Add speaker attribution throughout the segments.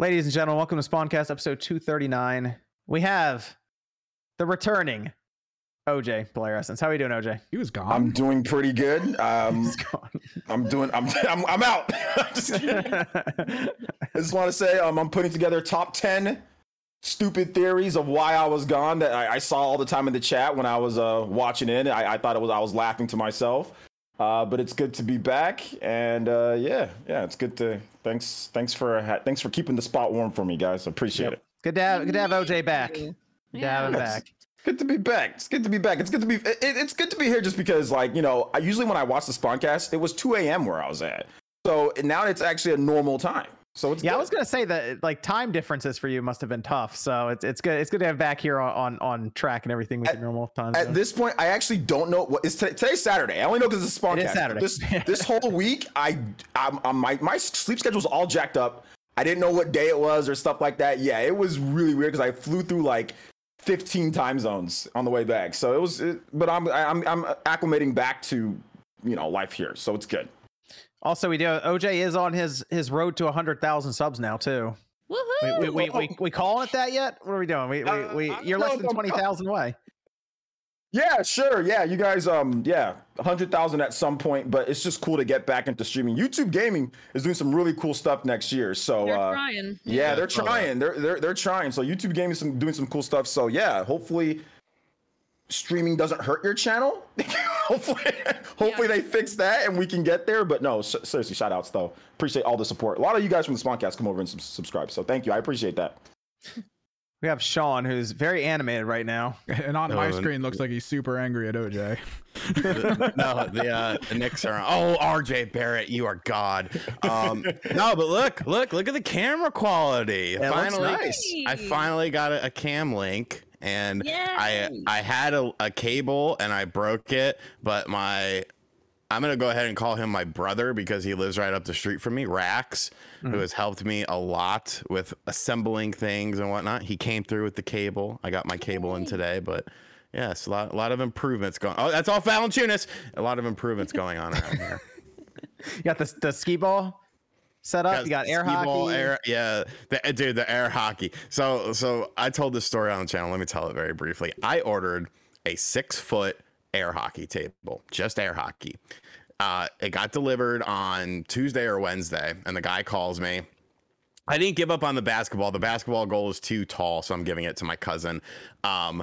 Speaker 1: Ladies and gentlemen, welcome to Spawncast episode 239. We have the returning OJ Blair Essence. How are you doing, OJ?
Speaker 2: He was gone.
Speaker 3: I'm doing pretty good. Um,
Speaker 1: He's gone.
Speaker 3: I'm doing. I'm. I'm, I'm out. just kidding. I just want to say um, I'm putting together top ten stupid theories of why I was gone that I, I saw all the time in the chat when I was uh, watching it. I, I thought it was I was laughing to myself. Uh, but it's good to be back, and uh, yeah, yeah, it's good to. Thanks, thanks for ha- thanks for keeping the spot warm for me, guys. I appreciate
Speaker 1: Yep.
Speaker 3: it.
Speaker 1: good to have good to have OJ back. Good to have him back.
Speaker 3: Good to be back. It's good to be back. It's good to be. It, it's good to be here just because, like, you know, I usually when I watch the Spawncast, it was 2 a.m. where I was at. So now it's actually a normal time. So it's
Speaker 1: Yeah, I was gonna say that like time differences for you must have been tough. So it's it's good it's good to have back here on on, on track and everything with
Speaker 3: At-
Speaker 1: your normal time.
Speaker 3: At this point, I actually don't know what is today, today's Saturday. I only know because it's a Spawncast.
Speaker 1: It is Saturday.
Speaker 3: This this whole week, I I'm, I'm my my sleep schedule's all jacked up. I didn't know what day it was or stuff like that. Yeah, it was really weird because I flew through like 15 time zones on the way back. So it was, it, but I'm I'm I'm acclimating back to you know life here. So it's good.
Speaker 1: Also, we do OJ is on his his road to hundred thousand subs now too. We
Speaker 4: Woohoo!
Speaker 1: we, we, we, we calling it that yet? What are we doing? We, we,
Speaker 3: Uh,
Speaker 1: we
Speaker 3: I
Speaker 1: you're less than twenty thousand away.
Speaker 3: Yeah, sure. Yeah, you guys, um, yeah, hundred thousand at some point, but it's just cool to get back into streaming. YouTube gaming is doing some really cool stuff next year. So
Speaker 4: They're
Speaker 3: uh,
Speaker 4: trying.
Speaker 3: yeah, they're
Speaker 5: I saw that.
Speaker 3: trying. They're they're they're trying. So YouTube gaming is some, doing some cool stuff. So yeah, hopefully streaming doesn't hurt your channel. hopefully, hopefully they fix that and we can get there. But no, s- seriously, shout outs though. Appreciate all the support. A lot of you guys from the Spawncast come over and sub- subscribe. So thank you. I appreciate that.
Speaker 1: We have Sean, who's very animated right now.
Speaker 2: and on my
Speaker 5: No,
Speaker 2: screen looks like he's super angry at OJ.
Speaker 5: The- no, the uh, the Knicks are. Oh, RJ Barrett, you are God. Um, no, but look, look, look at the camera quality.
Speaker 1: It looks
Speaker 5: finally,
Speaker 1: nice.
Speaker 5: I finally got a, a cam link, and I
Speaker 4: Yay.
Speaker 5: I had a, a cable and I broke it, but my I'm gonna go ahead and call him my brother because he lives right up the street from me, Rax, who mm-hmm. has helped me a lot with assembling things and whatnot. He came through with the cable. I got my cable in today, but yes, a lot, a lot of improvements going. Oh, that's all Valanciunas. A lot of improvements going on around here.
Speaker 1: You got the the skee ball set up. you got air hockey.
Speaker 5: air, yeah, the, uh, dude, the air hockey. So, so I told this story on the channel. Let me tell it very briefly. I ordered a six foot air hockey table, just air hockey. Uh, it got delivered on Tuesday or Wednesday, and the guy calls me. I didn't give up on the basketball. The basketball goal is too tall, so I'm giving it to my cousin. Um,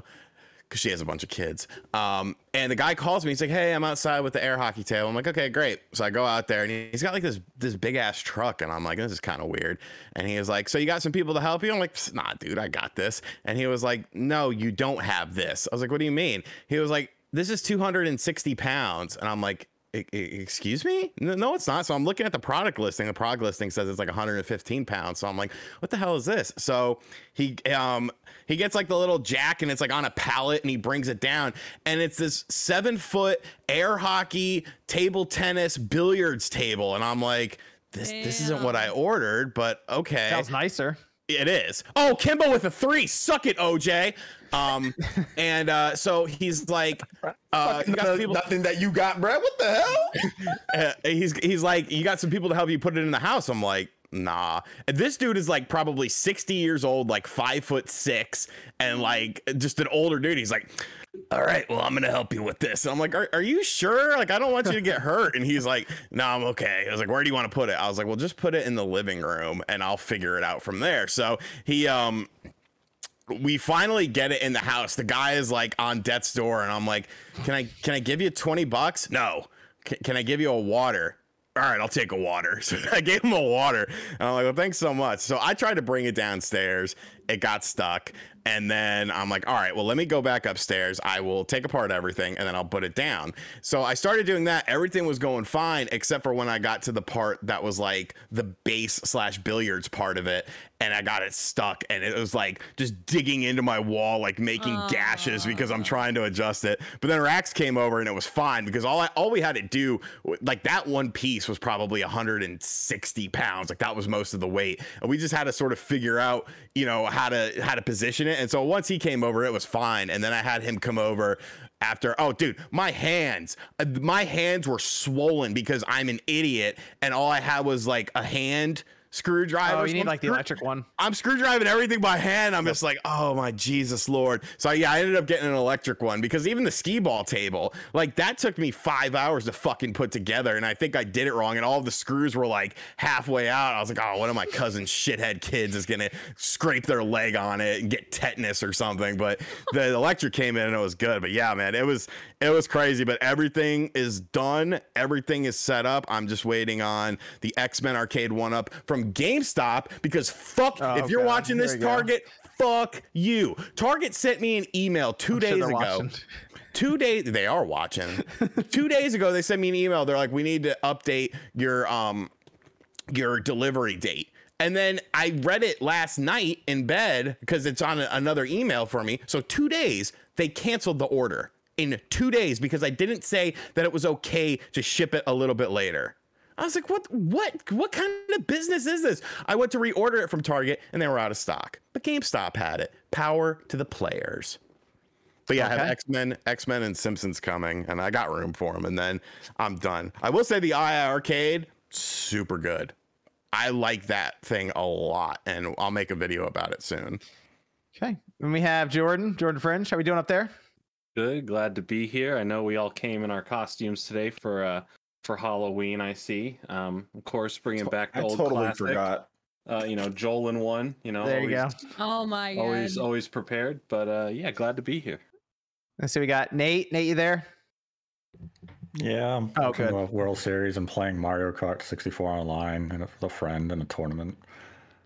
Speaker 5: because she has a bunch of kids. Um, and the guy calls me. He's like, "Hey, I'm outside with the air hockey table." I'm like, "Okay, great." So I go out there, and he's got like this this big ass truck, and I'm like, "This is kind of weird." And he was like, "So you got some people to help you?" I'm like, "Psst, "Nah, dude, I got this." And he was like, "No, you don't have this." I was like, "What do you mean?" He was like, "This is 260 pounds," and I'm like. "E- e- Excuse me? No, no, it's not. So I'm looking at the product listing. The product listing says it's like 115 pounds. So I'm like, what the hell is this? So he um he gets like the little jack and it's like on a pallet and he brings it down and it's this seven foot air hockey table tennis billiards table and I'm like this this isn't what I ordered but okay
Speaker 1: Sounds nicer.
Speaker 5: it is. Oh, Kemba with a three. Suck it, OJ. Um, and uh, so he's like, uh, you got
Speaker 3: Nothing,
Speaker 5: people,
Speaker 3: nothing that you got, Brad. What the hell?
Speaker 5: uh, he's he's like, you got some people to help you put it in the house. I'm like, nah. And this dude is like probably 60 years old, like five foot six, and like just an older dude. He's like, all right, well, I'm gonna help you with this. And I'm like, are, are you sure? Like, I don't want you to get hurt. And he's like, no, I'm okay. I was like, where do you want to put it? I was like, well, just put it in the living room, and I'll figure it out from there. So he um we finally get it in the house. The guy is like on death's door, and I'm like, "Can I can I give you twenty bucks? No. Can, can I give you a water? All right, I'll take a water. So I gave him a water. And I'm like, well, thanks so much. So I tried to bring it downstairs. It got stuck. And then I'm like, all right, well, let me go back upstairs. I will take apart everything and then I'll put it down. So I started doing that. Everything was going fine, except for when I got to the part that was like the base slash billiards part of it. And I got it stuck. And it was like just digging into my wall, like making gashes because I'm trying to adjust it. But then Rax came over and it was fine because all I, all we had to do, like that one piece was probably 160 pounds. Like that was most of the weight. And we just had to sort of figure out, you know, how to, how to position it. And so once he came over, it was fine. And then I had him come over after oh dude my hands uh, my hands were swollen because i'm an idiot and all i had was like a hand screwdriver.
Speaker 1: Oh, you need
Speaker 5: I'm
Speaker 1: like the electric one.
Speaker 5: I'm screwdriving everything by hand. I'm just like, oh my Jesus Lord. So yeah, I ended up getting an electric one because even the skee ball table, like that took me five hours to fucking put together. And I think I did it wrong. And all the screws were like halfway out. I was like, oh, one of my cousin's shithead kids is gonna scrape their leg on it and get tetanus or something. But the electric came in and it was good. But yeah, man, it was it was crazy. But everything is done. Everything is set up. I'm just waiting on the X-Men arcade one up from GameStop because fuck
Speaker 1: Oh,
Speaker 5: if you're
Speaker 1: God.
Speaker 5: watching this
Speaker 1: you go.
Speaker 5: Target, fuck you. Target sent me an email 2
Speaker 1: I'm
Speaker 5: days
Speaker 1: they're
Speaker 5: ago.
Speaker 1: watching.
Speaker 5: Two days they are watching. Two days ago they sent me an email. They're like, we need to update your um your delivery date. And then I read it last night in bed because it's on a- another email for me. So two days they canceled the order in two days because I didn't say that it was okay to ship it a little bit later. I was like, what, what, what kind of business is this? I went to reorder it from Target and they were out of stock, but GameStop had it. Power to the players. But yeah, I have X Men, X Men, and Simpsons coming, and I got room for them, and then I'm done. I will say the iiRcade super good. I like that thing a lot, and I'll make a video about it soon.
Speaker 1: Okay. And we have Jordan, Jordan Fringe. How we doing up there?
Speaker 4: Good, glad to be here. I know we all came in our costumes today for uh for Halloween. I see. Um, of course, bringing back the
Speaker 3: I
Speaker 4: old
Speaker 3: totally
Speaker 4: classic.
Speaker 3: forgot.
Speaker 4: Uh, you know, Joel in one. You know,
Speaker 1: There you go.
Speaker 6: Oh my god.
Speaker 4: always, always prepared. But uh, yeah, glad to be here.
Speaker 1: Let's see. We got Nate. Nate, you there?
Speaker 7: Yeah, I'm
Speaker 1: Oh,
Speaker 7: watching
Speaker 1: good.
Speaker 7: the World Series and playing Mario Kart 64 online and with a friend in a tournament.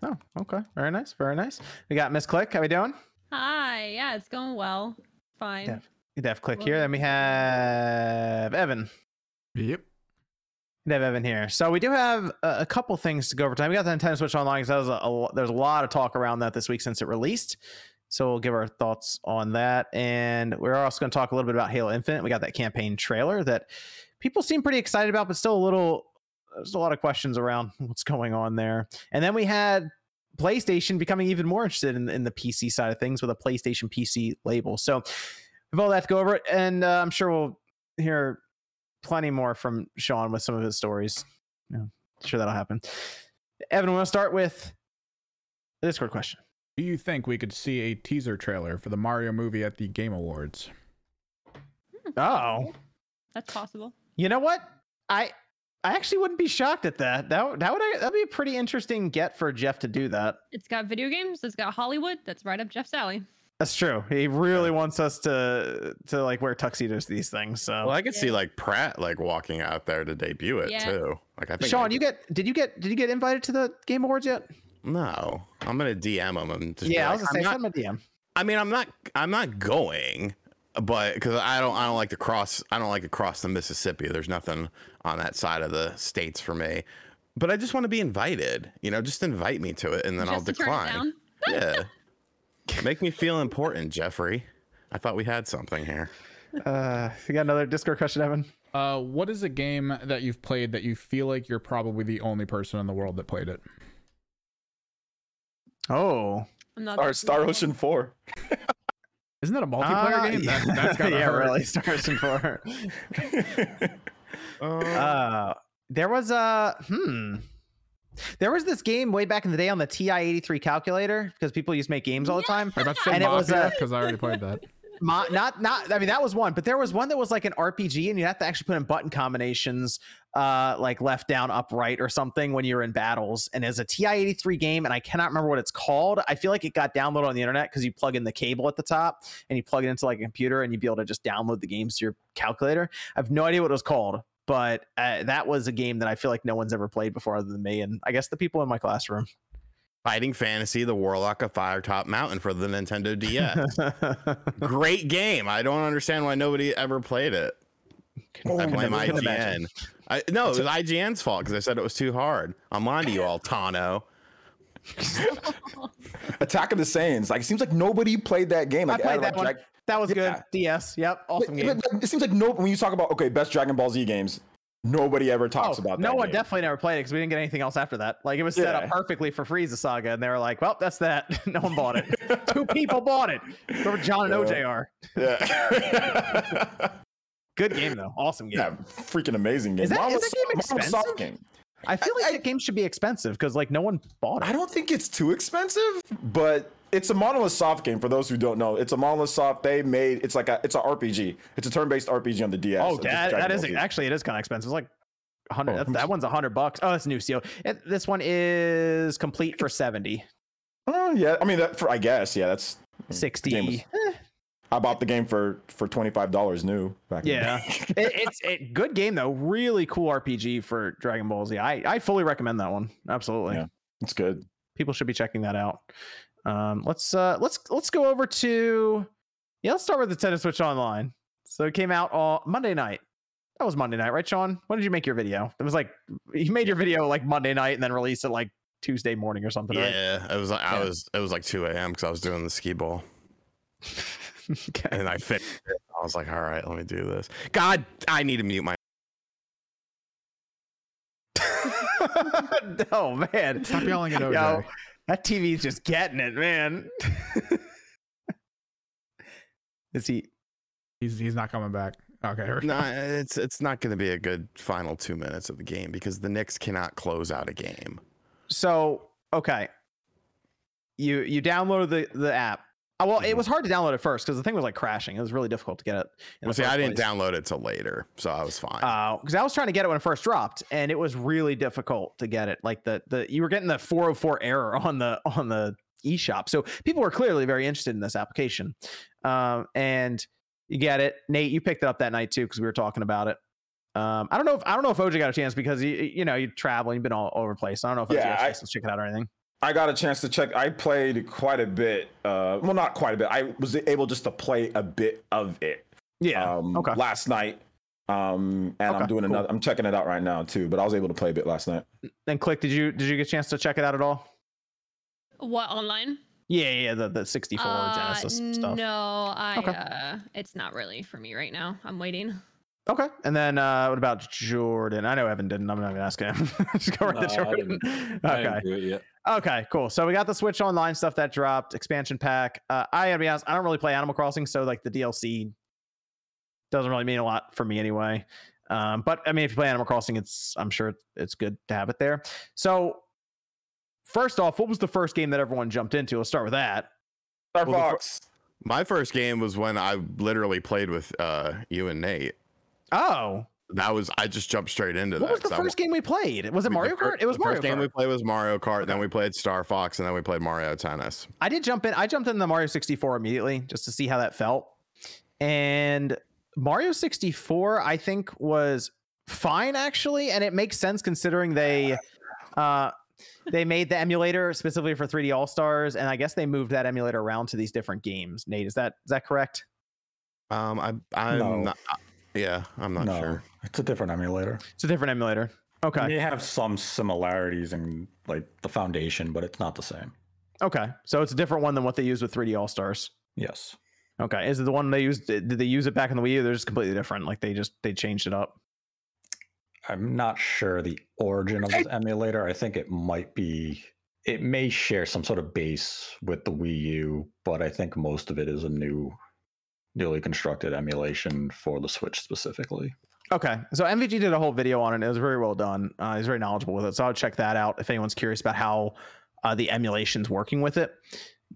Speaker 1: Oh, okay. Very nice. Very nice. We got Miss Click. How we doing?
Speaker 6: Hi. Yeah, it's going well. Fine.
Speaker 1: Yeah. You have Click here. Then we have Evan.
Speaker 2: Yep.
Speaker 1: We have Evan here. So we do have a, a couple things to go over time. We got the Nintendo Switch Online because that was a, a, there's a lot of talk around that this week since it released. So we'll give our thoughts on that, and we're also going to talk a little bit about Halo Infinite. We got that campaign trailer that people seem pretty excited about, but still a little. There's a lot of questions around what's going on there. And then we had PlayStation becoming even more interested in, in the PC side of things with a PlayStation PC label. So we've all that to go over it, and uh, I'm sure we'll hear plenty more from Sean with some of his stories. Yeah, sure that'll happen. Evan, we want to start with the Discord question.
Speaker 2: Do you think we could see a teaser trailer for the Mario movie at the Game Awards?
Speaker 1: Oh,
Speaker 6: That's possible.
Speaker 1: you know what? I I actually wouldn't be shocked at that. That would- that would that'd be a pretty interesting get for Jeff to do that.
Speaker 6: It's got video games. It's got Hollywood. That's right up Jeff's alley.
Speaker 1: That's true. He really wants us to to like wear tuxedos to these things. So,
Speaker 5: Well, I could see like Pratt like walking out there to debut it
Speaker 6: Yeah.
Speaker 5: too. Like I think
Speaker 1: Sean,
Speaker 5: I
Speaker 1: you get did you get did you get invited to the Game Awards yet?
Speaker 5: no. I'm gonna DM him and just be
Speaker 1: yeah, I
Speaker 5: like,
Speaker 1: was gonna
Speaker 5: I'm
Speaker 1: say
Speaker 5: not-
Speaker 1: send him a DM.
Speaker 5: I mean, I'm not. I'm not going, but because I don't. I don't like to cross. I don't like to cross the Mississippi. There's nothing on that side of the states for me. But I just want to be invited. You know, just invite me to it, and then I'll
Speaker 6: Just to turn it
Speaker 5: decline. Yeah, make me feel important, Jeffrey. I thought we had something here.
Speaker 1: Uh, you got another Discord question, Evan?
Speaker 2: Uh, what is a game that you've played that you feel like you're probably the only person in the world that played it?
Speaker 1: Oh,
Speaker 6: I'm not
Speaker 3: Star,
Speaker 6: that
Speaker 3: Star. Ocean 4.
Speaker 2: Isn't that a multiplayer
Speaker 1: Uh,
Speaker 2: game? That, that's gotta
Speaker 1: yeah,
Speaker 2: hurt.
Speaker 1: really. Star Ocean Four. Uh, there was a hmm. There was this game way back in the day on the TI-83 calculator because people used to make games all the time.
Speaker 2: I'm about to say
Speaker 1: And it was
Speaker 2: Mafia
Speaker 1: a-
Speaker 2: because I already played that.
Speaker 1: Ma- not not I mean that was one, but there was one that was like an RPG and you have to actually put in button combinations uh like left down up right or something when you're in battles and it's a TI-83 game and I cannot remember what it's called. I feel like it got downloaded on the internet because you plug in the cable at the top and you plug it into like a computer and you'd be able to just download the games to your calculator. I have no idea what it was called, but uh, that was a game that I feel like no one's ever played before other than me and I guess the people in my classroom.
Speaker 5: Fighting Fantasy: The Warlock of Firetop Mountain for the Nintendo DS. Great game. I don't understand why nobody ever played it.
Speaker 3: Oh,
Speaker 5: I blame
Speaker 1: I
Speaker 5: IGN.
Speaker 1: imagine.
Speaker 5: I, no, it was IGN's fault because I said it was too hard. I'm on to you all, Tano.
Speaker 3: Attack of the Saiyans. Like, it seems like nobody played that game.
Speaker 1: I played that
Speaker 3: like,
Speaker 1: one.
Speaker 3: Drag-
Speaker 1: That was
Speaker 3: Yeah.
Speaker 1: good. DS. Yep. Awesome
Speaker 3: But-
Speaker 1: game.
Speaker 3: but, it seems like no. When you talk about okay, best Dragon Ball Z games, nobody ever oh, talks
Speaker 1: Oh,
Speaker 3: about that.
Speaker 1: no one
Speaker 3: game.
Speaker 1: definitely never played it because we didn't get anything else after that. Like it was set up perfectly for Frieza Saga, and they were like, "Well, that's that." no one bought it. Two people bought it. Remember John and
Speaker 3: Yeah.
Speaker 1: OJ are.
Speaker 3: Yeah.
Speaker 1: Good game though. Awesome game.
Speaker 3: yeah, freaking amazing game.
Speaker 1: Is that-
Speaker 3: Mine
Speaker 1: is
Speaker 3: was-
Speaker 1: that game expensive?
Speaker 3: soft game.
Speaker 1: I feel like
Speaker 3: I-
Speaker 1: that game should be expensive because like no one bought it.
Speaker 3: I don't think it's too expensive, but it's a Monolith Soft game. For those who don't know, it's a Monolith Soft. They made it's like a it's a RPG. It's a turn-based RPG on the DS.
Speaker 1: Oh, that, that is actually it is kind of expensive. It's like hundred.
Speaker 3: Oh,
Speaker 1: that, that one's a hundred bucks. Oh, that's new seal. This one is complete for 70,
Speaker 3: Oh yeah, I mean that for I guess yeah. That's
Speaker 1: 60.
Speaker 3: was-
Speaker 1: Eh,
Speaker 3: I bought the game for for twenty five dollars new. Back
Speaker 1: Yeah. it, it's a good game though. Really cool RPG for Dragon Ball Z. I I fully recommend that one. Absolutely.
Speaker 3: Yeah. it's good.
Speaker 1: People should be checking that out. Um, let's uh let's let's go over to yeah. Let's start with the Nintendo Switch Online. So it came out on Monday night. That was Monday night, right, Sean? When did you make your video? It was like you made your video like Monday night and then released it like Tuesday morning or something, right?
Speaker 5: Yeah, it was like I was it was like 2 a.m. because I was doing the skee ball.
Speaker 1: okay.
Speaker 5: And I finished it. I was like, all right, let me do this. God, I need to mute my
Speaker 1: oh man.
Speaker 2: Stop yelling at OJ.
Speaker 1: Yo, that TV's just getting it, man. Is he?
Speaker 2: He's he's not coming back. Okay.
Speaker 5: No,
Speaker 2: go.
Speaker 5: it's it's not going to be a good final two minutes of the game because the Knicks cannot close out a game.
Speaker 1: So okay, you you download the the app. Oh, well, it
Speaker 5: Mhm.
Speaker 1: was hard to download at first because the thing was like crashing. It was really difficult to get it. in
Speaker 5: Well, see, I didn't
Speaker 1: place.
Speaker 5: download it till later, so I was fine.
Speaker 1: because I was trying to get it when it first dropped, and it was really difficult to get it. Like the the you were getting the 404 error on the on the eShop. So people were clearly very interested in this application, um, and you get it. Nate, you picked it up that night too because we were talking about it. Um, I don't know if I don't know if OJ got a chance because you you know you travel, you've been all over the place. I don't know if OJ
Speaker 3: Yeah,
Speaker 1: got a
Speaker 3: I-
Speaker 1: chance to check it out or anything.
Speaker 3: I got a chance to check. I played quite a bit. Uh, well, not quite a bit. I was able just to play a bit of it.
Speaker 1: Yeah.
Speaker 3: Um,
Speaker 1: okay.
Speaker 3: Last night. Um, and
Speaker 1: Okay,
Speaker 3: I'm doing
Speaker 1: cool.
Speaker 3: another. I'm checking it out right now too. But I was able to play a bit last night.
Speaker 1: And click. Did you did you get a chance to check it out at all?
Speaker 6: What online?
Speaker 1: Yeah, yeah, the the 64
Speaker 6: Uh,
Speaker 1: Genesis stuff.
Speaker 6: No, I.
Speaker 1: Okay.
Speaker 6: Uh, it's not really for me right now. I'm waiting.
Speaker 1: Okay. And then uh what about Jordan? I know Evan didn't. I'm not gonna ask him. Just go right
Speaker 4: No,
Speaker 1: to
Speaker 4: I
Speaker 1: Jordan.
Speaker 4: didn't- I
Speaker 1: Okay.
Speaker 4: didn't do it yet.
Speaker 1: Okay, cool. So we got the Switch Online stuff that dropped, expansion pack. Uh, I gotta be honest, I don't really play Animal Crossing, so like the DLC doesn't really mean a lot for me anyway. Um, but I mean, if you play Animal Crossing, it's I'm sure it's good to have it there. So first off, what was the first game that everyone jumped into? Let's start with that.
Speaker 3: Star
Speaker 5: Well, the fir-
Speaker 3: Fox.
Speaker 5: My first game was when I literally played with uh, you and Nate.
Speaker 1: Oh,
Speaker 5: That was I just jumped straight into
Speaker 1: what
Speaker 5: that.
Speaker 1: was the
Speaker 5: 'cause I
Speaker 1: first game we played? Was it
Speaker 5: We- the
Speaker 1: Mario
Speaker 5: fir-
Speaker 1: Kart? It was
Speaker 5: the
Speaker 1: Mario
Speaker 5: first game we played was Mario Kart. Then we played Star Fox, and then we played Mario Tennis.
Speaker 1: I did jump in. I jumped in the Mario 64 immediately just to see how that felt. And Mario 64, I think, was fine actually, and it makes sense considering they uh they made the emulator specifically for 3D All Stars, and I guess they moved that emulator around to these different games. Nate, is that is that correct?
Speaker 5: Um, I I'm
Speaker 7: No.
Speaker 5: not. Yeah, I'm not
Speaker 7: no,
Speaker 5: sure.
Speaker 7: it's a different emulator.
Speaker 1: It's a different emulator. Okay.
Speaker 7: They have some similarities in like the foundation, but it's not the same.
Speaker 1: Okay. So it's a different one than what they used with 3D All Stars.
Speaker 7: Yes.
Speaker 1: Okay. Is it the one they used? Did they use it back in the Wii U? They're just completely different. Like they just they changed it up.
Speaker 7: I'm not sure the origin of this emulator. I think it might be it may share some sort of base with the Wii U, but I think most of it is a new newly constructed emulation for the Switch specifically.
Speaker 1: Okay, so MVG did a whole video on it. It was very well done. Uh, he's very knowledgeable with it, so I'll check that out if anyone's curious about how uh, the emulation's working with it.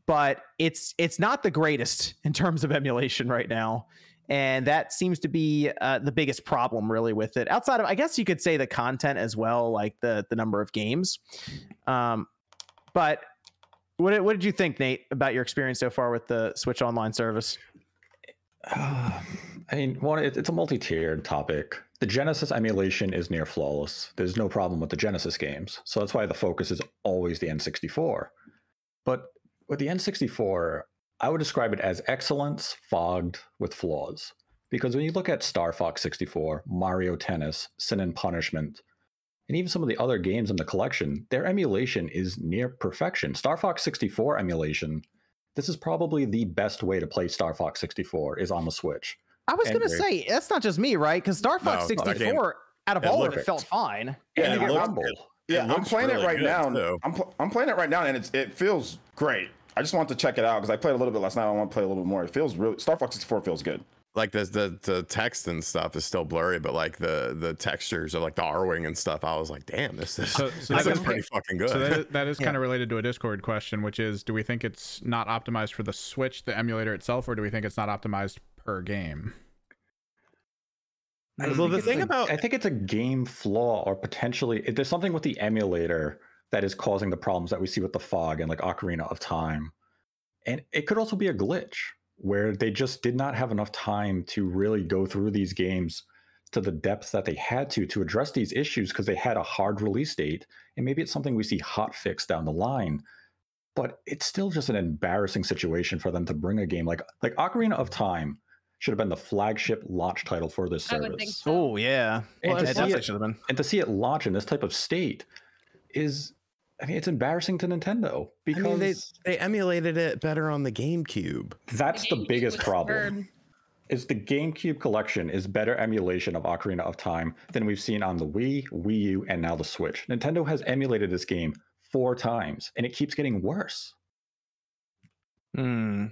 Speaker 1: But it's it's not the greatest in terms of emulation right now, and that seems to be uh, the biggest problem really with it. Outside of, I guess you could say the content as well, like the the number of games. Um, but what what did you think, Nate, about your experience so far with the Switch Online service?
Speaker 7: Uh, I mean, one, it, it's a multi-tiered topic. The Genesis emulation is near flawless. There's no problem with the Genesis games, so that's why the focus is always the N64. But with the N64, I would describe it as excellence fogged with flaws. Because when you look at Star Fox 64, Mario Tennis, Sin and Punishment, and even some of the other games in the collection, their emulation is near perfection. Star Fox 64 emulation this is probably the best way to play Star Fox 64 is on the Switch.
Speaker 1: I was
Speaker 7: And
Speaker 1: gonna say that's not just me, right? Because Star Fox
Speaker 5: No,
Speaker 1: 64, out of
Speaker 5: It
Speaker 1: all of it, felt fine.
Speaker 7: Yeah,
Speaker 3: And
Speaker 7: you
Speaker 3: it
Speaker 7: get
Speaker 3: looks-
Speaker 7: rumble.
Speaker 3: Yeah, I'm playing
Speaker 5: really
Speaker 3: it right
Speaker 5: good,
Speaker 3: now.
Speaker 5: too.
Speaker 3: I'm pl- I'm playing it right now, and it's it feels great. I just want to check it out because I played a little bit last night. I want to play a little bit more. It feels really Star Fox 64 feels good.
Speaker 5: Like the, the the text and stuff is still blurry, but like the the textures of like the R wing and stuff, I was like, damn, this is
Speaker 2: So- so
Speaker 5: this
Speaker 2: that
Speaker 5: is
Speaker 2: is-
Speaker 5: pretty fucking good.
Speaker 2: So that is, that is
Speaker 1: Yeah.
Speaker 2: kind of related to a Discord question, which is, do we think it's not optimized for the Switch, the emulator itself, or do we think it's not optimized per game?
Speaker 7: I
Speaker 5: Well, the thing
Speaker 7: a-
Speaker 5: about-
Speaker 7: I think it's a game flaw or potentially if there's something with the emulator that is causing the problems that we see with the fog and like Ocarina of Time. And it could also be a glitch where they just did not have enough time to really go through these games to the depth that they had to to address these issues because they had a hard release date. And maybe it's something we see hot fix down the line. But it's still just an embarrassing situation for them to bring a game like like Ocarina of Time should have been the flagship launch title for this service.
Speaker 6: so.
Speaker 1: Oh yeah,
Speaker 7: And
Speaker 1: well,
Speaker 7: to
Speaker 1: it
Speaker 7: it-
Speaker 1: been.
Speaker 7: and to see it launch in this type of state is i mean it's embarrassing to nintendo
Speaker 5: I
Speaker 7: because
Speaker 5: mean, they they emulated it better on the GameCube.
Speaker 7: that's the
Speaker 6: GameCube
Speaker 7: biggest problem
Speaker 6: superb.
Speaker 7: is the gamecube collection is better emulation of ocarina of time than we've seen on the wii wii u and now the switch nintendo has emulated this game four times and it keeps getting worse
Speaker 1: Hmm.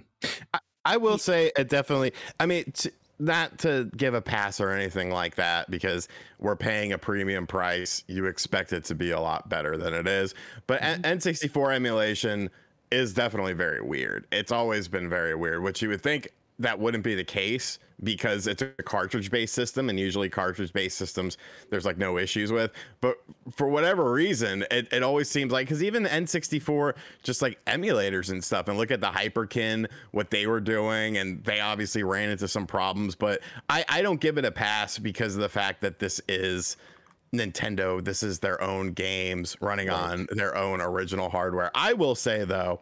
Speaker 5: I will say it definitely. I mean, t- not to give a pass or anything like that, because we're paying a premium price. You expect it to be a lot better than it is. But mm-hmm. N- N64 emulation is definitely very weird. It's always been very weird, which you would think that wouldn't be the case because it's a cartridge based system and usually cartridge based systems there's like no issues with. But for whatever reason it, it always seems like because even the n64 just like emulators and stuff and look at the hyperkin what they were doing and they obviously ran into some problems but i i don't give it a pass because of the fact that this is Nintendo, this is their own games running on their own original hardware. I will say though,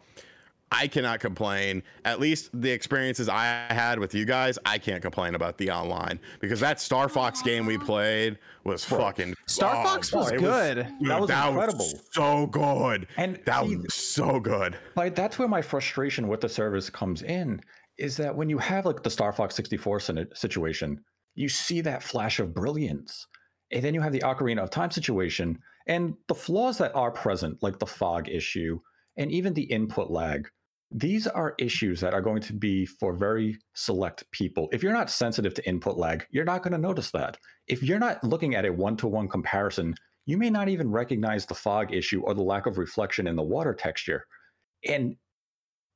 Speaker 5: I cannot complain. At least the experiences I had with you guys, I can't complain about the online because that Star Fox game we played was fucking
Speaker 1: Star
Speaker 5: oh,
Speaker 1: Fox was
Speaker 7: it was-
Speaker 1: good.
Speaker 5: dude,
Speaker 7: That was incredible.
Speaker 5: so good.
Speaker 7: And
Speaker 5: that
Speaker 7: see-
Speaker 5: was so good.
Speaker 7: Like that's where my frustration with the service comes in is that when you have like the Star Fox 64 situation, you see that flash of brilliance. And then you have the Ocarina of Time situation and the flaws that are present, like the fog issue and even the input lag. These are issues that are going to be for very select people. If you're not sensitive to input lag, you're not going to notice that. If you're not looking at a one to one comparison, you may not even recognize the fog issue or the lack of reflection in the water texture. And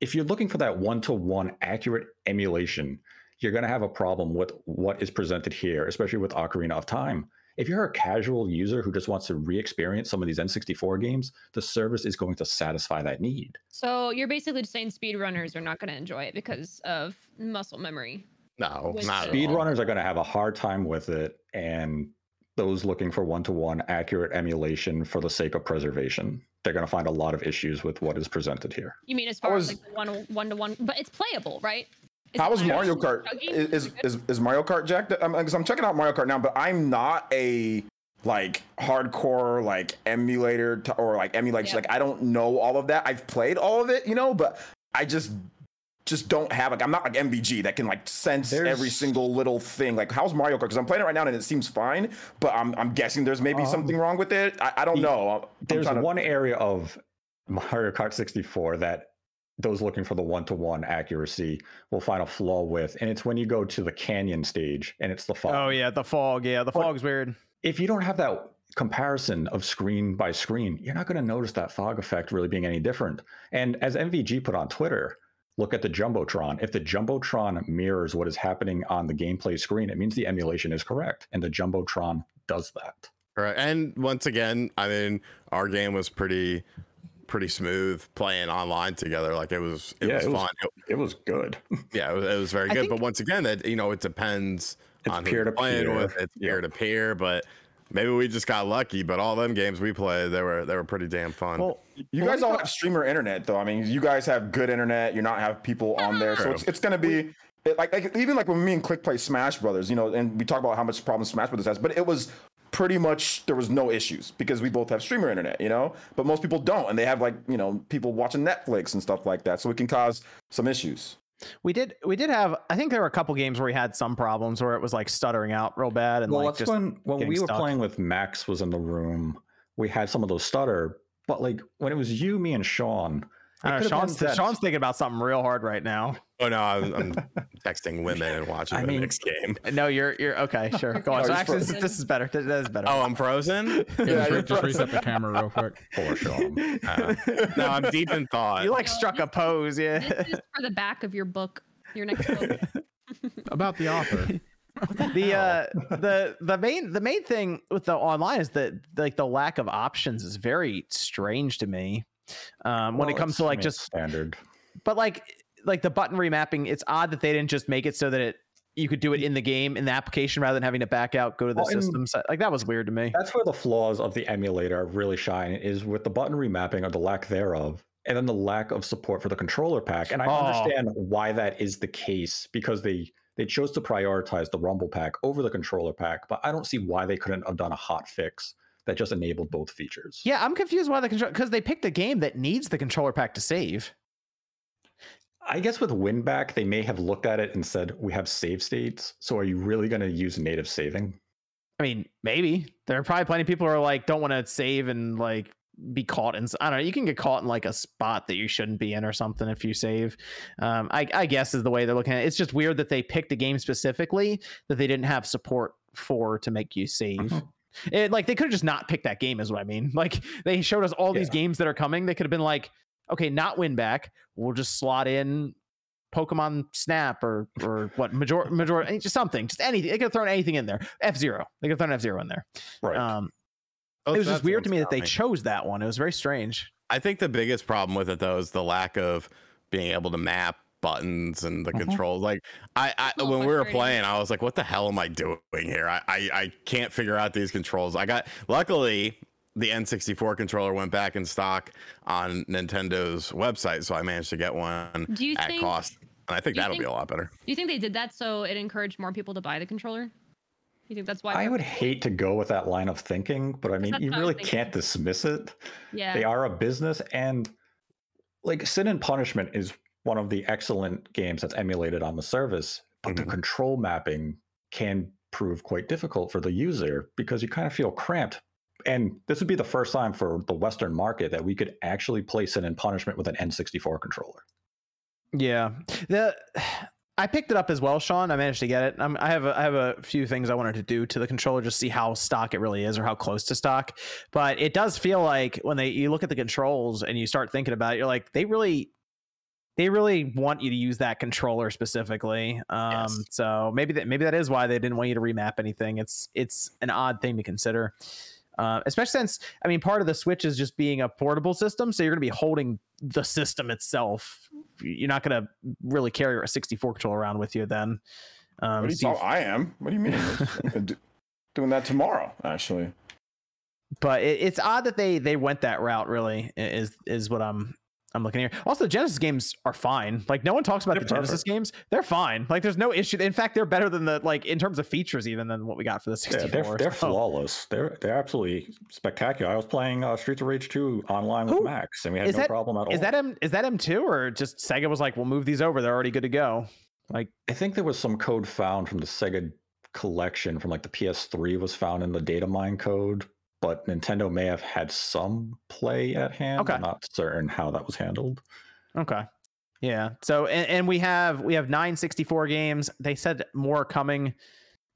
Speaker 7: if you're looking for that one to one accurate emulation, you're going to have a problem with what is presented here, especially with Ocarina of Time. If you're a casual user who just wants to re experience some of these N64 games, the service is going to satisfy that need.
Speaker 6: So you're basically just saying speedrunners are not going to enjoy it because of muscle memory.
Speaker 5: No,
Speaker 6: With
Speaker 5: not.
Speaker 7: Speedrunners are going to have a hard time with it, and those looking for one to one accurate emulation for the sake of preservation, they're going to find a lot of issues with what is presented here.
Speaker 6: You mean as far
Speaker 3: was-
Speaker 6: as like one one to one, but it's playable, right? Is
Speaker 3: How
Speaker 6: it
Speaker 3: is
Speaker 6: playable?
Speaker 3: Mario Kart? Is is, is, is Mario Kart jacked? I'm, 'cause I'm checking out Mario Kart now, but I'm not a like hardcore like emulator to, or like emulate.
Speaker 6: Yeah.
Speaker 3: Like I don't know all of that. I've played all of it, you know, but I just just don't have like I'm not like MVG that can like sense every single little thing. Like how's Mario Kart? Because I'm playing it right now and it seems fine, but I'm I'm guessing there's maybe
Speaker 7: Um,
Speaker 3: something wrong with it. I, I don't
Speaker 7: the-
Speaker 3: know. I'm
Speaker 7: There's
Speaker 3: trying to-
Speaker 7: one area of Mario Kart 64 that those looking for the one to one accuracy will find a flaw with, and it's when you go to the canyon stage and it's the fog.
Speaker 1: Oh yeah, the fog. Yeah, the
Speaker 7: But-
Speaker 1: fog's weird.
Speaker 7: If you don't have that comparison of screen by screen, you're not going to notice that fog effect really being any different. And as MVG put on Twitter, look at the Jumbotron. If the Jumbotron mirrors what is happening on the gameplay screen, it means the emulation is correct, and the Jumbotron does that.
Speaker 5: Right. And once again, I mean, our game was pretty pretty smooth playing online together. Like it was it
Speaker 7: Yeah,
Speaker 5: was
Speaker 7: it was-
Speaker 5: fun. It-
Speaker 7: It was good.
Speaker 5: yeah, it was, it was very
Speaker 1: I
Speaker 5: good. but once again, that you know, it depends
Speaker 7: It's
Speaker 5: on who playing
Speaker 7: peer-to-peer.
Speaker 5: with. It's
Speaker 7: Yep.
Speaker 5: peer to peer, but maybe we just got lucky. But all them games we played, they were they were pretty damn fun.
Speaker 1: Well,
Speaker 3: You guys all have streamer internet, though. I mean, you guys have good internet. You're not have people on there, so it's, it's gonna be it, like, like even like when me and Click play Smash Brothers, you know, and we talk about how much problems Smash Brothers has, but it was pretty much there was no issues because we both have streamer internet, you know. But most people don't, and they have like you know people watching Netflix and stuff like that, so it can cause some issues.
Speaker 1: we did we did have. I think there were a couple games where we had some problems where it was like stuttering out real bad and
Speaker 7: well,
Speaker 1: like
Speaker 7: that's
Speaker 1: just
Speaker 7: when when we were
Speaker 1: stuck.
Speaker 7: playing with Max was in the room. We had some of those stutter, but like when it was you, me, and Sean,
Speaker 1: I know. Sean's, Sean's thinking about something real hard right now.
Speaker 5: Oh no, I'm, I'm texting women and watching
Speaker 7: I
Speaker 5: the
Speaker 7: mean-
Speaker 5: Knicks game.
Speaker 1: No, you're you're okay. Sure, go on.
Speaker 3: No,
Speaker 1: So actually, this, this is better. This, is better.
Speaker 5: Oh, I'm frozen.
Speaker 3: Yeah,
Speaker 2: just,
Speaker 3: you're
Speaker 2: just reset the camera real quick.
Speaker 7: Poor Sean.
Speaker 5: Uh, no, I'm deep in thought.
Speaker 1: you like struck a pose, yeah.
Speaker 6: This is for the back of your book, your next book.
Speaker 2: About the author.
Speaker 1: the uh the the main the main thing with the online is that like the lack of options is very strange to me um when it comes to like just
Speaker 7: standard.
Speaker 1: but like like the button remapping it's odd that they didn't just make it so that it you could do it in the game in the application rather than having to back out go to the
Speaker 7: Well,
Speaker 1: system side. like that was weird to me
Speaker 7: That's where the flaws of the emulator really shine is with the button remapping or the lack thereof, and then the lack of support for the controller pack. And I
Speaker 1: Oh.
Speaker 7: understand why that is the case because they they chose to prioritize the Rumble pack over the controller pack, but I don't see why they couldn't have done a hot fix that just enabled both features.
Speaker 1: yeah i'm confused why the control because they picked a game that needs the controller pack to save
Speaker 7: I guess with WinBack, they may have looked at it and said, "We have save states, so are you really going to use native saving?"
Speaker 1: I mean, maybe there are probably plenty of people who are like don't want to save and like be caught in. I don't know. You can get caught in like a spot that you shouldn't be in or something if you save. Um, I, I guess is the way they're looking at it. It's just weird that they picked a game specifically that they didn't have support for to make you save.
Speaker 7: Mhm.
Speaker 1: It, like they could have just not picked that game, is what I mean. Like they showed us all these games that are coming. They could have been like, okay, not WinBack. We'll just slot in Pokemon Snap or or what major major just something, just anything. They could have thrown anything in there. F zero. They could have thrown F zero in there.
Speaker 7: Right.
Speaker 1: Um,
Speaker 5: Oh,
Speaker 1: it was
Speaker 5: so
Speaker 1: just weird to me that they
Speaker 5: coming.
Speaker 1: chose that one. It was very strange.
Speaker 5: I think the biggest problem with it though is the lack of being able to map buttons and the
Speaker 7: Mhm.
Speaker 5: controls. Like I, I
Speaker 6: little
Speaker 5: when we were playing, I was like, "What the hell am I doing here? I, I, I can't figure out these controls." I got luckily the N64 controller went back in stock on Nintendo's website, so I managed to get one
Speaker 6: Do you
Speaker 5: at
Speaker 6: think?
Speaker 5: cost, and I think that'll be a lot better.
Speaker 6: Do you think they did that so it encouraged more people to buy the controller? You think that's why?
Speaker 7: I would hate to go with that line of thinking, but I mean, you
Speaker 6: what I was
Speaker 7: really can't dismiss it.
Speaker 6: Yeah.
Speaker 7: They are a business, and like Sin and Punishment is one of the excellent games that's emulated on the service, but
Speaker 5: Mhm.
Speaker 7: the control mapping can prove quite difficult for the user because you kind of feel cramped. And this would be the first time for the Western market that we could actually play Sin and Punishment with an N64 controller.
Speaker 1: Yeah, the I picked it up as well, Sean. I managed to get it. I'm, I have a, I have a few things I wanted to do to the controller, just see how stock it really is or how close to stock. But it does feel like when they you look at the controls and you start thinking about it, you're like they really. They really want you to use that controller specifically, um,
Speaker 5: Yes.
Speaker 1: so maybe that maybe that is why they didn't want you to remap anything. It's it's an odd thing to consider. Uh, especially since I mean, part of the Switch is just being a portable system, so you're going to be holding the system itself. You're not going to really carry a 64 controller around with you then. Um,
Speaker 3: What do you
Speaker 1: so
Speaker 3: I am. What do you mean? Doing that tomorrow, actually.
Speaker 1: but it, it's odd that they they went that route. Really, is is what I'm I'm looking here. Also, the Genesis games are fine. Like no one talks about
Speaker 7: They're
Speaker 1: the Genesis games. They're fine. Like there's no issue. In fact, they're better than the like in terms of features even than what we got for the
Speaker 7: Yeah,
Speaker 1: 64.
Speaker 7: they're, they're
Speaker 1: so-
Speaker 7: flawless. They're they're absolutely spectacular. I was playing uh, Streets of Rage 2 online with Max, and we had
Speaker 1: is
Speaker 7: no
Speaker 1: that-
Speaker 7: problem at all.
Speaker 1: Is that M is that M2 or just Sega was like, we'll move these over. They're already good to go. Like
Speaker 7: I think there was some code found from the Sega collection from like the PS3 was found in the data mine code, but Nintendo may have had some play at hand.
Speaker 1: Okay.
Speaker 7: I'm not certain how that was handled.
Speaker 1: Okay. Yeah. So and, and we have we have 964 games. They said more coming.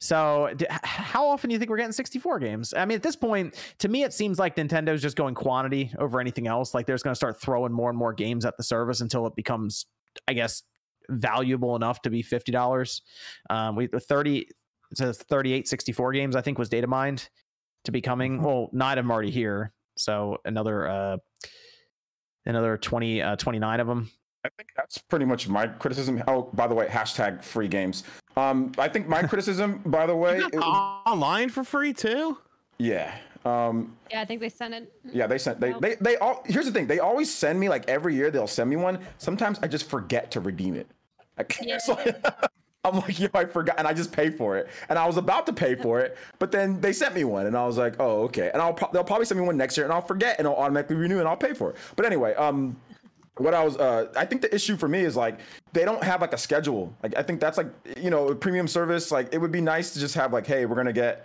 Speaker 1: So d- how often do you think we're getting 64 games? I mean, at this point, to me, it seems like Nintendo's just going quantity over anything else. Like there's going to start throwing more and more games at the service until it becomes, I guess, valuable enough to be fifty dollars. Um, we 30 it says 38 64 games. I think was data mined to be coming. Well, nine of them already here. So another uh another 20 uh 29 of them
Speaker 3: I think that's pretty much my criticism. Oh, by the way, hashtag free games. Um, I think my criticism, by the way,
Speaker 5: You got
Speaker 3: it-
Speaker 5: online for free too.
Speaker 3: yeah. Um,
Speaker 6: Yeah, I think they sent it.
Speaker 3: yeah, they sent they,
Speaker 6: Nope.
Speaker 3: they they all. Here's the thing: they always send me like every year. They'll send me one. Sometimes I just forget to redeem it. I can't.
Speaker 6: Yeah.
Speaker 3: so- I'm like, yo, I forgot, and I just pay for it. And I was about to pay for it, but then they sent me one, and I was like, oh, okay. And I'll pro- they'll probably send me one next year, and I'll forget, and I'll automatically renew, and I'll pay for it. But anyway, um, what I was, uh, I think the issue for me is like they don't have like a schedule. Like I think that's like you know a premium service. Like it would be nice to just have like, hey, we're gonna get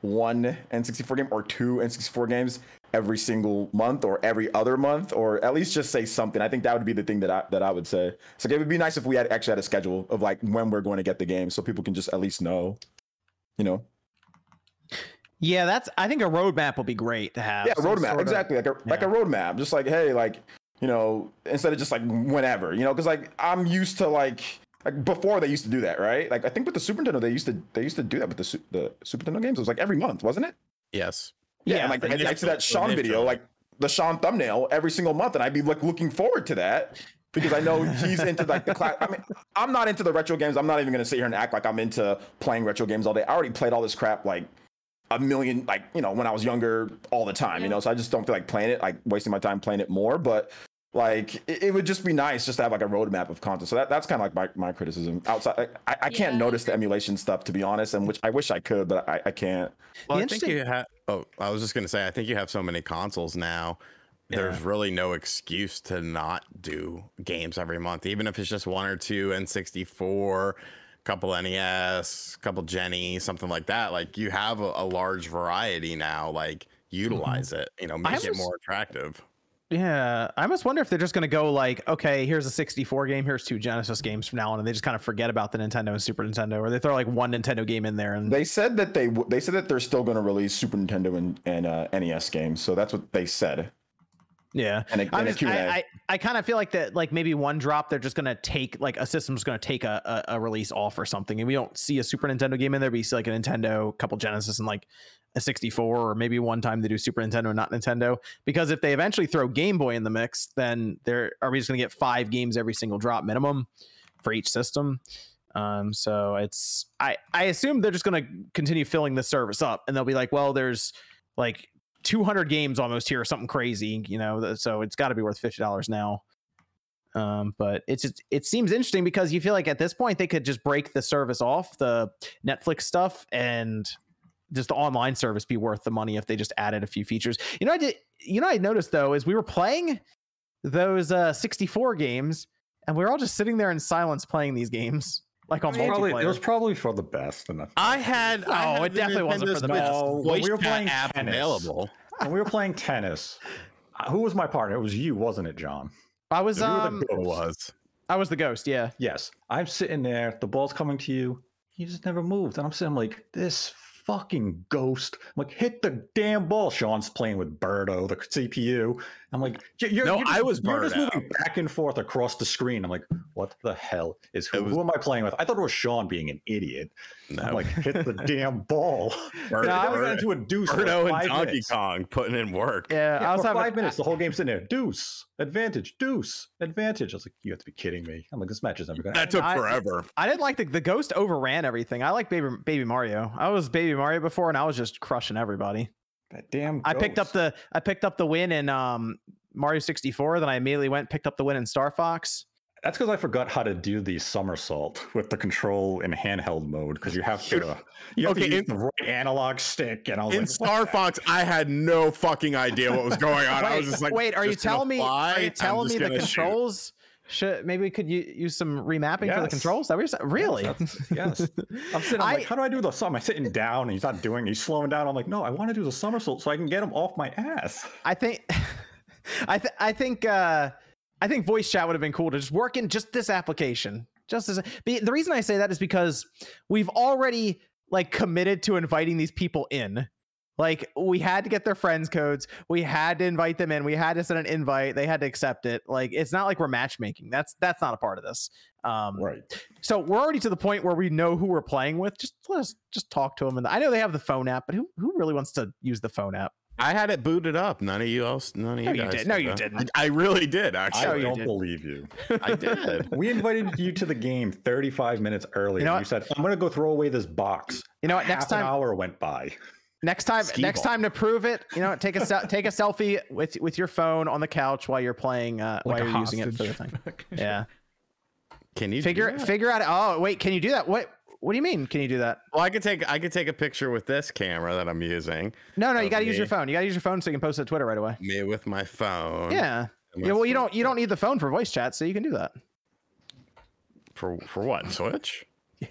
Speaker 3: one N64 game or two N64 games every single month or every other month, or at least just say something. I think that would be the thing that I that I would say. So it would be nice if we had actually had a schedule of like when we're going to get the game, so people can just at least know. You know,
Speaker 1: Yeah, that's. I think a roadmap would be great to have.
Speaker 3: yeah,
Speaker 1: some
Speaker 3: roadmap
Speaker 1: sort of-
Speaker 3: exactly like a like a roadmap, just like hey, like you know, instead of just like whenever, you know, because like I'm used to like like before they used to do that, right? Like I think with the Super Nintendo they used to they used to do that with the Su- the Super Nintendo games. It was like every month, wasn't it?
Speaker 5: Yes.
Speaker 3: Yeah,
Speaker 1: Yeah,
Speaker 3: and like I, I see that Sean video, like the Sean thumbnail every single month, and I'd be like looking forward to that because I know he's into like the class. I mean, I'm not into the retro games. I'm not even gonna sit here and act like I'm into playing retro games all day. I already played all this crap like a million, like you know, when I was younger, all the time. You know, so I just don't feel like playing it, like wasting my time playing it more. But like, it, it would just be nice just to have like a roadmap of content. So that, that's kind of like my, my criticism. Outside, like, I, I can't
Speaker 6: Yeah,
Speaker 3: notice the emulation stuff to be honest, and which I wish I could, but I, I can't.
Speaker 5: Well,
Speaker 1: The
Speaker 5: I think you have. Oh, I was just gonna say, I think you have so many consoles now. There's really no excuse to not do games every month, even if it's just one or two N64, couple NES, couple Jenny, something like that. Like you have a, a large variety now. Like utilize it. You know, make it more attractive.
Speaker 1: Yeah, I almost wonder if they're just going to go like, okay, here's a 64 game, here's two Genesis games from now on, and they just kind of forget about the Nintendo and Super Nintendo, or they throw like one Nintendo game in there and
Speaker 3: They said that they w- they said that they're still going to release Super Nintendo and, and uh, NES games. So that's what they said.
Speaker 1: yeah.
Speaker 3: And a, and
Speaker 1: just, I, I, I kind of feel like that, like maybe one drop, they're just gonna take like a system's gonna take a, a, a release off or something, and we don't see a Super Nintendo game in there. But you see like a Nintendo, couple Genesis, and like a 64, or maybe one time they do Super Nintendo not Nintendo. Because if they eventually throw Game Boy in the mix, then there are we just gonna get five games every single drop minimum for each system. Um, so it's I I assume they're just gonna continue filling the service up, and they'll be like, well, there's like 200 games almost here or something crazy, you know, so it's got to be worth $50 now. Um, but it's just, it seems interesting because you feel like at this point they could just break the service off the Netflix stuff and just the online service be worth the money if they just added a few features. You know, I did, you know, I noticed though, is we were playing those uh 64 games and we were all just sitting there in silence playing these games like on
Speaker 7: Probably,
Speaker 1: multiplayer.
Speaker 7: it was probably for the best. And
Speaker 5: I had. I had
Speaker 1: it
Speaker 5: the
Speaker 1: definitely wasn't for the best.
Speaker 7: No, when we were playing
Speaker 5: app
Speaker 7: tennis.
Speaker 5: available.
Speaker 7: when we were playing tennis, uh, who was my partner? It was you, wasn't it, John?
Speaker 1: I was
Speaker 7: You were the
Speaker 1: um
Speaker 7: ghost.
Speaker 5: was.
Speaker 1: I was the ghost, yeah.
Speaker 7: Yes. I'm sitting there, the ball's coming to you. You just never moved. And I'm sitting like, this fucking ghost. I'm like, hit the damn ball. Sean's playing with Birdo, the CPU. I'm like, you're,
Speaker 5: No,
Speaker 7: you're
Speaker 5: I was
Speaker 7: You're just
Speaker 5: Birdo.
Speaker 7: moving back and forth across the screen. I'm like, what the hell is who?
Speaker 5: Was-
Speaker 7: who am I playing with? I thought it was Sean being an idiot.
Speaker 5: No.
Speaker 7: I'm like, hit the damn ball.
Speaker 5: Birdo,
Speaker 7: And then we got
Speaker 5: Birdo-
Speaker 7: into a deuce. for
Speaker 5: Birdo
Speaker 7: like
Speaker 5: and Donkey
Speaker 7: minutes.
Speaker 5: Kong putting in work.
Speaker 1: Yeah,
Speaker 7: Yeah,
Speaker 1: I was
Speaker 7: for
Speaker 1: having
Speaker 7: five minutes, the whole game's in there. Deuce, advantage, deuce, advantage. I was like, you have to be kidding me. I'm like, this match is never going to
Speaker 5: That took
Speaker 1: I-
Speaker 5: forever.
Speaker 1: I didn't like the the ghost overran everything. I like baby baby Mario. I was baby Mario before, and I was just crushing everybody.
Speaker 7: That damn.
Speaker 1: I picked up the I picked up the win in um Mario 64. Then I immediately went and picked up the win in Star Fox.
Speaker 7: That's because I forgot how to do the somersault with the control in handheld mode because you have to you have
Speaker 5: Okay,
Speaker 7: to use
Speaker 5: in-
Speaker 7: the right analog stick and I was
Speaker 5: In
Speaker 7: like,
Speaker 5: Star Fox, I had no fucking idea what was going on. I was just like,
Speaker 1: wait, are you
Speaker 5: just gonna
Speaker 1: telling me?
Speaker 5: fly,
Speaker 1: Are you
Speaker 5: I'm
Speaker 1: telling me the
Speaker 5: gonna shoot.
Speaker 1: Should maybe we could u- use some remapping for the controls? That saying? Really?
Speaker 7: that's- yes. I'm sitting. I'm
Speaker 1: I-
Speaker 7: like, how do I do the sum? I'm sitting down and he's not doing. it. He's slowing down. I'm like, no, I want to do the somersault so I can get him off my ass.
Speaker 1: I think, I th- I think, uh, I think voice chat would have been cool to just work in just this application. Just as be, the reason I say that is because we've already like committed to inviting these people in. Like we had to get their friends codes, we had to invite them in, we had to send an invite, they had to accept it. Like it's not like we're matchmaking. That's that's not a part of this. Um,
Speaker 7: Right.
Speaker 1: so we're already to the point where we know who we're playing with. Just let us just talk to them. And I know they have the phone app, but who who really wants to use the phone app?
Speaker 5: I had it booted up. None of you else. None of
Speaker 1: No,
Speaker 5: you
Speaker 1: you
Speaker 5: guys.
Speaker 1: did. No, you didn't.
Speaker 5: I, I really did. Actually,
Speaker 1: I
Speaker 7: don't
Speaker 1: did.
Speaker 7: believe you.
Speaker 5: I did.
Speaker 7: We invited you to the game 35 minutes earlier.
Speaker 1: You know
Speaker 7: You, said, I'm going to go throw away this box.
Speaker 1: You know what? Next
Speaker 7: Half an hour went by.
Speaker 1: Next time,
Speaker 5: Skee
Speaker 1: next
Speaker 5: ball.
Speaker 1: time to prove it, you know, take a take a selfie with with your phone on the couch while you're playing, uh,
Speaker 2: Like
Speaker 1: while you're using it for the thing. Yeah.
Speaker 5: Can you
Speaker 1: Figure
Speaker 5: that?
Speaker 1: figure out. Oh wait, can you do that? What What do you mean? Can you do that?
Speaker 5: Well, I could take I could take a picture with this camera that I'm using.
Speaker 1: No, no, you got to use your phone. You got to use your phone so you can post it to Twitter right away.
Speaker 5: Me with my phone.
Speaker 1: Yeah.
Speaker 5: My
Speaker 1: Yeah. Well, you don't you don't need the phone for voice chat, so you can do that.
Speaker 5: For for what? Switch?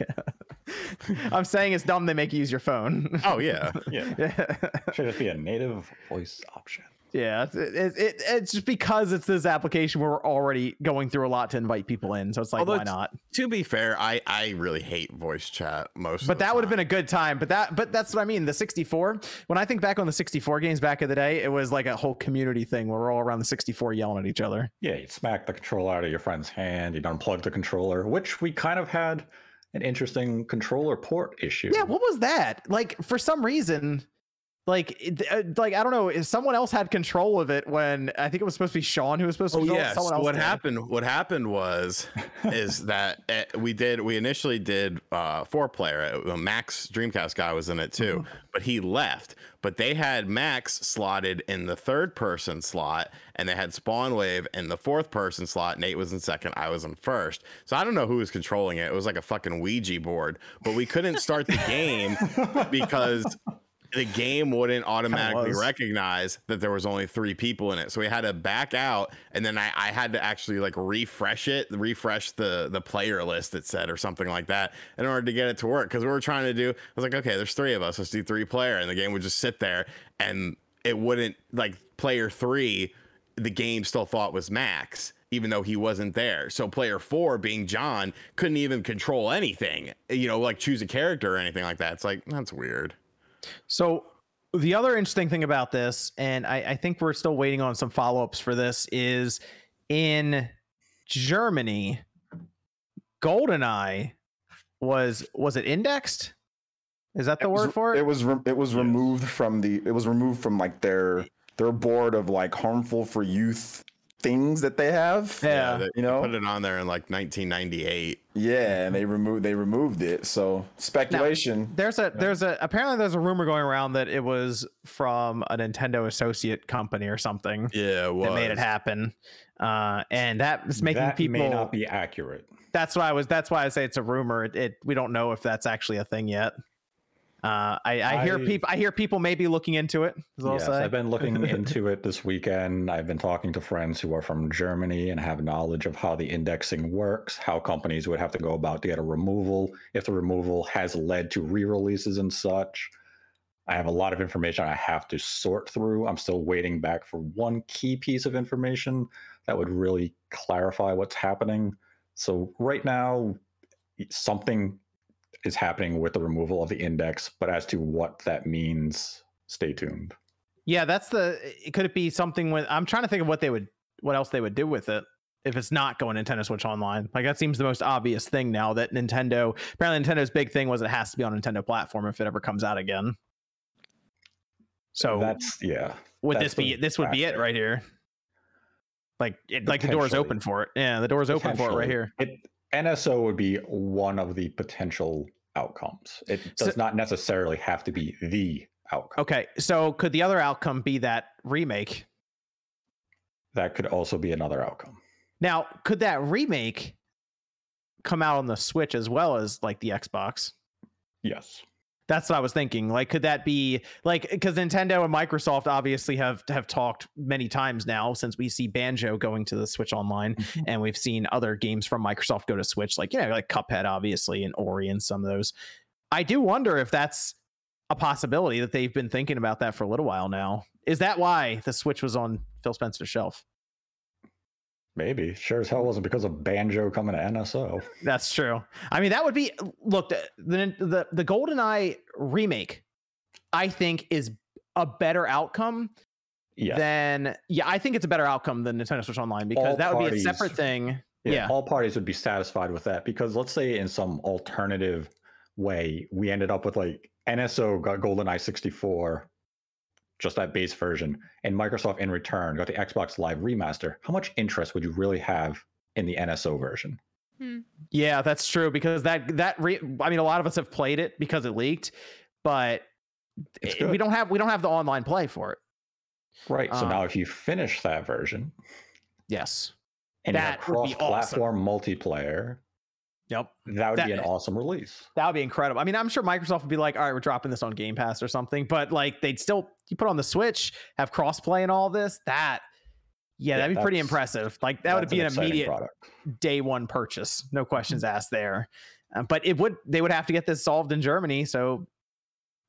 Speaker 1: I'm saying it's dumb they make you use your phone.
Speaker 5: Oh yeah.
Speaker 7: Yeah.
Speaker 1: yeah.
Speaker 7: Should it be a native voice option?
Speaker 1: Yeah, it's, it, it, it's just because it's this application where we're already going through a lot to invite people in, so it's like,
Speaker 5: Although
Speaker 1: why not?
Speaker 5: To be fair, I I really hate voice chat most.
Speaker 1: But that would have been a good time. But that, but that's what I mean. The 64. When I think back on the 64 games back in the day, it was like a whole community thing where we're all around the 64 yelling at each other.
Speaker 7: Yeah, you'd smack the controller out of your friend's hand, you'd unplug the controller, which we kind of had an interesting controller port issue.
Speaker 1: Yeah, what was that? Like for some reason, like uh, like I don't know, if someone else had control of it when I think it was supposed to be Sean who was supposed to.
Speaker 5: Oh
Speaker 1: control
Speaker 5: yes.
Speaker 1: someone else
Speaker 5: What
Speaker 1: did.
Speaker 5: happened? What happened was, is that uh, we did. We initially did uh, four player. Uh, Max Dreamcast guy was in it too,
Speaker 1: Mm-hmm.
Speaker 5: but he left. But they had Max slotted in the third person slot, and they had Spawn Wave in the fourth person slot. Nate was in second. I was in first. So I don't know who was controlling it. It was like a fucking Ouija board. But we couldn't start the game because the game wouldn't automatically recognize that there was only three people in it. So we had to back out and then I, I had to actually like refresh it, refresh the the player list it said or something like that in order to get it to work. Cause we were trying to do I was like, okay, there's three of us, let's do three player. And the game would just sit there and it wouldn't like player three, the game still thought was Max. Even though he wasn't there. So player four, being John, couldn't even control anything, you know, like choose a character or anything like that. It's like, that's weird.
Speaker 1: So the other interesting thing about this, and I, I think we're still waiting on some follow ups for this, is in Germany, GoldenEye was was it indexed? Is that the
Speaker 3: It was-
Speaker 1: word for it?
Speaker 3: It was re- it was removed from the it was removed from like their their board of like harmful for youth things that they have.
Speaker 1: Yeah.
Speaker 5: they
Speaker 3: You know?
Speaker 5: put it on there in like 1998.
Speaker 3: Yeah, and they removed they removed it. So speculation.
Speaker 1: There's a there's a apparently there's a rumor going around that it was from a Nintendo associate company or something
Speaker 5: Yeah, it was.
Speaker 1: that made it happen. Uh, and that is making
Speaker 7: that
Speaker 1: people
Speaker 7: may not be accurate.
Speaker 1: that's why I was that's why I say it's a rumor. It, it we don't know if that's actually a thing yet. Uh, I, I hear
Speaker 7: I-
Speaker 1: people I hear people may be looking into it.
Speaker 7: Yes. I've been looking into it this weekend. I've been talking to friends who are from Germany and have knowledge of how the indexing works, how companies would have to go about to get a removal, if the removal has led to re-releases and such. I have a lot of information I have to sort through. I'm still waiting back for one key piece of information that would really clarify what's happening. So right now, something is happening with the removal of the index, but as to what that means, stay tuned.
Speaker 1: yeah, that's the. it- Could it be something with? I'm trying to think of what they would, what else they would do with it if it's not going Nintendo Switch Online. Like that seems the most obvious thing now that Nintendo. Apparently, Nintendo's big thing was it has to be on Nintendo platform if it ever comes out again. So
Speaker 7: that's yeah.
Speaker 1: would
Speaker 7: that's
Speaker 1: this be this would be it right here? Like it, like the door is open for it. Yeah, the door is open for it right here.
Speaker 7: It NSO would be one of the potential outcomes. It
Speaker 1: So-
Speaker 7: does not necessarily have to be the outcome.
Speaker 1: Okay, so could the other outcome be that remake?
Speaker 7: That could also be another outcome.
Speaker 1: Now, could that remake come out on the Switch as well as like the Xbox?
Speaker 7: Yes.
Speaker 1: That's what I was thinking. Like, could that be like because Nintendo and Microsoft obviously have have talked many times now since we see Banjo going to the Switch Online, mm-hmm. and we've seen other games from Microsoft go to Switch, like you know, like Cuphead, obviously, and Ori, and some of those. I do wonder if that's a possibility that they've been thinking about that for a little while now. Is that why the Switch was on Phil Spencer's shelf?
Speaker 7: Maybe. Sure as hell wasn't because of Banjo coming to NSO.
Speaker 1: That's true. I mean, that would be look the the the, GoldenEye remake. I think is a better outcome
Speaker 7: Yeah.
Speaker 1: than yeah. I think it's a better outcome than Nintendo Switch Online because
Speaker 7: All
Speaker 1: that would be a separate thing. Yeah.
Speaker 7: All parties would be satisfied with that because let's say in some alternative way we ended up with like NSO got GoldenEye 64, just that base version, and Microsoft in return got the Xbox Live remaster. How much interest would you really have in the NSO version?
Speaker 1: Yeah, that's true because that that re- I mean, a lot of us have played it because it leaked, but it- we don't have we don't have the online play for it.
Speaker 7: Right. So
Speaker 1: Uh,
Speaker 7: now if you finish that version
Speaker 1: Yes.
Speaker 7: and
Speaker 1: That
Speaker 7: you
Speaker 1: would
Speaker 7: have
Speaker 1: awesome.
Speaker 7: cross-platform multiplayer,
Speaker 1: Yep.
Speaker 7: that would be an awesome release.
Speaker 1: That would be incredible. I mean, I'm sure Microsoft would be like, all right, we're dropping this on Game Pass or something, but like they'd still you put on the Switch, have crossplay and all this. That yeah,
Speaker 7: Yeah,
Speaker 1: that'd be pretty impressive. Like that would be an
Speaker 7: exciting
Speaker 1: immediate
Speaker 7: product.
Speaker 1: day one purchase. No questions
Speaker 7: Mm-hmm.
Speaker 1: asked there. Uh, but it would they would have to get this solved in Germany. So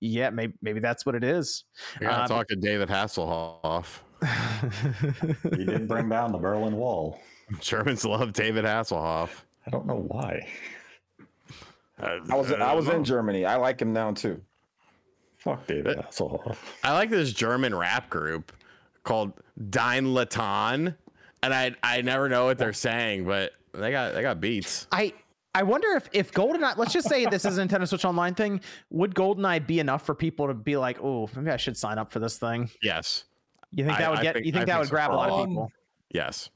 Speaker 1: yeah, maybe maybe that's what it is.
Speaker 5: I gotta
Speaker 1: Um,
Speaker 5: talk to David Hasselhoff.
Speaker 7: He didn't bring down the Berlin Wall.
Speaker 5: Germans love David Hasselhoff.
Speaker 7: I don't know why.
Speaker 5: Uh,
Speaker 3: I was I was
Speaker 5: uh,
Speaker 3: in Germany. I like him now too.
Speaker 7: Fuck David Hasselhoff.
Speaker 5: I like this German rap group called Dein Latan, and I I never know what they're saying, but they got they got beats.
Speaker 1: I I wonder if if GoldenEye, let's just say this is a Nintendo Switch Online thing, would GoldenEye be enough for people to be like, oh, maybe I should sign up for this thing?
Speaker 5: Yes,
Speaker 1: You think
Speaker 5: I-
Speaker 1: that would get?
Speaker 5: think-
Speaker 1: you think
Speaker 5: I
Speaker 1: that
Speaker 5: think
Speaker 1: would
Speaker 5: so,
Speaker 1: grab a lot of people?
Speaker 5: yes.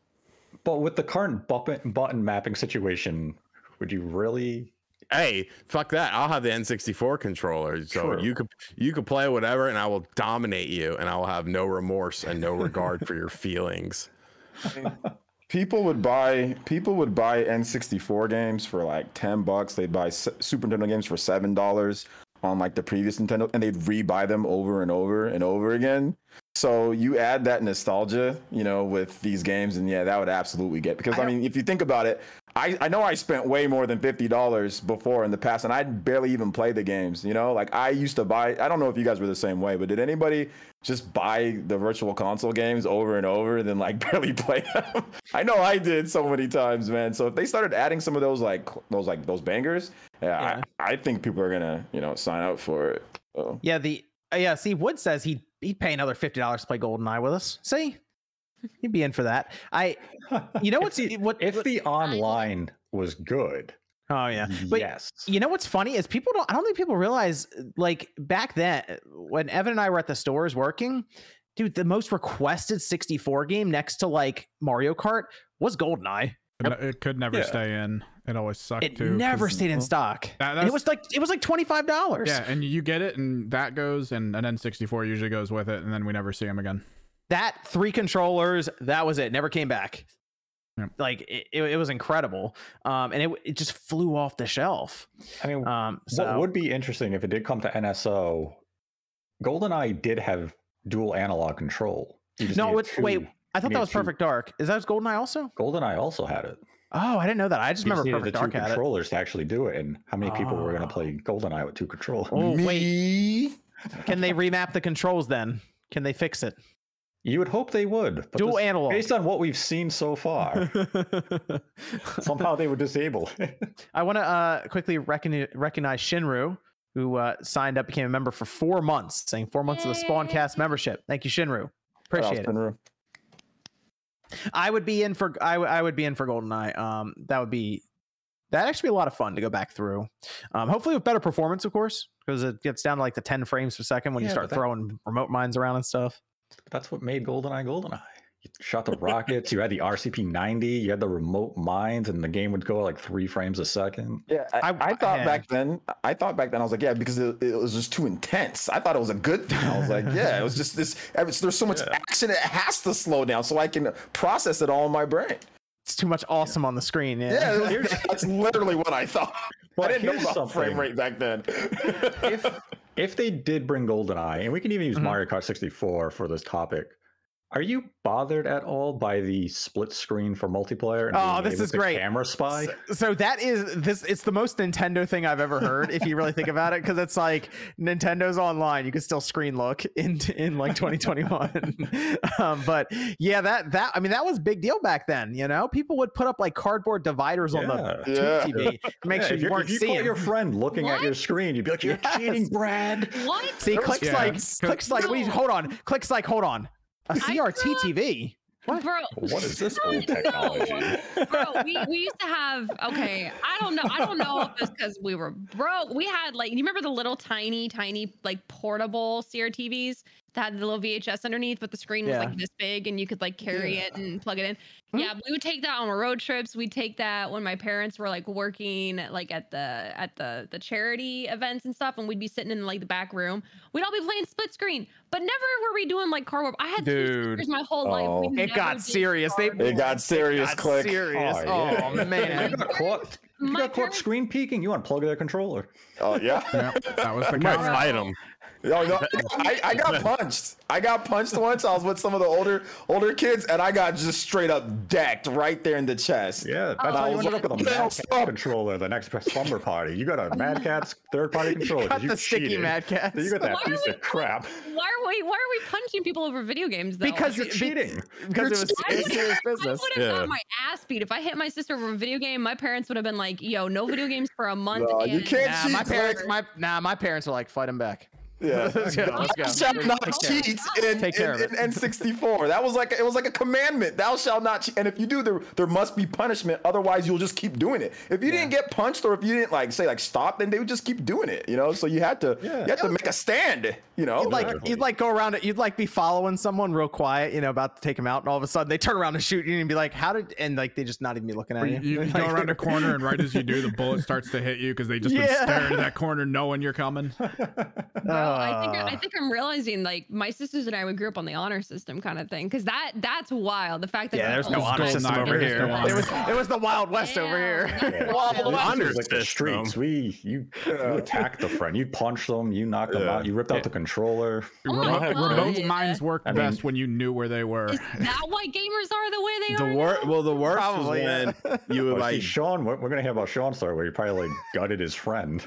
Speaker 7: But with the current button, button mapping situation, would you really?
Speaker 5: Hey, fuck that! I'll have the N64 controller, so
Speaker 7: True.
Speaker 5: you could you could play whatever, and I will dominate you, and I will have no remorse and no regard for your feelings.
Speaker 3: People would buy people would buy N64 games for like 10 bucks. They'd buy S- Super Nintendo games for $7 on like the previous Nintendo and they'd rebuy them over and over and over again. So you add that nostalgia, you know, with these games and yeah, that would absolutely get because I,
Speaker 1: I
Speaker 3: mean, if you think about it, I, I know I spent way more than $50 before in the past and I barely even played the games, you know? Like I used to buy I don't know if you guys were the same way, but did anybody just buy the virtual console games over and over and then like barely play them. I know I did so many times, man. So if they started adding some of those like those like those bangers, yeah,
Speaker 1: Yeah.
Speaker 3: I, I think people are gonna you know sign up for it. So.
Speaker 1: Yeah, the uh, yeah. See, Wood says he'd he'd pay another fifty dollars to play GoldenEye with us. See, he'd be in for that. I, you know
Speaker 7: If
Speaker 1: what's
Speaker 7: the-
Speaker 1: what?
Speaker 7: If
Speaker 1: what-
Speaker 7: the online was good,
Speaker 1: oh yeah, but
Speaker 7: yes.
Speaker 1: You know what's funny is people don't. I don't think people realize like back then when Evan and I were at the stores working, dude, the most requested 64 game next to like Mario Kart was GoldenEye.
Speaker 2: It, it could never
Speaker 7: Yeah.
Speaker 2: stay in. It always sucked
Speaker 1: It
Speaker 2: too.
Speaker 1: never
Speaker 2: 'cause-
Speaker 1: stayed in
Speaker 2: well,
Speaker 1: stock.
Speaker 2: that-
Speaker 1: And it was like it was like twenty five dollars.
Speaker 2: Yeah, and you get it, and that goes, and an N64 usually goes with it, and then we never see them again.
Speaker 1: That three controllers, that was it. Never came back.
Speaker 2: Yep.
Speaker 1: Like it, it, it was incredible, um, and it it just flew off the shelf.
Speaker 7: I mean,
Speaker 1: Um, so
Speaker 7: what would be interesting if it did come to NSO, GoldenEye did have dual analog control.
Speaker 1: No,
Speaker 7: needed
Speaker 1: wait, wait,
Speaker 7: two-
Speaker 1: I thought that was
Speaker 7: needed two-
Speaker 1: Perfect Dark. Is that GoldenEye also?
Speaker 7: GoldenEye also had it.
Speaker 1: Oh, I didn't know that. I just
Speaker 7: You
Speaker 1: remember
Speaker 7: needed
Speaker 1: Perfect
Speaker 7: the two
Speaker 1: Dark had it.
Speaker 7: controllers to actually do it. And how many people were going to play GoldenEye with two controllers?
Speaker 1: Oh, wait. Can they remap the controls then? Can they fix it?
Speaker 7: You would hope they would. But
Speaker 1: Dual
Speaker 7: this-
Speaker 1: analog.
Speaker 7: Based on what we've seen so far, somehow they were disabled.
Speaker 1: I want to uh, quickly recogni- recognize Shinru, who uh, signed up, became a member for four months, saying four months of the Spawncast membership. Thank you, Shinru. Appreciate it.
Speaker 3: Spinner.
Speaker 1: I would be in for I, w- I would be in for GoldenEye. Um, that would be that actually be a lot of fun to go back through. Um, hopefully with better performance, of course, because it gets down to like the ten frames per second when you start
Speaker 7: that-
Speaker 1: throwing remote mines around and stuff.
Speaker 7: That's what made GoldenEye GoldenEye. You shot the rockets, you had the RCP 90, you had the remote mines, and the game would go like three frames a second.
Speaker 3: Yeah, I,
Speaker 1: I-
Speaker 3: I, thought
Speaker 1: yeah.
Speaker 3: back then. I thought back then I was like, yeah, because it, it was just too intense. I thought it was a good thing. I was like, yeah, it was just this. There's so much action, it has to slow down so I can process it all in my brain.
Speaker 1: It's too much awesome on the screen. Yeah.
Speaker 3: Yeah,
Speaker 7: Here's-
Speaker 3: that's literally what I thought.
Speaker 7: But
Speaker 3: I didn't know
Speaker 7: here's
Speaker 3: about frame rate back then.
Speaker 7: if if they did bring GoldenEye, and we can even use
Speaker 1: Mhm.
Speaker 7: Mario Kart 64 for this topic, are you bothered at all by the split screen for multiplayer? And
Speaker 1: Oh, this is great.
Speaker 7: Camera spy.
Speaker 1: so that is this it's the most nintendo thing i've ever heard if you really think about it because it's like nintendo's online you can still screen look in in like 2021 um, but yeah that that i mean that was big deal back then you know people would put up like cardboard dividers on the
Speaker 7: Yeah.
Speaker 3: Yeah.
Speaker 1: tv to make
Speaker 7: Yeah,
Speaker 1: sure you weren't
Speaker 7: if you
Speaker 1: seeing
Speaker 7: your friend looking at your screen, you'd be like, "You're cheating, Brad."
Speaker 6: What?
Speaker 1: see clicks
Speaker 2: Yeah.
Speaker 1: like
Speaker 2: Cause-
Speaker 1: clicks like wait, hold on clicks like hold on a
Speaker 6: I
Speaker 1: crt
Speaker 6: up-
Speaker 1: tv what?
Speaker 6: Bro,
Speaker 7: What is this
Speaker 6: no,
Speaker 7: old technology?
Speaker 6: no. Bro, we, we used to have okay. I don't know. I don't know if it's because we were broke. We had like you remember the little tiny, tiny like portable CRTVs that had the little VHS underneath, but the screen was
Speaker 1: Yeah.
Speaker 6: like this big and you could like carry it and plug it in.
Speaker 1: Mhm.
Speaker 6: Yeah, we would take that on our road trips. We'd take that when my parents were like working like at the at the the charity events and stuff, and we'd be sitting in like the back room. We'd all be playing split screen, but never were we doing like cardboard. I had two
Speaker 1: Dude.
Speaker 6: my whole life. We
Speaker 3: Oh.
Speaker 1: It got serious. They-
Speaker 3: it got serious.
Speaker 1: Got
Speaker 3: click.
Speaker 1: serious
Speaker 7: Oh,
Speaker 1: oh,
Speaker 7: yeah. If
Speaker 1: man
Speaker 7: you got caught, you
Speaker 6: My
Speaker 7: got caught
Speaker 6: parents-
Speaker 7: screen peeking, you unplug their controller.
Speaker 3: Oh yeah.
Speaker 2: Yeah, that was the
Speaker 5: You might
Speaker 2: counter.
Speaker 5: fight him.
Speaker 3: No, no, I, I got punched. I got punched once. I was with some of the older older kids, and I got just straight up decked right there in the chest.
Speaker 7: Yeah, oh, that's
Speaker 6: Oh,
Speaker 7: how you ended
Speaker 3: yeah.
Speaker 7: up with a Mad Cat controller the next slumber party. You got a Mad Cat's third party controller. 'cause
Speaker 1: got
Speaker 7: you
Speaker 1: the sticky
Speaker 7: cheated.
Speaker 1: Mad Catz.
Speaker 7: You got that
Speaker 6: Why
Speaker 7: piece
Speaker 6: we-
Speaker 7: of crap.
Speaker 6: Why are we why are we punching people over video games though?
Speaker 1: because
Speaker 7: You're cheating.
Speaker 1: because it was
Speaker 6: I
Speaker 1: it's
Speaker 6: would-
Speaker 1: serious
Speaker 6: I
Speaker 1: business.
Speaker 6: would have
Speaker 5: Yeah.
Speaker 6: got my ass beat if I hit my sister over a video game. My parents would have been like, "Yo, no video games for a month."
Speaker 3: No, you can't
Speaker 1: Nah, my parents,
Speaker 3: like-
Speaker 1: my nah, my parents were like, fight him back.
Speaker 3: Yeah.
Speaker 1: Let's go, let's go.
Speaker 3: Thou shalt not
Speaker 1: Take care.
Speaker 3: cheat in,
Speaker 1: Take care
Speaker 3: in, in. N64. That was like it was like a commandment. Thou shalt not cheat. And if you do, there there must be punishment. Otherwise, you'll just keep doing it. If you didn't get punched or if you didn't like say like stop, then they would just keep doing it. You know. So you had to
Speaker 7: Yeah.
Speaker 3: you had to make a stand. You know.
Speaker 1: You'd like you'd like go around it. You'd like be following someone real quiet, you know, about to take him out, and all of a sudden they turn around and shoot you, and be like, "How did?" And like they just not even be looking at
Speaker 2: you,
Speaker 1: you.
Speaker 2: you, you
Speaker 1: Like,
Speaker 2: go around a corner, and right as you do, the bullet starts to hit you because they just been
Speaker 1: Yeah.
Speaker 2: staring at that corner, knowing you're coming.
Speaker 6: Bro, uh, I think
Speaker 1: Ah.
Speaker 6: I think I'm realizing like my sisters and I we grew up on the honor system kind of thing because that that's wild. The fact that
Speaker 1: Yeah, there's no honor system over
Speaker 2: there's
Speaker 1: here.
Speaker 2: no
Speaker 1: It was it was the Wild West over here.
Speaker 6: Yeah.
Speaker 3: Well,
Speaker 6: Yeah.
Speaker 3: well,
Speaker 5: honor
Speaker 7: like the
Speaker 5: system.
Speaker 7: streets. We you you attacked the friend. You punched them. You knocked them out. You ripped out the controller.
Speaker 6: Oh my
Speaker 2: remote,
Speaker 6: God.
Speaker 2: remote mines work
Speaker 7: I
Speaker 2: best
Speaker 7: mean-
Speaker 2: when you knew where they were.
Speaker 6: Is that why gamers are the way they
Speaker 5: The
Speaker 6: are?
Speaker 5: wor-
Speaker 6: now?
Speaker 5: well, the worst
Speaker 1: Probably,
Speaker 5: was
Speaker 1: yeah.
Speaker 5: when you would like
Speaker 7: Sean, we're, we're gonna hear about Sean's story where he probably like gutted his friend.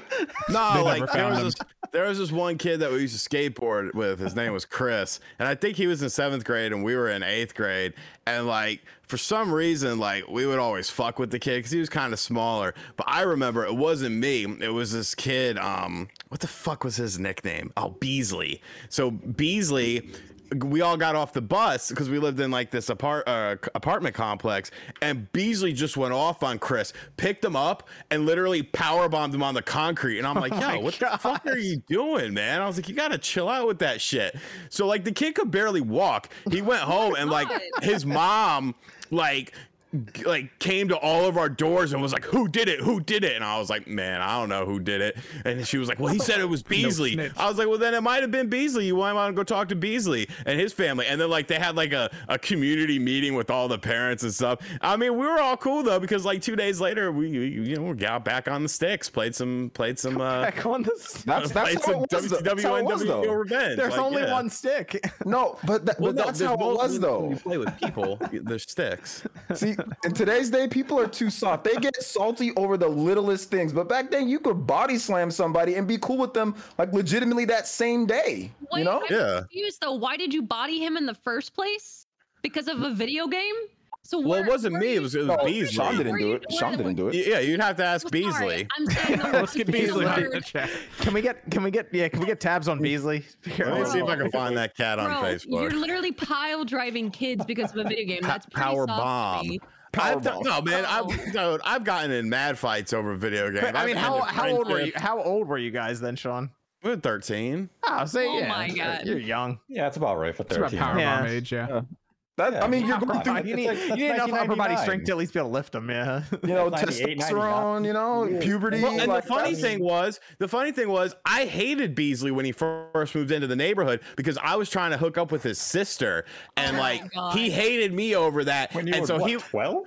Speaker 5: No, like there was this there was this one kid that we used to skateboard with. His name was Chris, and I think he was in seventh grade and we were in eighth grade. And like for some reason, like we would always fuck with the kid because he was kind of smaller. But I remember it wasn't me; it was this kid. Um, what the fuck was his nickname? Oh, Beasley. So Beasley we all got off the bus because we lived in like this apart uh, apartment complex, and Beasley just went off on Chris, picked him up, and literally power bombed him on the concrete. And I'm like,
Speaker 1: my
Speaker 5: yo, what the fuck are you doing, man? I was like, you gotta chill out with that shit. So like the kid could barely walk. He went home and like his mom like g- like came to all of our doors and was like, "Who did it? Who did it?" And I was like, "Man, I don't know who did it." And she was like, "Well, he said it was Beasley."
Speaker 2: snitch.
Speaker 5: I was like, "Well, then it might have been Beasley. You might want to go talk to Beasley and his family." And then like they had like a, a community meeting with all the parents and stuff. I mean, we were all cool though because like two days later, we, we you know we got back on the sticks, played some played some uh,
Speaker 1: Back on this.
Speaker 3: That's that's how it was. though. That's how it was, though.
Speaker 5: Revenge.
Speaker 1: There's
Speaker 5: Like,
Speaker 1: only
Speaker 5: yeah.
Speaker 1: one stick.
Speaker 3: No, but, that,
Speaker 5: Well,
Speaker 3: but
Speaker 5: no,
Speaker 3: that's how it was though.
Speaker 5: You play with people, there's sticks.
Speaker 3: See, in today's day, people are too soft. They get salty over the littlest things. But back then, you could body slam somebody and be cool with them, like legitimately that same day.
Speaker 6: Wait,
Speaker 3: you know?
Speaker 6: I'm
Speaker 5: Yeah.
Speaker 6: confused though. Why did you body him in the first place? Because of a video game? So
Speaker 5: Well,
Speaker 6: where-
Speaker 5: it wasn't me.
Speaker 6: you-
Speaker 5: It was, it was oh,
Speaker 3: No,
Speaker 5: Beasley.
Speaker 3: Sean didn't do it. Sean didn't do it.
Speaker 5: Yeah, you'd have to ask
Speaker 6: Oh, sorry,
Speaker 5: Beasley.
Speaker 6: I'm saying
Speaker 2: Let's get Beasley in the chat.
Speaker 1: Can we get can we get yeah can we get tabs on Beasley?
Speaker 5: Let me see if I can find that cat on
Speaker 6: Bro,
Speaker 5: Facebook.
Speaker 6: you're literally pile driving kids because of a video game. That's pretty
Speaker 5: power
Speaker 6: soft to
Speaker 5: bomb.
Speaker 6: Me.
Speaker 5: I've done,
Speaker 3: Powerball.
Speaker 5: no, man. I've, dude, I've gotten in mad fights over video games.
Speaker 1: I mean, how how old were you? How old were you guys then, Sean?
Speaker 5: We were 13.
Speaker 1: Oh, say
Speaker 6: Oh
Speaker 1: yeah.
Speaker 6: my
Speaker 1: you're-
Speaker 6: God.
Speaker 1: You're young.
Speaker 7: Yeah, it's about right for
Speaker 2: It's about
Speaker 7: 13.
Speaker 2: power
Speaker 1: Yeah.
Speaker 2: bomb age, yeah.
Speaker 3: That, I mean, you're going through,
Speaker 1: You need,
Speaker 7: like-
Speaker 1: you need enough upper body strength to at least be able to lift them. Yeah.
Speaker 3: you know,
Speaker 7: 98,
Speaker 3: testosterone, you know, puberty.
Speaker 5: Well, and
Speaker 3: like,
Speaker 5: the funny
Speaker 3: that's-
Speaker 5: thing was, the funny thing was, I hated Beasley when he first moved into the neighborhood because I was trying to hook up with his sister, and
Speaker 6: Oh
Speaker 5: like
Speaker 6: God.
Speaker 5: he hated me over that.
Speaker 7: When you
Speaker 5: and
Speaker 7: were
Speaker 5: so
Speaker 7: what,
Speaker 5: he
Speaker 7: 12?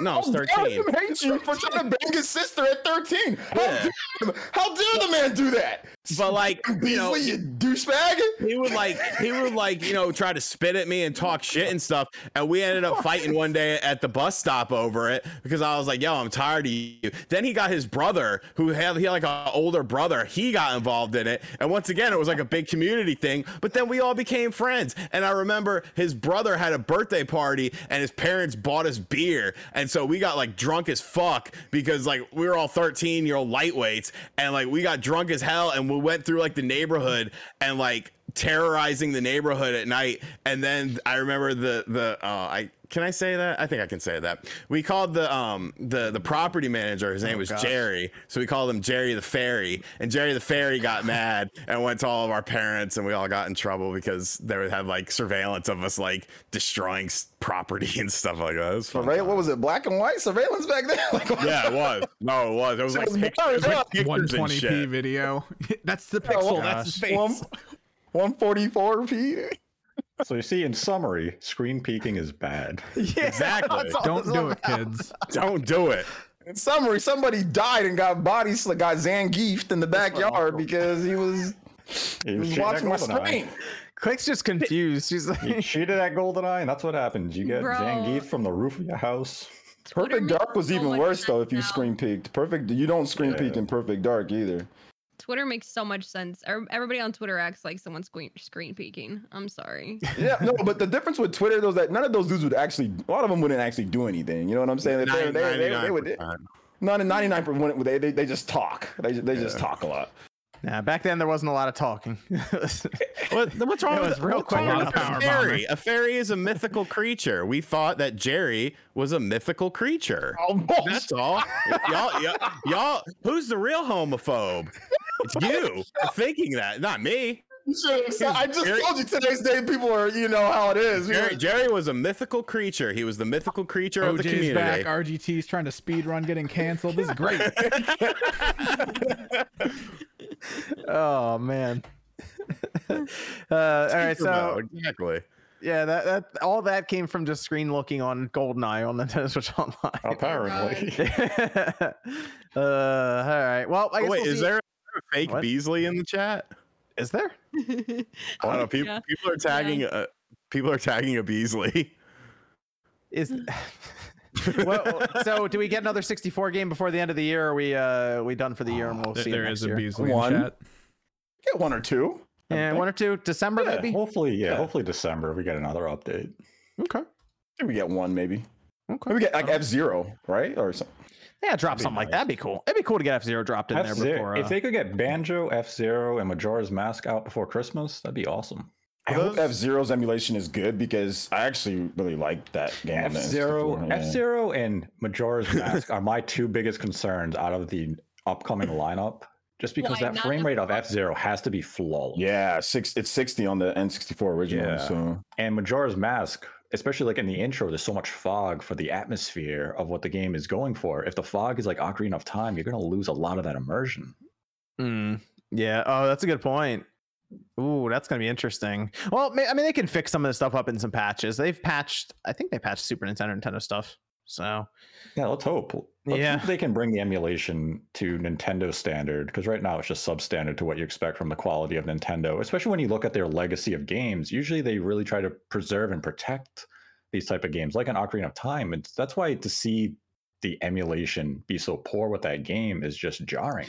Speaker 5: No, I was
Speaker 3: How dare
Speaker 5: 13.
Speaker 3: him hate you for trying to bang his sister at 13? How,
Speaker 5: Yeah.
Speaker 3: dare, how dare the man do that?
Speaker 5: But like, you know,
Speaker 3: you douchebag.
Speaker 5: he would like he would like you know try to spit at me and talk shit and stuff and we ended up fighting one day at the bus stop over it because i was like yo i'm tired of you then he got his brother who had he had like an older brother he got involved in it and once again it was like a big community thing but then we all became friends and i remember his brother had a birthday party and his parents bought us beer and so we got like drunk as fuck because like we were all 13 year old lightweights and like we got drunk as hell and we went through like the neighborhood and like terrorizing the neighborhood at night and then i remember the the uh i can i say that i think i can say that we called the um the the property manager his name was
Speaker 1: gosh.
Speaker 5: jerry so we called him jerry the fairy and jerry the fairy got mad and went to all of our parents and we all got in trouble because they would have like surveillance of us like destroying property and stuff like that it was fun
Speaker 3: Surveil- what was it? Black and white surveillance back then? Like,
Speaker 5: yeah it was no it was it was
Speaker 3: It
Speaker 5: like
Speaker 3: was
Speaker 5: pictures,
Speaker 3: blurred
Speaker 5: like pictures
Speaker 2: 120p
Speaker 5: shit.
Speaker 2: video. That's the pixel.
Speaker 3: well,
Speaker 2: That's his face.
Speaker 3: One, 144p.
Speaker 7: So you see, in summary, screen peeking is bad.
Speaker 1: Yeah,
Speaker 5: Exactly.
Speaker 2: Don't
Speaker 1: it's
Speaker 2: do it, kids.
Speaker 5: don't do it
Speaker 3: In summary, somebody died and got bodies got Zangiefed in the backyard because he was
Speaker 7: He
Speaker 3: I
Speaker 7: was
Speaker 3: was watching my
Speaker 7: GoldenEye.
Speaker 3: screen.
Speaker 1: Click's just confused. She's like,
Speaker 7: You
Speaker 1: like,
Speaker 7: cheated at GoldenEye, and that's what happens. You get
Speaker 6: Bro.
Speaker 7: Zangief from the roof of your house.
Speaker 6: Twitter
Speaker 3: Perfect Dark was even worse though if you screen peeked. Perfect you don't screen peek in Perfect Dark either.
Speaker 6: Twitter makes so much sense. Er- Everybody on Twitter acts like someone's screen screen peeking. I'm sorry.
Speaker 3: Yeah, no, but the difference with Twitter though is that none of those dudes would actually a lot of them wouldn't actually do anything. You know what I'm saying? That They, they, they, they, would
Speaker 5: 99%.
Speaker 3: none ninety nine percent they, they they just talk. They they just
Speaker 5: Yeah.
Speaker 3: talk a lot.
Speaker 1: Nah, back then there wasn't a lot of talking.
Speaker 5: What, what's wrong
Speaker 1: It
Speaker 5: with
Speaker 1: was real quick
Speaker 5: wrong
Speaker 1: on
Speaker 5: with a
Speaker 2: power
Speaker 5: fairy? A fairy is a mythical creature. We thought that Jerry was a mythical creature. That's all. y'all, y'all, y'all, who's the real homophobe? It's you thinking that, not me.
Speaker 3: I just
Speaker 5: Jerry-
Speaker 3: told you today's day people are you know how it is.
Speaker 5: Jerry, Jerry was a mythical creature. He was the mythical creature of the
Speaker 2: OJ's
Speaker 5: community.
Speaker 2: back. RGT's trying to speed run, getting canceled. This is great.
Speaker 1: oh man. uh, all right, so
Speaker 5: mode, exactly.
Speaker 1: yeah, that, that all that came from just screen looking on GoldenEye on the Nintendo Switch Online.
Speaker 7: Apparently.
Speaker 1: uh, all right. Well, I
Speaker 5: Oh,
Speaker 1: guess
Speaker 5: wait,
Speaker 1: we'll
Speaker 5: is
Speaker 1: see-
Speaker 5: there a fake
Speaker 1: What?
Speaker 5: Beasley in the chat?
Speaker 1: Is there?
Speaker 5: I don't know. People,
Speaker 6: Yeah.
Speaker 5: people are tagging. Uh, people are tagging a Beasley.
Speaker 1: Is well, so do we get another 64 game before the end of the year? Or are we uh we done for the year and we'll
Speaker 2: There-
Speaker 1: see
Speaker 2: there
Speaker 1: next
Speaker 2: is a
Speaker 1: year?
Speaker 2: Beasley
Speaker 3: One.
Speaker 2: chat.
Speaker 3: Get one or two.
Speaker 1: Yeah, one or two December
Speaker 3: Yeah.
Speaker 1: maybe.
Speaker 7: hopefully, yeah,
Speaker 3: Yeah.
Speaker 7: hopefully December we get another update.
Speaker 1: Okay.
Speaker 3: Maybe we get one maybe.
Speaker 1: Okay.
Speaker 3: Maybe we get like F Zero, right? Or something.
Speaker 1: Yeah, drop
Speaker 7: That'd be
Speaker 1: something like that. That'd be cool. It'd be cool to get F Zero dropped in there
Speaker 7: F-Zero-
Speaker 1: before. Uh,
Speaker 7: if they could get Banjo, F Zero, and Majora's Mask out before Christmas, that'd be awesome.
Speaker 3: I
Speaker 5: Are
Speaker 3: hope F Zero's emulation is good because I actually really like that game.
Speaker 7: F Zero, F Zero, and Majora's Mask are my two biggest concerns out of the upcoming lineup. Just because
Speaker 6: Why
Speaker 7: that
Speaker 6: not
Speaker 7: frame rate of? F Zero has to be flawless.
Speaker 3: Yeah, six. It's sixty on the N64 original.
Speaker 7: Yeah.
Speaker 3: So
Speaker 7: And Majora's Mask, especially like in the intro, there's so much fog for the atmosphere of what the game is going for. If the fog is like Ocarina of Time, you're gonna lose a lot of that immersion.
Speaker 1: Hmm. yeah. Oh, that's a good point. Ooh, that's gonna be interesting. Well, I mean, they can fix some of the stuff up in some patches. They've patched. I think they patched Super Nintendo, Nintendo stuff. So
Speaker 7: Yeah, let's hope. Let's
Speaker 1: Yeah.
Speaker 7: hope they can bring the emulation to Nintendo standard because right now it's just substandard to what you expect from the quality of Nintendo. Especially when you look at their legacy of games, usually they really try to preserve and protect these type of games, like an Ocarina of Time. And that's why to see the emulation be so poor with that game is just jarring.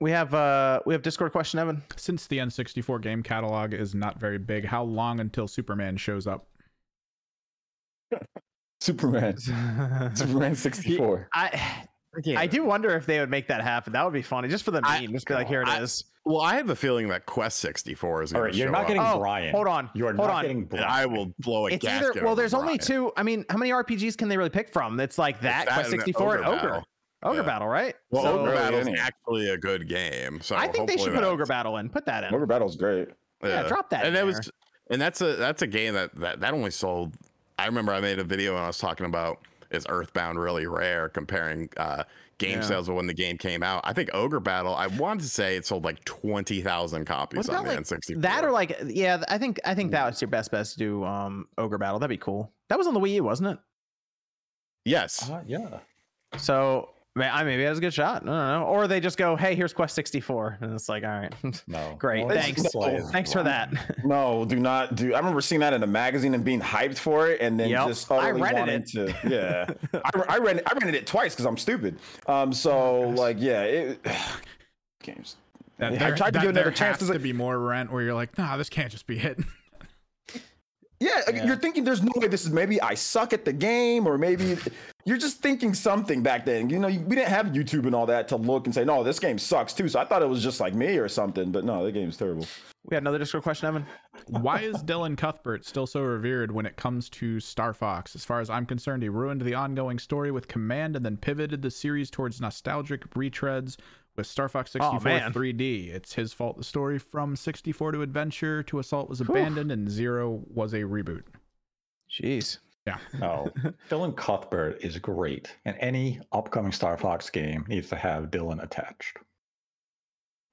Speaker 1: We have uh we have Discord question, Evan.
Speaker 2: Since the N64 game catalog is not very big, how long until Superman shows up?
Speaker 3: Superman, Superman sixty four.
Speaker 1: I I do wonder if they would make that happen. That would be funny, just for the
Speaker 5: I-
Speaker 1: meme. just be like, here it
Speaker 5: I-
Speaker 1: is.
Speaker 5: Well, I have a feeling that Quest 64 is
Speaker 7: All
Speaker 5: going to
Speaker 7: you're
Speaker 5: show
Speaker 7: not
Speaker 5: up.
Speaker 7: getting
Speaker 1: Oh,
Speaker 7: Brian.
Speaker 1: hold on,
Speaker 7: You are
Speaker 1: hold
Speaker 7: not
Speaker 1: on.
Speaker 7: getting Brian.
Speaker 5: I will blow a
Speaker 1: It's either
Speaker 5: gasket
Speaker 1: well,
Speaker 5: over
Speaker 1: there's only two. I mean, how many RPGs can they really pick from? It's like that,
Speaker 5: that
Speaker 1: Quest 64, and
Speaker 5: Ogre
Speaker 1: Ogre.
Speaker 5: Battle.
Speaker 1: Ogre
Speaker 5: Yeah.
Speaker 1: Battle, right?
Speaker 5: Well,
Speaker 1: So-
Speaker 5: Ogre Battle is
Speaker 3: any-
Speaker 5: actually a good game. So
Speaker 1: I think they should put Ogre Battle in. Put that in.
Speaker 3: Ogre Battle's great.
Speaker 1: Yeah, drop that
Speaker 5: And
Speaker 1: in
Speaker 5: that was, and that's a that's a game that that that only sold. I remember I made a video and I was talking about is Earthbound really rare comparing uh, game
Speaker 1: Yeah.
Speaker 5: sales of when the game came out. I think Ogre Battle. I wanted to say it sold like twenty thousand copies
Speaker 1: What's
Speaker 5: on
Speaker 1: that
Speaker 5: the
Speaker 1: like?
Speaker 5: N64.
Speaker 1: That or like, yeah, I think I think that was your best bet to do um Ogre Battle. That'd be cool. That was on the Wii U, wasn't it?
Speaker 5: yes,
Speaker 7: Uh, yeah.
Speaker 1: So ma- I maybe that was a good shot. I don't know. Or they just go, hey, here's Quest 64, and it's like, all right,
Speaker 7: No.
Speaker 1: Great,
Speaker 7: Well,
Speaker 1: thanks.
Speaker 7: it's
Speaker 1: thanks for that.
Speaker 3: No, do not do. I remember seeing that in a magazine and being hyped for it, and then
Speaker 1: Yep.
Speaker 3: just
Speaker 1: I
Speaker 3: utterly
Speaker 1: rented it.
Speaker 3: to. Yeah, I, I rented. I rented it twice because I'm stupid. Um, so like, yeah, it, games.
Speaker 2: That
Speaker 3: I
Speaker 2: there,
Speaker 3: tried to
Speaker 2: that
Speaker 3: give it another
Speaker 2: there
Speaker 3: chance
Speaker 2: to be more rent where you're like, nah, this can't just be it.
Speaker 3: Yeah,
Speaker 1: Yeah.
Speaker 3: you're thinking there's no way this is maybe I suck at the game, or maybe you're just thinking something back then. You know, we didn't have YouTube and all that to look and say, no, this game sucks too. So I thought it was just like me or something, but no, the game's terrible.
Speaker 1: we had another Discord question, Evan.
Speaker 2: Why is Dylan Cuthbert still so revered when it comes to Star Fox? As far as I'm concerned, he ruined the ongoing story with Command and then pivoted the series towards nostalgic retreads with Star Fox 64
Speaker 1: man.
Speaker 2: 3D. It's his fault the story from 64 to Adventure to Assault was abandoned and Zero was a reboot.
Speaker 1: Jeez. Yeah.
Speaker 7: no, Dylan Cuthbert is great, and any upcoming Star Fox game needs to have Dylan attached.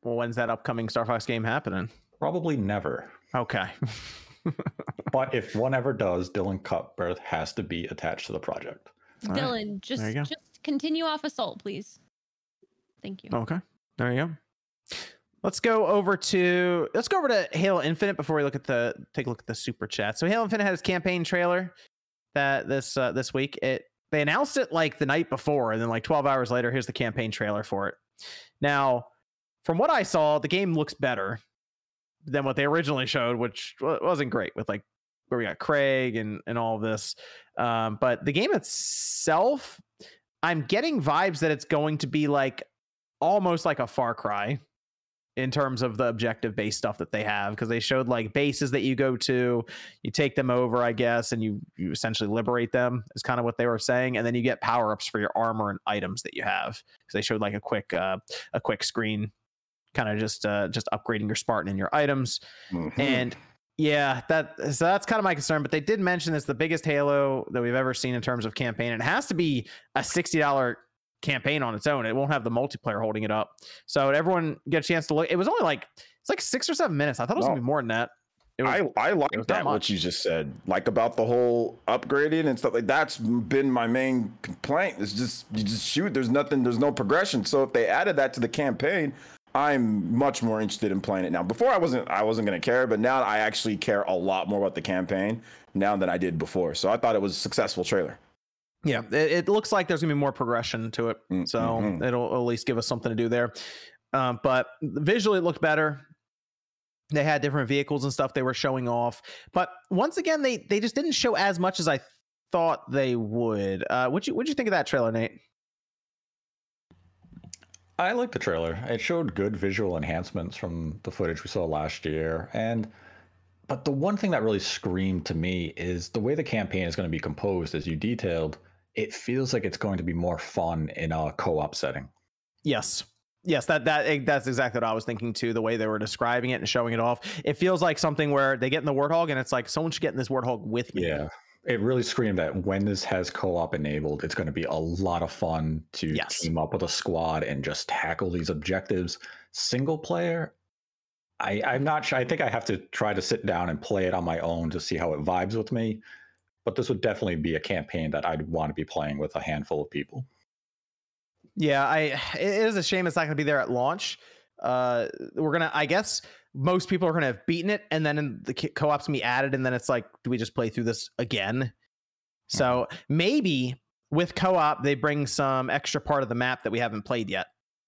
Speaker 1: Well, when's that upcoming Star Fox game happening?
Speaker 7: Probably never,
Speaker 1: Okay.
Speaker 7: but if one ever does, Dylan Cuthbert has to be attached to the project.
Speaker 1: All right.
Speaker 6: Dylan, just
Speaker 1: There you go.
Speaker 6: just continue off assault, please. Thank you.
Speaker 1: Okay. There you go. let's go over to let's go over to Halo Infinite before we look at the take a look at the super chat. So Halo Infinite had its campaign trailer that this uh, this week. It they announced it like the night before, and then like 12 hours later, here's the campaign trailer for it. Now, from what I saw, the game looks better than what they originally showed, which wasn't great with like where we got Craig and and all of this. Um, but the game itself, I'm getting vibes that it's going to be like almost like a Far Cry in terms of the objective based stuff that they have because they showed like bases that you go to you take them over i guess and you you essentially liberate them is kind of what they were saying and then you get power-ups for your armor and items that you have because they showed like a quick uh a quick screen kind of just uh just upgrading your spartan and your items
Speaker 3: Mhm.
Speaker 1: and yeah, that so that's kind of my concern. But they did mention it's the biggest Halo that we've ever seen in terms of campaign. It has to be a sixty dollar campaign on its own. It won't have the multiplayer holding it up. So everyone get a chance to look. It was only like it's like six or seven minutes. I thought it was
Speaker 3: No.
Speaker 1: gonna be more than that. Was,
Speaker 3: I I like
Speaker 1: was
Speaker 3: that what you just said, like about the whole upgrading and stuff like that's been my main complaint. It's just you just shoot. There's nothing. There's no progression. So if they added that to the campaign, I'm much more interested in playing it now. Before I wasn't. I wasn't gonna care, but now I actually care a lot more about the campaign now than I did before. So I thought it was a successful trailer.
Speaker 1: Yeah, it, it looks like there's gonna be more progression to it. So
Speaker 3: mhm.
Speaker 1: it'll at least give us something to do there. Um, but visually, it looked better. They had different vehicles and stuff they were showing off. But once again, they they just didn't show as much as I thought they would. Uh, what you what you think of that trailer, Nate?
Speaker 7: I like the trailer. It showed good visual enhancements from the footage we saw last year. And but the one thing that really screamed to me is the way the campaign is going to be composed, as you detailed, it feels like it's going to be more fun in a co-op setting.
Speaker 1: Yes. Yes, that that eh, that's exactly what I was thinking too. The way they were describing it and showing it off, it feels like something where they get in the warthog and it's like someone should get in this warthog with me.
Speaker 7: Yeah. It really screamed that when this has co-op enabled, it's going to be a lot of fun to
Speaker 1: Yes.
Speaker 7: team up with a squad and just tackle these objectives. Single player, I, I'm not sure. I think I have to try to sit down and play it on my own to see how it vibes with me. But this would definitely be a campaign that I'd want to be playing with a handful of people.
Speaker 1: Yeah, I it is a shame it's not going to be there at launch. Uh, we're gonna, I guess, most people are gonna have beaten it, and then in the co-op's gonna be added, and then it's like, do we just play through this again? So maybe with co-op, they bring some extra part of the map that we haven't played yet.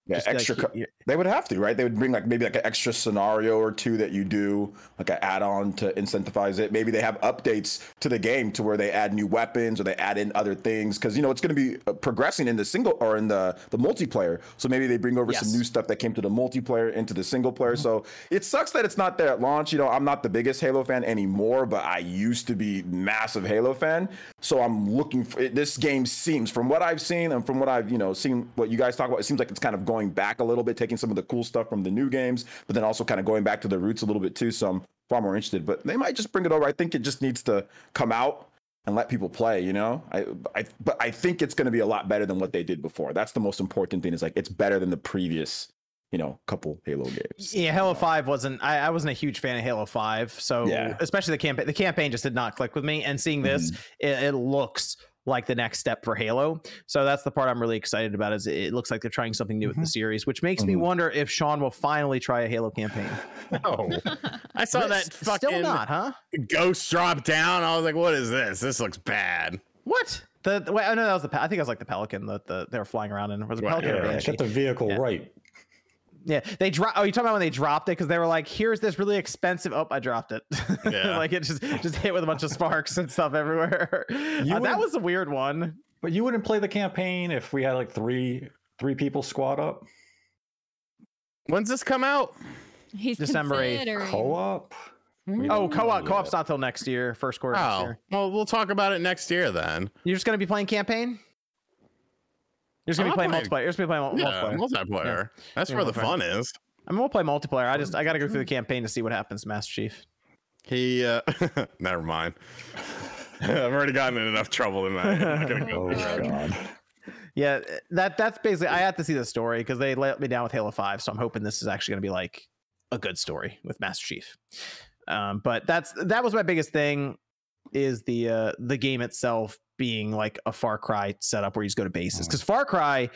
Speaker 3: Yeah,
Speaker 1: Just, like,
Speaker 3: extra. co- They would have to, right? They would bring like maybe like an extra scenario or two that you do, like an add-on to incentivize it. Maybe they have updates to the game to where they add new weapons or they add in other things because you know it's going to be uh, progressing in the single or in the the multiplayer. So maybe they bring over
Speaker 1: Yes.
Speaker 3: some new stuff that came to the multiplayer into the single player. So it sucks that it's not there at launch. You know, I'm not the biggest Halo fan anymore, but I used to be massive Halo fan. So I'm looking for it, this game seems from what I've seen and from what I've you know seen what you guys talk about. It seems like it's kind of going back a little bit, taking some of the cool stuff from the new games, but then also kind of going back to the roots a little bit too. So I'm far more interested. But they might just bring it over. I think it just needs to come out and let people play. You know, I, I but I think it's going to be a lot better than what they did before. That's the most important thing. Is like it's better than the previous, you know, couple Halo games.
Speaker 1: Yeah, Halo Five wasn't. I, I wasn't a huge fan of Halo Five, so
Speaker 3: Yeah.
Speaker 1: especially the campaign. The campaign just did not click with me. And seeing this, mm-hmm. it, it looks like the next step for Halo. So that's the part I'm really excited about. Is it looks like they're trying something new with the series, which makes me
Speaker 3: Mhm.
Speaker 1: wonder if Sean will finally try a Halo campaign.
Speaker 5: No. I saw that fucking
Speaker 1: Still not, huh?
Speaker 5: ghost drop down. I was like, what is this? This looks bad.
Speaker 1: What? The, the wait, oh no, that was the. I think it was like the Pelican that the they were flying around in. Was it
Speaker 5: Right,
Speaker 1: Pelican or
Speaker 5: yeah,
Speaker 1: Banshee?
Speaker 7: Get the vehicle
Speaker 1: Yeah.
Speaker 7: right.
Speaker 1: Yeah, they drop. Oh, you talking about when they dropped it because they were like, "Here's this really expensive." Oh, I dropped it.
Speaker 5: Yeah.
Speaker 1: like it just just hit with a bunch of sparks and stuff everywhere. Uh, that was a weird one.
Speaker 7: But you wouldn't play the campaign if we had like three three people squad up
Speaker 5: When's this come out?
Speaker 6: He's
Speaker 1: December 8th.
Speaker 6: considering.
Speaker 7: co-op. We
Speaker 1: Oh, co-op. Co-op's not till next year, first quarter next
Speaker 5: Oh,
Speaker 1: year.
Speaker 5: well, we'll talk about it next year then.
Speaker 1: You're just gonna be playing campaign. You're just gonna
Speaker 5: I'm
Speaker 1: be playing
Speaker 5: playing-
Speaker 1: multiplayer. You're just gonna be playing
Speaker 5: Yeah,
Speaker 1: multiplayer.
Speaker 5: multiplayer. That's
Speaker 1: Yeah,
Speaker 5: where the fun is.
Speaker 1: I mean, we'll play multiplayer. I just I gotta go through the campaign to see what happens, Master Chief.
Speaker 5: He, uh, never mind. I've already gotten in enough trouble in that. I'm not gonna go
Speaker 7: Oh
Speaker 5: through
Speaker 7: god.
Speaker 1: Yeah, that that's basically. I had to see the story because they let me down with Halo Five, so I'm hoping this is actually going to be like a good story with Master Chief. Um, but that's that was my biggest thing is the uh, the game itself being like a Far Cry setup where you just go to bases mm. because Far Cry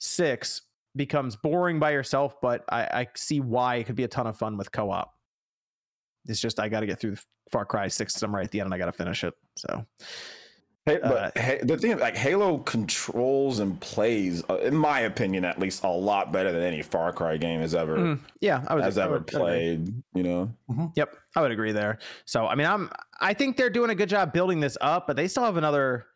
Speaker 1: Six becomes boring by yourself, but I, I see why it could be a ton of fun with co-op. It's just I got to get through Far Cry Six somewhere at the end, and I got to finish it. So
Speaker 3: Hey,
Speaker 1: Uh,
Speaker 3: but hey, the thing, like Halo controls and plays, uh, in my opinion, at least, a lot better than any Far Cry game has ever
Speaker 1: mm, yeah, I was
Speaker 3: has
Speaker 1: I
Speaker 3: ever
Speaker 1: would- I would agree.
Speaker 3: played. You know,
Speaker 1: Yep, I would agree there. So I mean, I'm I think they're doing a good job building this up, but they still have another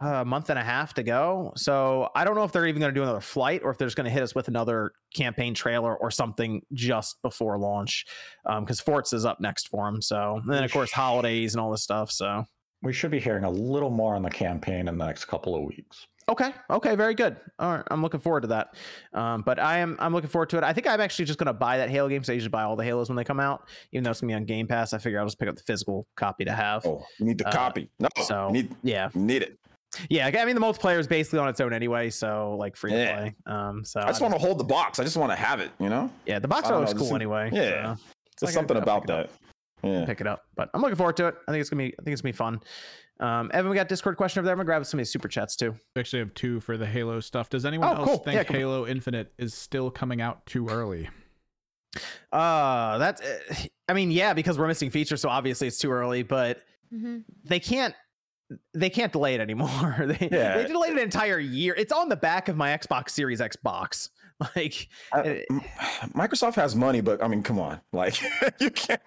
Speaker 1: uh, month and a half to go. So I don't know if they're even going to do another flight or if they're just going to hit us with another campaign trailer or something just before launch, because Forts is up next for them. So and then of course holidays and all this stuff. So
Speaker 7: We should be hearing a little more on the campaign in the next couple of weeks.
Speaker 1: Okay. Okay. Very good. All right. I'm looking forward to that. Um, but I am I'm looking forward to it. I think I'm actually just gonna buy that Halo game. So I usually buy all the Halos when they come out, even though it's gonna be on Game Pass. I figure I'll just pick up the physical copy to have.
Speaker 3: oh, you need the
Speaker 1: Uh,
Speaker 3: copy. No,
Speaker 1: so
Speaker 3: you need
Speaker 1: yeah,
Speaker 3: you need it.
Speaker 1: yeah. I mean the multiplayer is basically on its own anyway, so like free to
Speaker 3: Yeah.
Speaker 1: play. Um, so
Speaker 3: I just want to hold the box. I just want to have it. You know,
Speaker 1: yeah, the box
Speaker 3: I don't
Speaker 1: looks cool
Speaker 3: just-
Speaker 1: anyway.
Speaker 3: yeah.
Speaker 1: so
Speaker 3: there's
Speaker 1: like
Speaker 3: something
Speaker 1: I'll
Speaker 3: about
Speaker 1: pick it
Speaker 3: that. Yeah.
Speaker 1: pick it up. But I'm looking forward to it. I think it's gonna be I think it's gonna be fun. Um, Evan, we got Discord question over there. I'm gonna grab some of these super chats too.
Speaker 2: We actually have two for the Halo stuff. Does anyone
Speaker 1: Oh,
Speaker 2: else
Speaker 1: cool.
Speaker 2: think
Speaker 1: Yeah, come on.
Speaker 2: Halo Infinite is still coming out too early?
Speaker 1: Uh, that's I mean, yeah, because we're missing features, so obviously it's too early. But
Speaker 6: Mhm.
Speaker 1: they can't they can't delay it anymore. they,
Speaker 3: Yeah.
Speaker 1: they delayed an entire year. It's on the back of my Xbox Series X box. Like
Speaker 3: I-
Speaker 1: it-
Speaker 3: Microsoft has money, but I mean, come on, like you can't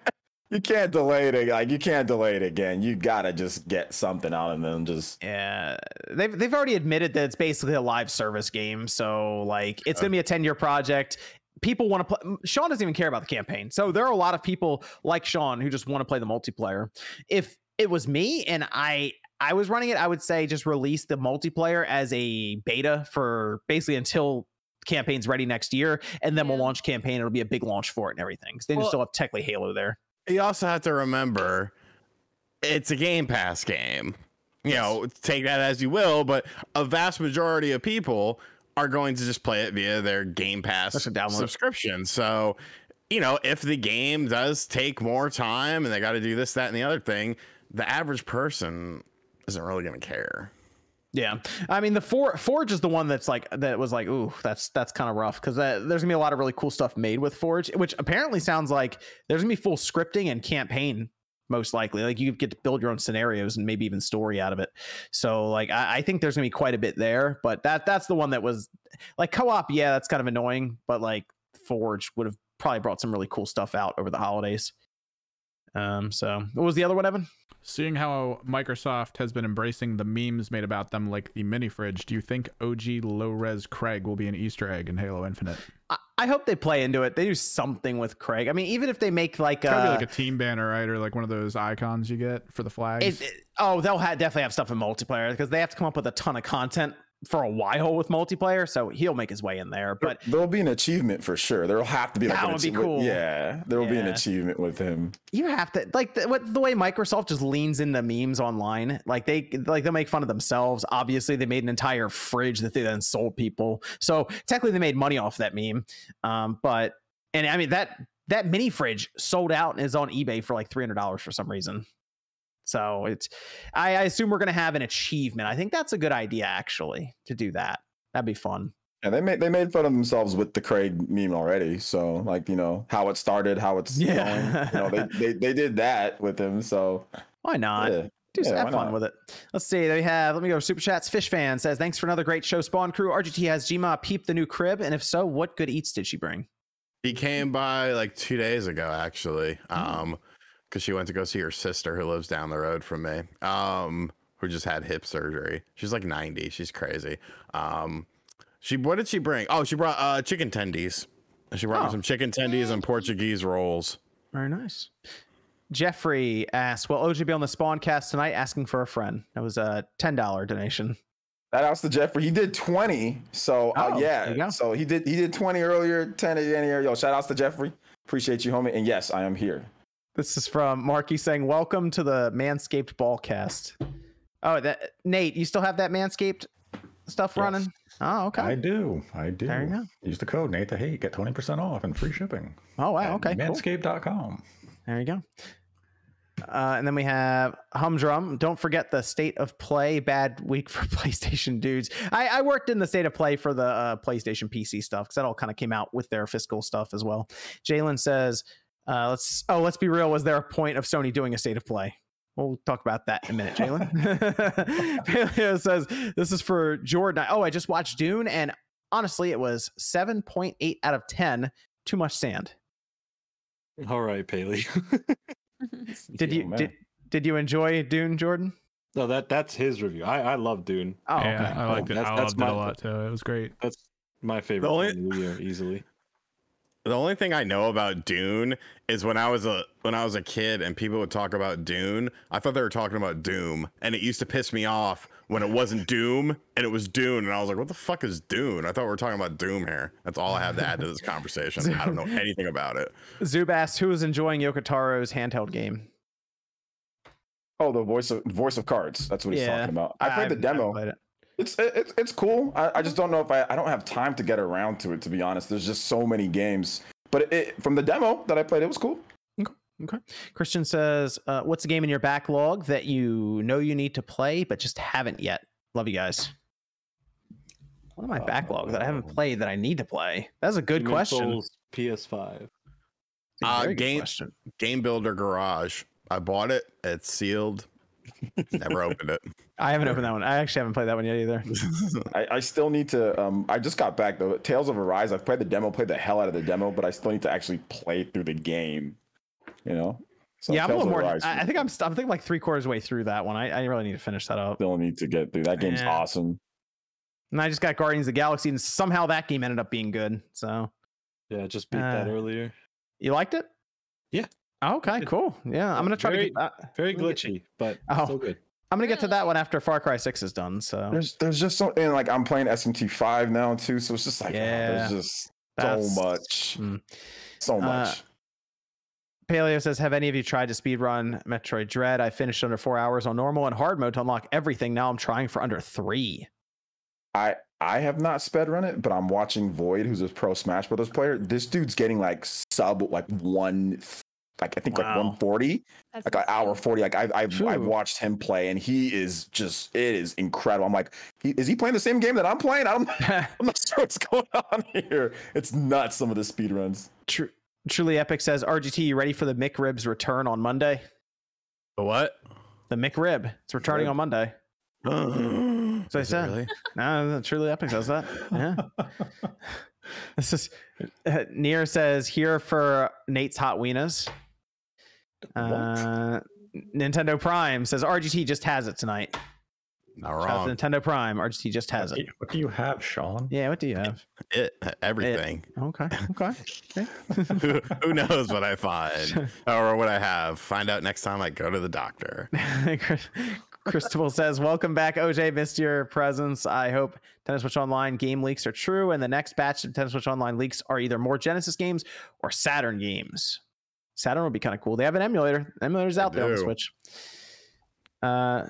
Speaker 3: you can't delay it. Like you can't delay it again. You gotta just get something out and then just
Speaker 1: yeah, they've they've already admitted that it's basically a live service game. So like it's gonna be a 10 year project. People want to play. Sean doesn't even care about the campaign. So there are a lot of people like Sean who just want to play the multiplayer. If it was me and I I was running it, I would say just release the multiplayer as a beta for basically until campaign's ready next year, and then we'll launch campaign. It'll be a big launch for it and everything. 'Cause then you
Speaker 5: Well-
Speaker 1: still have technically Halo there.
Speaker 5: You also have to remember it's a game pass game. You know take that as you will but a vast majority of people are going to just play it via their game pass subscription. So you know if the game does take more time and they got to do this that and the other thing the average person isn't really going to care
Speaker 1: Yeah, I mean the For- Forge is the one that's like that was like, ooh, that's that's kind of rough because there's gonna be a lot of really cool stuff made with Forge, which apparently sounds like there's gonna be full scripting and campaign most likely. Like you get to build your own scenarios and maybe even story out of it. So like I, I think there's gonna be quite a bit there, but that that's the one that was like co-op. Yeah, that's kind of annoying, but like Forge would have probably brought some really cool stuff out over the holidays. Um, so what was the other one, Evan?
Speaker 2: Seeing how Microsoft has been embracing the memes made about them, like the mini fridge, do you think OG low res Craig will be an Easter egg in Halo Infinite?
Speaker 1: I, I hope they play into it. They do something with Craig. I mean, even if they make like
Speaker 2: gotta
Speaker 1: uh,
Speaker 2: like a team banner, right, or like one of those icons you get for the flags.
Speaker 1: It, it- oh, they'll ha- definitely have stuff in multiplayer because they have to come up with a ton of content for a while with multiplayer. So he'll make his way in there. But
Speaker 3: there'll be an achievement for sure. There'll have to be like
Speaker 1: That
Speaker 3: an
Speaker 1: would be
Speaker 3: achievement-
Speaker 1: cool.
Speaker 3: Yeah, there will be an achievement with him.
Speaker 1: you have to like the, what the way Microsoft just leans into memes online. Like they like they'll make fun of themselves. Obviously, they made an entire fridge that they then sold people. So technically, they made money off that meme. Um, but and I mean that that mini fridge sold out and is on eBay for like three hundred dollars for some reason. So it's I, I assume we're gonna have an achievement. I think that's a good idea actually to do that. That'd be fun.
Speaker 3: And they made they made fun of themselves with the Craig meme already. So like you know how it started, how it's
Speaker 1: Yeah.
Speaker 3: going. You know they, they they did that with him. So
Speaker 1: Why not?
Speaker 3: yeah.
Speaker 1: Do some
Speaker 3: Yeah,
Speaker 1: have fun
Speaker 3: not?
Speaker 1: with it. Let's see. They have. Let me go. Super chats. Fish fan says, "Thanks for another great show, Spawn Crew." RGT has Gma peep the new crib, and if so, what good eats did she bring?
Speaker 5: He came by like two days ago, actually,
Speaker 1: Hmm.
Speaker 5: um, because she went to go see her sister who lives down the road from me, um, who just had hip surgery. She's like ninety. She's crazy. Um, she what did she bring? Oh, she brought uh chicken tendies. She brought
Speaker 1: Oh.
Speaker 5: me some chicken tendies and Portuguese rolls.
Speaker 1: Very nice. Jeffrey asked, "Will OG be on the Spawn cast tonight?" Asking for a friend. That was a ten dollar donation.
Speaker 3: That outs to Jeffrey. He did 20. So uh,
Speaker 1: Oh, there you go.
Speaker 3: yeah. So he did he did 20 earlier, 10 again here. Yo, shout outs to Jeffrey. Appreciate you, homie. And yes, I am here.
Speaker 1: This is from Marky saying, "Welcome to the Manscaped Ballcast." Oh, that Nate, you still have that Manscaped stuff
Speaker 7: Yes.
Speaker 1: running? Oh, okay.
Speaker 7: I do. I do.
Speaker 1: There you go.
Speaker 7: Use the code Nate the Hate, get 20% off and free shipping.
Speaker 1: oh, wow. Okay. Cool.
Speaker 7: Manscaped.com.
Speaker 1: There you go. Uh, and then we have Humdrum. Don't forget the state of play. Bad week for PlayStation dudes. I, I worked in the state of play for the uh, PlayStation PC stuff because that all kind of came out with their fiscal stuff as well. Jalen says, uh, "Let's oh, let's be real. Was there a point of Sony doing a state of play?" We'll talk about that in a minute, Jalen. Paleo says, "This is for Jordan." Oh, I just watched Dune, and honestly, it was seven point eight out of ten. Too much sand.
Speaker 4: All right, Paley.
Speaker 1: Did you
Speaker 3: Oh, man.
Speaker 1: did did you enjoy Dune, Jordan?
Speaker 4: no, that that's his review. I I love Dune.
Speaker 1: Oh,
Speaker 2: yeah,
Speaker 1: okay.
Speaker 2: I liked it.
Speaker 4: That's-
Speaker 2: I
Speaker 4: that's
Speaker 2: loved it
Speaker 4: my-
Speaker 2: a lot too. It was great.
Speaker 4: That's my favorite
Speaker 5: only-
Speaker 4: film of the year, easily.
Speaker 5: The only thing I know about Dune is when I was a when I was a kid and people would talk about Dune, I thought they were talking about Doom, and it used to piss me off when it wasn't Doom and it was Dune, and I was like, "What the fuck is Dune?" I thought we were talking about Doom here. That's all I have to add to this conversation. I don't know anything about it.
Speaker 1: Zub asked who was enjoying Yoko Taro's handheld game.
Speaker 3: Oh, the voice of voice of cards. That's what he's
Speaker 1: Yeah.
Speaker 3: talking about. I played the
Speaker 1: I've- I've
Speaker 3: demo.
Speaker 1: Played it.
Speaker 3: It's it's it's cool. I, I just don't know if I I don't have time to get around to it to be honest. There's just so many games. But it, from the demo that I played, it was cool.
Speaker 1: Okay. Christian says, uh, "What's a game in your backlog that you know you need to play but just haven't yet?" Love you guys. What am my backlog that I haven't
Speaker 3: Oh.
Speaker 1: played that I need to play? That's a good
Speaker 4: Demon's
Speaker 1: question.
Speaker 4: Souls PS5.
Speaker 1: It's a
Speaker 5: Uh, game-
Speaker 1: question.
Speaker 5: Game Builder Garage. I bought it. It's sealed. Never opened it.
Speaker 1: I haven't opened that one. I actually haven't played that one yet either.
Speaker 3: I, I still need to. Um, I just got back though. Tales of Arise. I've played the demo, played the hell out of the demo, but I still need to actually play through the game. You know. So
Speaker 1: yeah, I'm a little more.
Speaker 3: Arise,
Speaker 1: I, I think I'm. I'm thinking like three quarters way through that one. I, I really need to finish that up.
Speaker 3: still need to get through. That game's
Speaker 1: Yeah.
Speaker 3: awesome.
Speaker 1: And I just got Guardians of the Galaxy, and somehow that game ended up being good. So
Speaker 4: Yeah, just beat that
Speaker 1: Uh,
Speaker 4: earlier.
Speaker 1: you liked it?
Speaker 4: Yeah.
Speaker 1: Oh, okay, cool. Yeah, I'm gonna try
Speaker 4: Very-
Speaker 1: to. Get, uh,
Speaker 4: Very
Speaker 1: let get-
Speaker 4: glitchy, but
Speaker 1: Oh.
Speaker 4: still good.
Speaker 1: I'm gonna get to that one after Far Cry Six is done. So
Speaker 3: There's there's just so and like I'm playing SMT five now too, so it's just like oh,
Speaker 1: Yeah.
Speaker 3: there's just
Speaker 1: That's-
Speaker 3: so much,
Speaker 1: mm.
Speaker 3: so
Speaker 1: Uh,
Speaker 3: much.
Speaker 1: Paleo says, "Have any of you tried to speedrun Metroid Dread? I finished under four hours on normal and hard mode to unlock everything. Now I'm trying for under three.
Speaker 3: I I have not sped run it, but I'm watching Void, who's a pro Smash Brothers player. This dude's getting like sub like one, like I think like 140,
Speaker 6: That's
Speaker 3: like an hour 40. Like I've I've, I've watched him play, and he is just it is incredible. I'm like, he, is he playing the same game that I'm playing? I'm I'm not sure what's going on here. It's nuts. Some of the speed runs.
Speaker 1: Tru- Truly Epic says, RGT, you ready for the McRib's return on Monday?
Speaker 5: The what?
Speaker 1: The McRib. It's returning
Speaker 3: Rib.
Speaker 1: on Monday.
Speaker 5: That's
Speaker 1: what I said. No, Truly Epic says that. Yeah. this is uh, Near says here for Nate's Hot Wienas. Uh, Nintendo Prime says RGT just has it tonight.
Speaker 5: Not
Speaker 1: Shout out
Speaker 5: wrong.
Speaker 1: Nintendo Prime. RGT just has
Speaker 7: What
Speaker 1: it.
Speaker 7: you- What do you have, Sean?
Speaker 1: Yeah, what do you have?
Speaker 5: It everything.
Speaker 1: Okay, okay.
Speaker 5: who, who knows what I find or what I have? Find out next time I go to the doctor.
Speaker 1: Chris- Cristobal says, "Welcome back, OJ. Missed your presence. I hope Nintendo Switch Online game leaks are true, and the next batch of Nintendo Switch Online leaks are either more Genesis games or Saturn games. Saturn would be kind of cool. They have an emulator. Emulator's out there on the. Switch. Uh,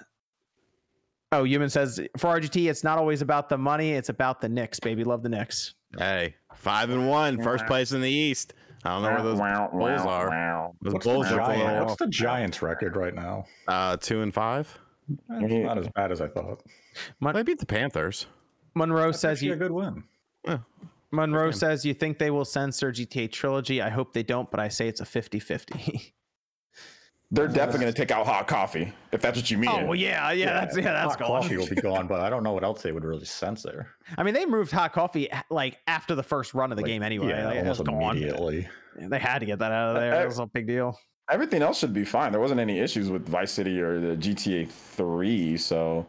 Speaker 1: oh, Human says for RGT, it's not always about the money. It's about the Knicks, baby. Love the Knicks.
Speaker 5: Hey, five and one, first place in the East. I don't know where those Bulls are. Those
Speaker 7: What's,
Speaker 5: Bulls
Speaker 7: the,
Speaker 5: are pulling
Speaker 7: Giant-
Speaker 5: it
Speaker 7: what's the Giants record right now?
Speaker 5: Uh, two and five.
Speaker 7: It's not as bad as I thought.
Speaker 5: They beat the Panthers.
Speaker 1: Monroe
Speaker 7: That's
Speaker 1: says
Speaker 7: actually
Speaker 1: you
Speaker 7: a good win.
Speaker 1: Monroe
Speaker 5: game.
Speaker 1: says you think they will censor GTA Trilogy. I hope they don't, but I say it's a 50-50.
Speaker 3: They're definitely going to take out hot coffee if that's what you mean.
Speaker 1: Oh well, yeah, yeah, that's yeah, that's
Speaker 7: Hot
Speaker 1: gone.
Speaker 7: coffee will be gone, but I don't know what else they would really censor.
Speaker 1: I mean, they moved hot coffee eh, like after the first run of the
Speaker 7: Like,
Speaker 1: game anyway.
Speaker 7: yeah,
Speaker 1: like, it was
Speaker 7: almost
Speaker 1: gone.
Speaker 7: immediately.
Speaker 1: They had to get that out of there. That was a big deal.
Speaker 3: Everything else should be fine. There wasn't any issues with Vice City or the GTA 3, so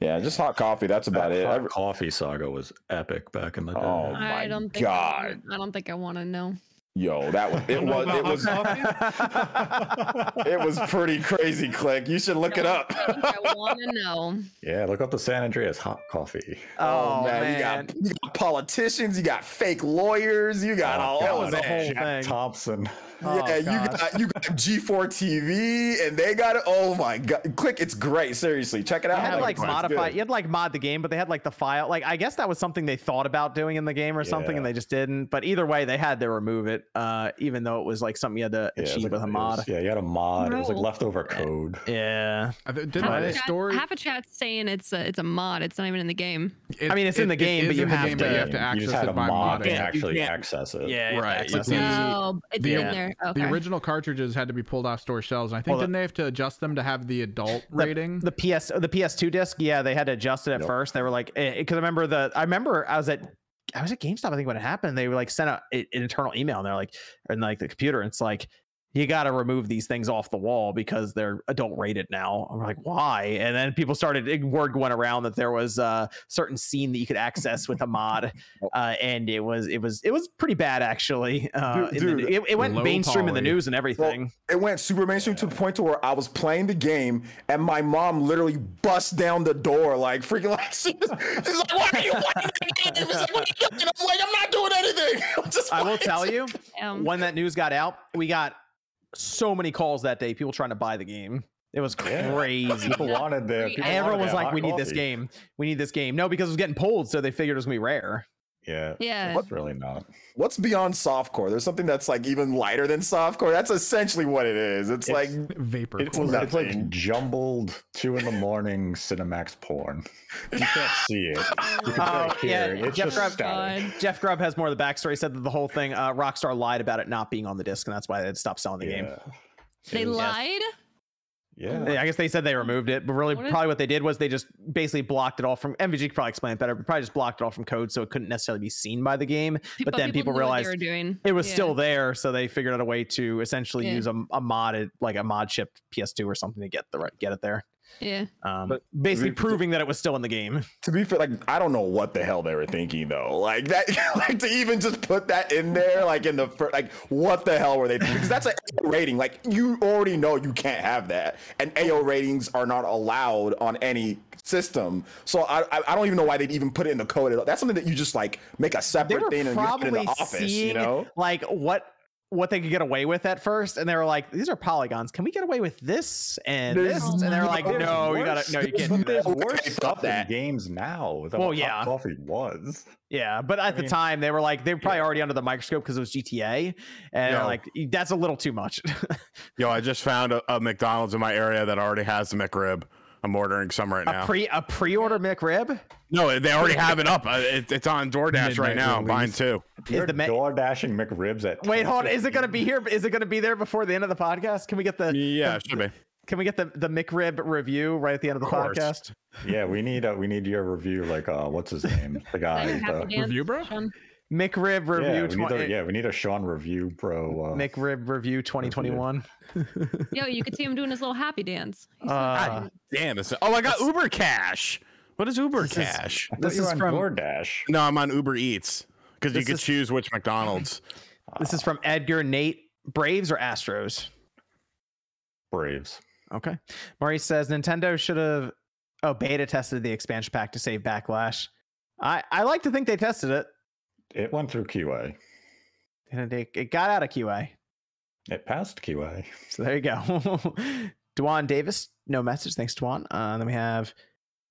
Speaker 3: yeah, just hot coffee. That's about
Speaker 7: That
Speaker 3: it.
Speaker 7: hot
Speaker 3: Every-
Speaker 7: coffee saga was epic back in the day.
Speaker 3: Oh,
Speaker 6: I
Speaker 3: my
Speaker 6: don't think I,
Speaker 3: God.
Speaker 6: wanna- I don't think I want to know.
Speaker 3: Yo, that was it was it was it was pretty crazy. Click, you should look it up.
Speaker 6: I I want to know.
Speaker 7: Yeah, look up the San Andreas hot coffee.
Speaker 1: oh, oh man,
Speaker 3: you got you got politicians, you got fake lawyers, you got oh, all
Speaker 1: that
Speaker 3: oh,
Speaker 1: was a whole
Speaker 7: Jack
Speaker 1: thing.
Speaker 7: Thompson.
Speaker 1: Oh,
Speaker 3: yeah, you got you got G4 TV, and they got it. Oh my god, click! It's great. Seriously, check it out.
Speaker 1: You
Speaker 3: out.
Speaker 1: had like
Speaker 3: it's
Speaker 1: modify. You had like mod the game, but they had like the file. Like I guess that was something they thought about doing in the game or something, and they just didn't. But either way, they had to remove it. uh, even though it was like something you had to
Speaker 7: Yeah,
Speaker 1: achieve
Speaker 7: like-
Speaker 1: with a mod.
Speaker 7: was- yeah, you had a mod. It was like leftover code.
Speaker 1: Yeah,
Speaker 2: I Didn't
Speaker 6: Half a, chat,
Speaker 2: story?
Speaker 6: half a chat's saying it's a, it's a mod. It's not even in the game.
Speaker 2: it-
Speaker 1: I mean, it's in the game, but you
Speaker 2: in
Speaker 1: have
Speaker 2: game, but
Speaker 1: to-
Speaker 2: you have to
Speaker 7: you
Speaker 2: access
Speaker 7: just had
Speaker 2: it
Speaker 7: a
Speaker 2: by
Speaker 7: mod to
Speaker 2: modding.
Speaker 5: You
Speaker 7: actually access it.
Speaker 1: yeah, you have to
Speaker 2: Right,
Speaker 1: access
Speaker 2: but
Speaker 1: it.
Speaker 2: the-
Speaker 6: oh, it's in there. Okay.
Speaker 2: The original cartridges had to be pulled off store shelves. And I think
Speaker 1: Well,
Speaker 2: didn't they have to adjust them to have the adult
Speaker 1: The-
Speaker 2: rating?
Speaker 1: The PS oh, the PS2 disc, yeah, they had to adjust it at
Speaker 7: Yep.
Speaker 1: first. They were like, eh, because I remember the I remember I was at I was at GameStop. I think when it happened, they were like sent out an internal email, and they're like, and like the computer, and it's like. You got to remove these things off the wall because they're adult rated now. I'm like, why? And then people started word went around that there was a certain scene that you could access with a mod, uh, and it was it was it was pretty bad actually. Uh,
Speaker 3: Dude,
Speaker 1: the- it, it went
Speaker 2: low
Speaker 1: mainstream in the news and everything.
Speaker 3: It went super mainstream to the point to where I was playing the game and my mom literally bust down the door like freaking like she's, she's like, "Why are you playing the game?" Like, "What are you doing?" I'm like, "I'm not doing anything." I'm just
Speaker 1: I will
Speaker 3: playing."
Speaker 1: tell you,
Speaker 6: Um,
Speaker 1: when that news got out, we got so many calls that day. People trying to buy the game. It was
Speaker 7: Yeah.
Speaker 1: crazy.
Speaker 7: People wanted their. people
Speaker 1: Everyone
Speaker 7: wanted
Speaker 1: was like, "We need this game. We need this game." No, because it was getting pulled, so they figured it was gonna be rare.
Speaker 7: Yeah.
Speaker 6: Yeah.
Speaker 7: It's really not.
Speaker 3: What's beyond softcore? There's something that's like even lighter than softcore. That's essentially what it is. It's, like
Speaker 2: Vapor.
Speaker 7: It's,
Speaker 2: core.
Speaker 7: it's like jumbled two in the morning Cinemax porn. You can't see it. You can
Speaker 1: Oh,
Speaker 7: just
Speaker 1: yeah,
Speaker 7: hear it. It's
Speaker 1: Jeff
Speaker 7: just
Speaker 1: Grubb- Jeff Grubb has more of the backstory. Said that the whole thing, uh, Rockstar lied about it not being on the disc, and that's why they stopped selling the game.
Speaker 6: They
Speaker 7: It was-
Speaker 6: lied.
Speaker 7: Yeah.
Speaker 1: I guess they said they removed it, but really,
Speaker 6: What is-
Speaker 1: probably what they did was they just basically blocked it all from. MVG could probably explain it better, but probably just blocked it all from code, so it couldn't necessarily be seen by the game. But then people,
Speaker 6: knew what
Speaker 1: realized
Speaker 6: they were doing.
Speaker 1: it was
Speaker 6: Yeah.
Speaker 1: still there, so they figured out a way to essentially
Speaker 6: Yeah.
Speaker 1: use a, a modded, like a mod shipped PS2 or something to get the right get it there.
Speaker 6: Yeah.
Speaker 1: Um,
Speaker 3: But-
Speaker 1: basically
Speaker 3: we-
Speaker 1: proving that it was still in the game.
Speaker 3: to be fair, like I don't know what the hell they were thinking though. Like that, like to even just put that in there, like in the first, like, what the hell were they? Thinking? Because that's an AO rating. Like you already know you can't have that, and AO ratings are not allowed on any system. So I I, I don't even know why they'd even put it in the code at all. That's something that you just like make a separate thing and you put it in the office.
Speaker 1: seeing
Speaker 3: You know.
Speaker 1: like what what they could get away with at first, and they were like, "These are polygons. Can we get away with this and
Speaker 3: There's
Speaker 1: this?" And they were like,
Speaker 7: There's
Speaker 1: "No, you gotta, no, you can't do
Speaker 7: There's
Speaker 1: that."
Speaker 7: Worse
Speaker 3: stop
Speaker 7: stuff in games now than
Speaker 1: Well, yeah.
Speaker 7: coffee was.
Speaker 1: Yeah, but at the
Speaker 7: mean-
Speaker 1: time they were like they were probably already under the microscope because it was GTA, and
Speaker 5: Yo.
Speaker 1: like that's a little too much.
Speaker 5: Yo, I just found a, a McDonald's in my area that already has the McRib. I'm ordering some right
Speaker 1: a
Speaker 5: now.
Speaker 1: pre a pre order McRib
Speaker 5: no, they already have it up. Uh, it, it's on DoorDash right now. I'm buying
Speaker 2: release.
Speaker 5: two.
Speaker 1: is
Speaker 7: You're
Speaker 1: the ma-
Speaker 7: door dashing McRibs at.
Speaker 1: wait hold on is it gonna be here? Is it gonna be there before the end of the podcast? Can we get the
Speaker 5: Yeah,
Speaker 1: the-
Speaker 5: it should be.
Speaker 1: Can we get the the McRib review right at the end of the
Speaker 5: Of course.
Speaker 1: podcast?
Speaker 7: Yeah, we need uh, we need your review. Like, uh, what's his name? The guy.
Speaker 6: your
Speaker 7: the-
Speaker 6: dance,
Speaker 2: Review, bro?
Speaker 6: Sean?
Speaker 1: McRib
Speaker 7: yeah,
Speaker 1: review.
Speaker 7: we need
Speaker 1: twen-
Speaker 7: a, yeah, we need a Sean review, bro. Uh,
Speaker 1: McRib review 2021.
Speaker 6: Yo, you could see him doing his little happy dance.
Speaker 1: Uh,
Speaker 6: happy.
Speaker 5: Damn. It's, oh, I got Uber Cash. What is Uber
Speaker 1: This
Speaker 5: Cash?
Speaker 7: I thought
Speaker 1: this is
Speaker 7: on
Speaker 1: from-
Speaker 7: DoorDash.
Speaker 5: No, I'm on Uber Eats because you
Speaker 1: This
Speaker 5: could
Speaker 1: is-
Speaker 5: choose which McDonald's.
Speaker 1: This is from Edgar Nate. Braves or Astros?
Speaker 7: Braves.
Speaker 1: Okay. Maurice says Nintendo should have oh beta tested the expansion pack to save backlash. I I like to think they tested it
Speaker 7: It went through QA.
Speaker 1: and it, it got out of QA.
Speaker 7: It passed QA.
Speaker 1: So there you go. Dwan Davis, no message. Thanks, Dwan. Uh, then we have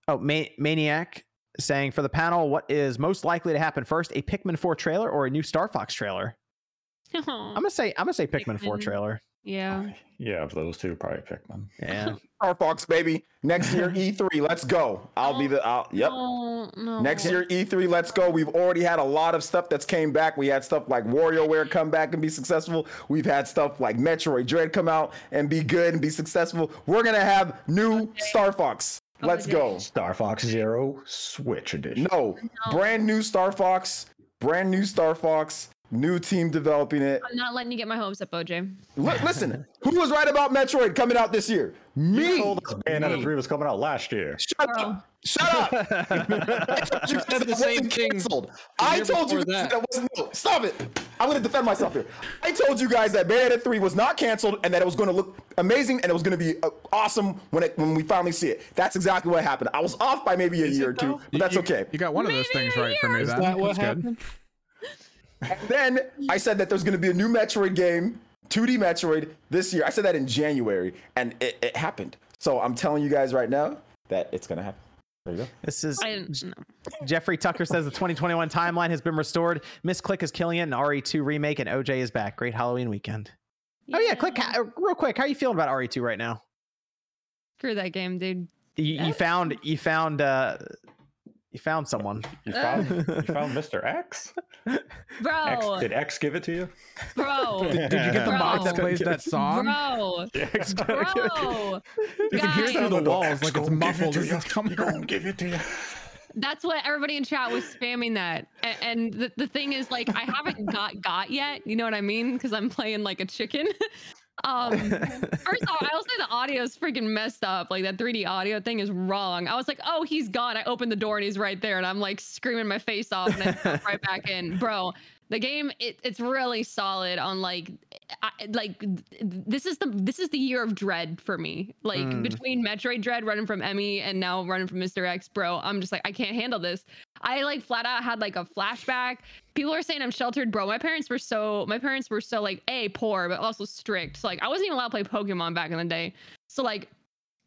Speaker 1: oh Ma- Maniac saying for the panel, what is most likely to happen first, a Pikmin 4 trailer or a new Star Fox trailer? I'm gonna say I'm gonna say Pikmin 4 trailer.
Speaker 6: Yeah.
Speaker 7: Yeah, of those two, probably Pikmin.
Speaker 1: Yeah.
Speaker 3: Star Fox, baby. Next year E3, let's go. I'll be the. I'll, yep.
Speaker 6: No, no.
Speaker 3: Next year E3, let's go. We've already had a lot of stuff that's came back. We had stuff like WarioWare come back and be successful. We've had stuff like Metroid Dread come out and be good and be successful. We're gonna have new Star Fox. Let's go.
Speaker 7: Star Fox Zero Switch Edition.
Speaker 3: No, brand new Star Fox, brand new Star Fox, new team developing it.
Speaker 6: I'm not letting you get my hopes up, OJ.
Speaker 3: Li- listen, who was right about Metroid coming out this year? Me.
Speaker 7: told us Bayonetta 3 was coming out last year.
Speaker 3: Shut
Speaker 6: Bro.
Speaker 3: up. Shut up. You said
Speaker 4: the
Speaker 3: it
Speaker 4: same
Speaker 3: wasn't
Speaker 4: thing
Speaker 3: canceled. I told you
Speaker 4: that.
Speaker 3: that wasn't. No, stop it. I'm going to defend myself here. I told you guys that Bayonetta 3 was not canceled and that it was going to look amazing and it was going to be uh, awesome when it when we finally see it. That's exactly what happened. I was off by maybe a
Speaker 4: Is
Speaker 3: year or two, but that's
Speaker 2: You-
Speaker 3: okay.
Speaker 2: You got one of those
Speaker 6: Maybe
Speaker 2: things right for me.
Speaker 4: Is
Speaker 2: then.
Speaker 4: that what
Speaker 2: That's good.
Speaker 4: Happened?
Speaker 3: And then I said that there's going to be a new Metroid game, 2D Metroid, this year. I said that in January, and it, it happened. So I'm telling you guys right now that it's going to happen. There you go.
Speaker 1: This is
Speaker 6: I didn't know.
Speaker 1: Jeffrey Tucker says the 2021 timeline has been restored. Miss Click is killing it, and RE2 remake and OJ is back. Great Halloween weekend. Oh yeah, Click. uh, Real quick, how are you feeling about RE2 right now?
Speaker 6: Screw that game, dude.
Speaker 1: You, you found you found uh you found someone.
Speaker 7: You found you found Mr. X? Bro. X?
Speaker 6: Bro,
Speaker 7: Did X give it to you?
Speaker 6: bro,
Speaker 2: Did you get the
Speaker 6: Bro.
Speaker 2: box that plays that song?
Speaker 6: bro, bro.
Speaker 2: You can hear it through the
Speaker 6: Guys.
Speaker 2: walls like it's muffled as it's coming out.
Speaker 7: give it to you.
Speaker 6: That's what everybody in chat was spamming that. A- And the, the thing is, like, I haven't got got yet. You know what I mean? Because I'm playing like a chicken. um, first off, I will say the audio is freaking messed up. Like that 3D audio thing is wrong. I was like, oh, he's gone. I opened the door and he's right there, and I'm like screaming my face off, and pop right back in, bro. The game, it, it's really solid on like, I, like this is the this is the year of dread for me. Like
Speaker 1: Mm.
Speaker 6: between Metroid Dread running from EMMI and now running from Mr. X, bro, I'm just like I can't handle this. I like flat out had like a flashback. People are saying I'm sheltered, bro. My parents were so my parents were so like a poor but also strict. So like I wasn't even allowed to play Pokemon back in the day. So like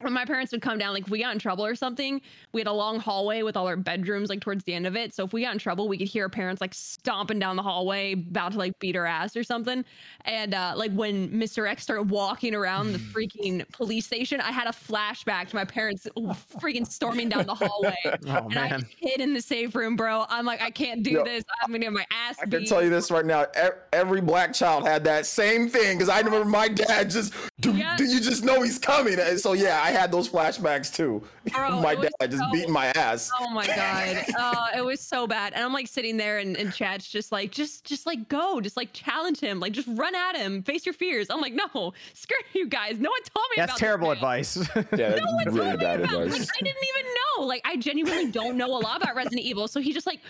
Speaker 6: when my parents would come down, like if we got in trouble or something, we had a long hallway with all our bedrooms like towards the end of it. So if we got in trouble, we could hear our parents like stomping down the hallway, about to like beat our ass or something. And uh, like when Mr. X started walking around the freaking police station, I had a flashback to my parents freaking storming down the hallway.
Speaker 1: Oh
Speaker 6: and I
Speaker 1: man.
Speaker 6: just hid in the safe room, bro. I'm like, I can't do
Speaker 3: Yo,
Speaker 6: this. I'm gonna get my ass
Speaker 3: I
Speaker 6: beat.
Speaker 3: can tell you this right now. Every black child had that same thing because I remember my dad just, do,
Speaker 6: Yeah.
Speaker 3: do you just know he's coming? And so yeah, I had those flashbacks too.
Speaker 6: Bro,
Speaker 3: my
Speaker 6: it was
Speaker 3: dad just
Speaker 6: so-
Speaker 3: beating my ass.
Speaker 6: Oh my god. Uh, it was so bad. And I'm like sitting there and, and chat's just like, just just like go, just like challenge him, like just run at him, face your fears. I'm like, no, screw you guys. No one told me
Speaker 1: That's
Speaker 6: about
Speaker 1: terrible advice.
Speaker 3: Yeah, that's
Speaker 6: No one
Speaker 3: really
Speaker 6: told me
Speaker 3: bad
Speaker 6: about-
Speaker 3: advice.
Speaker 6: Like I didn't even know. Like I genuinely don't know a lot about Resident Evil. So he just like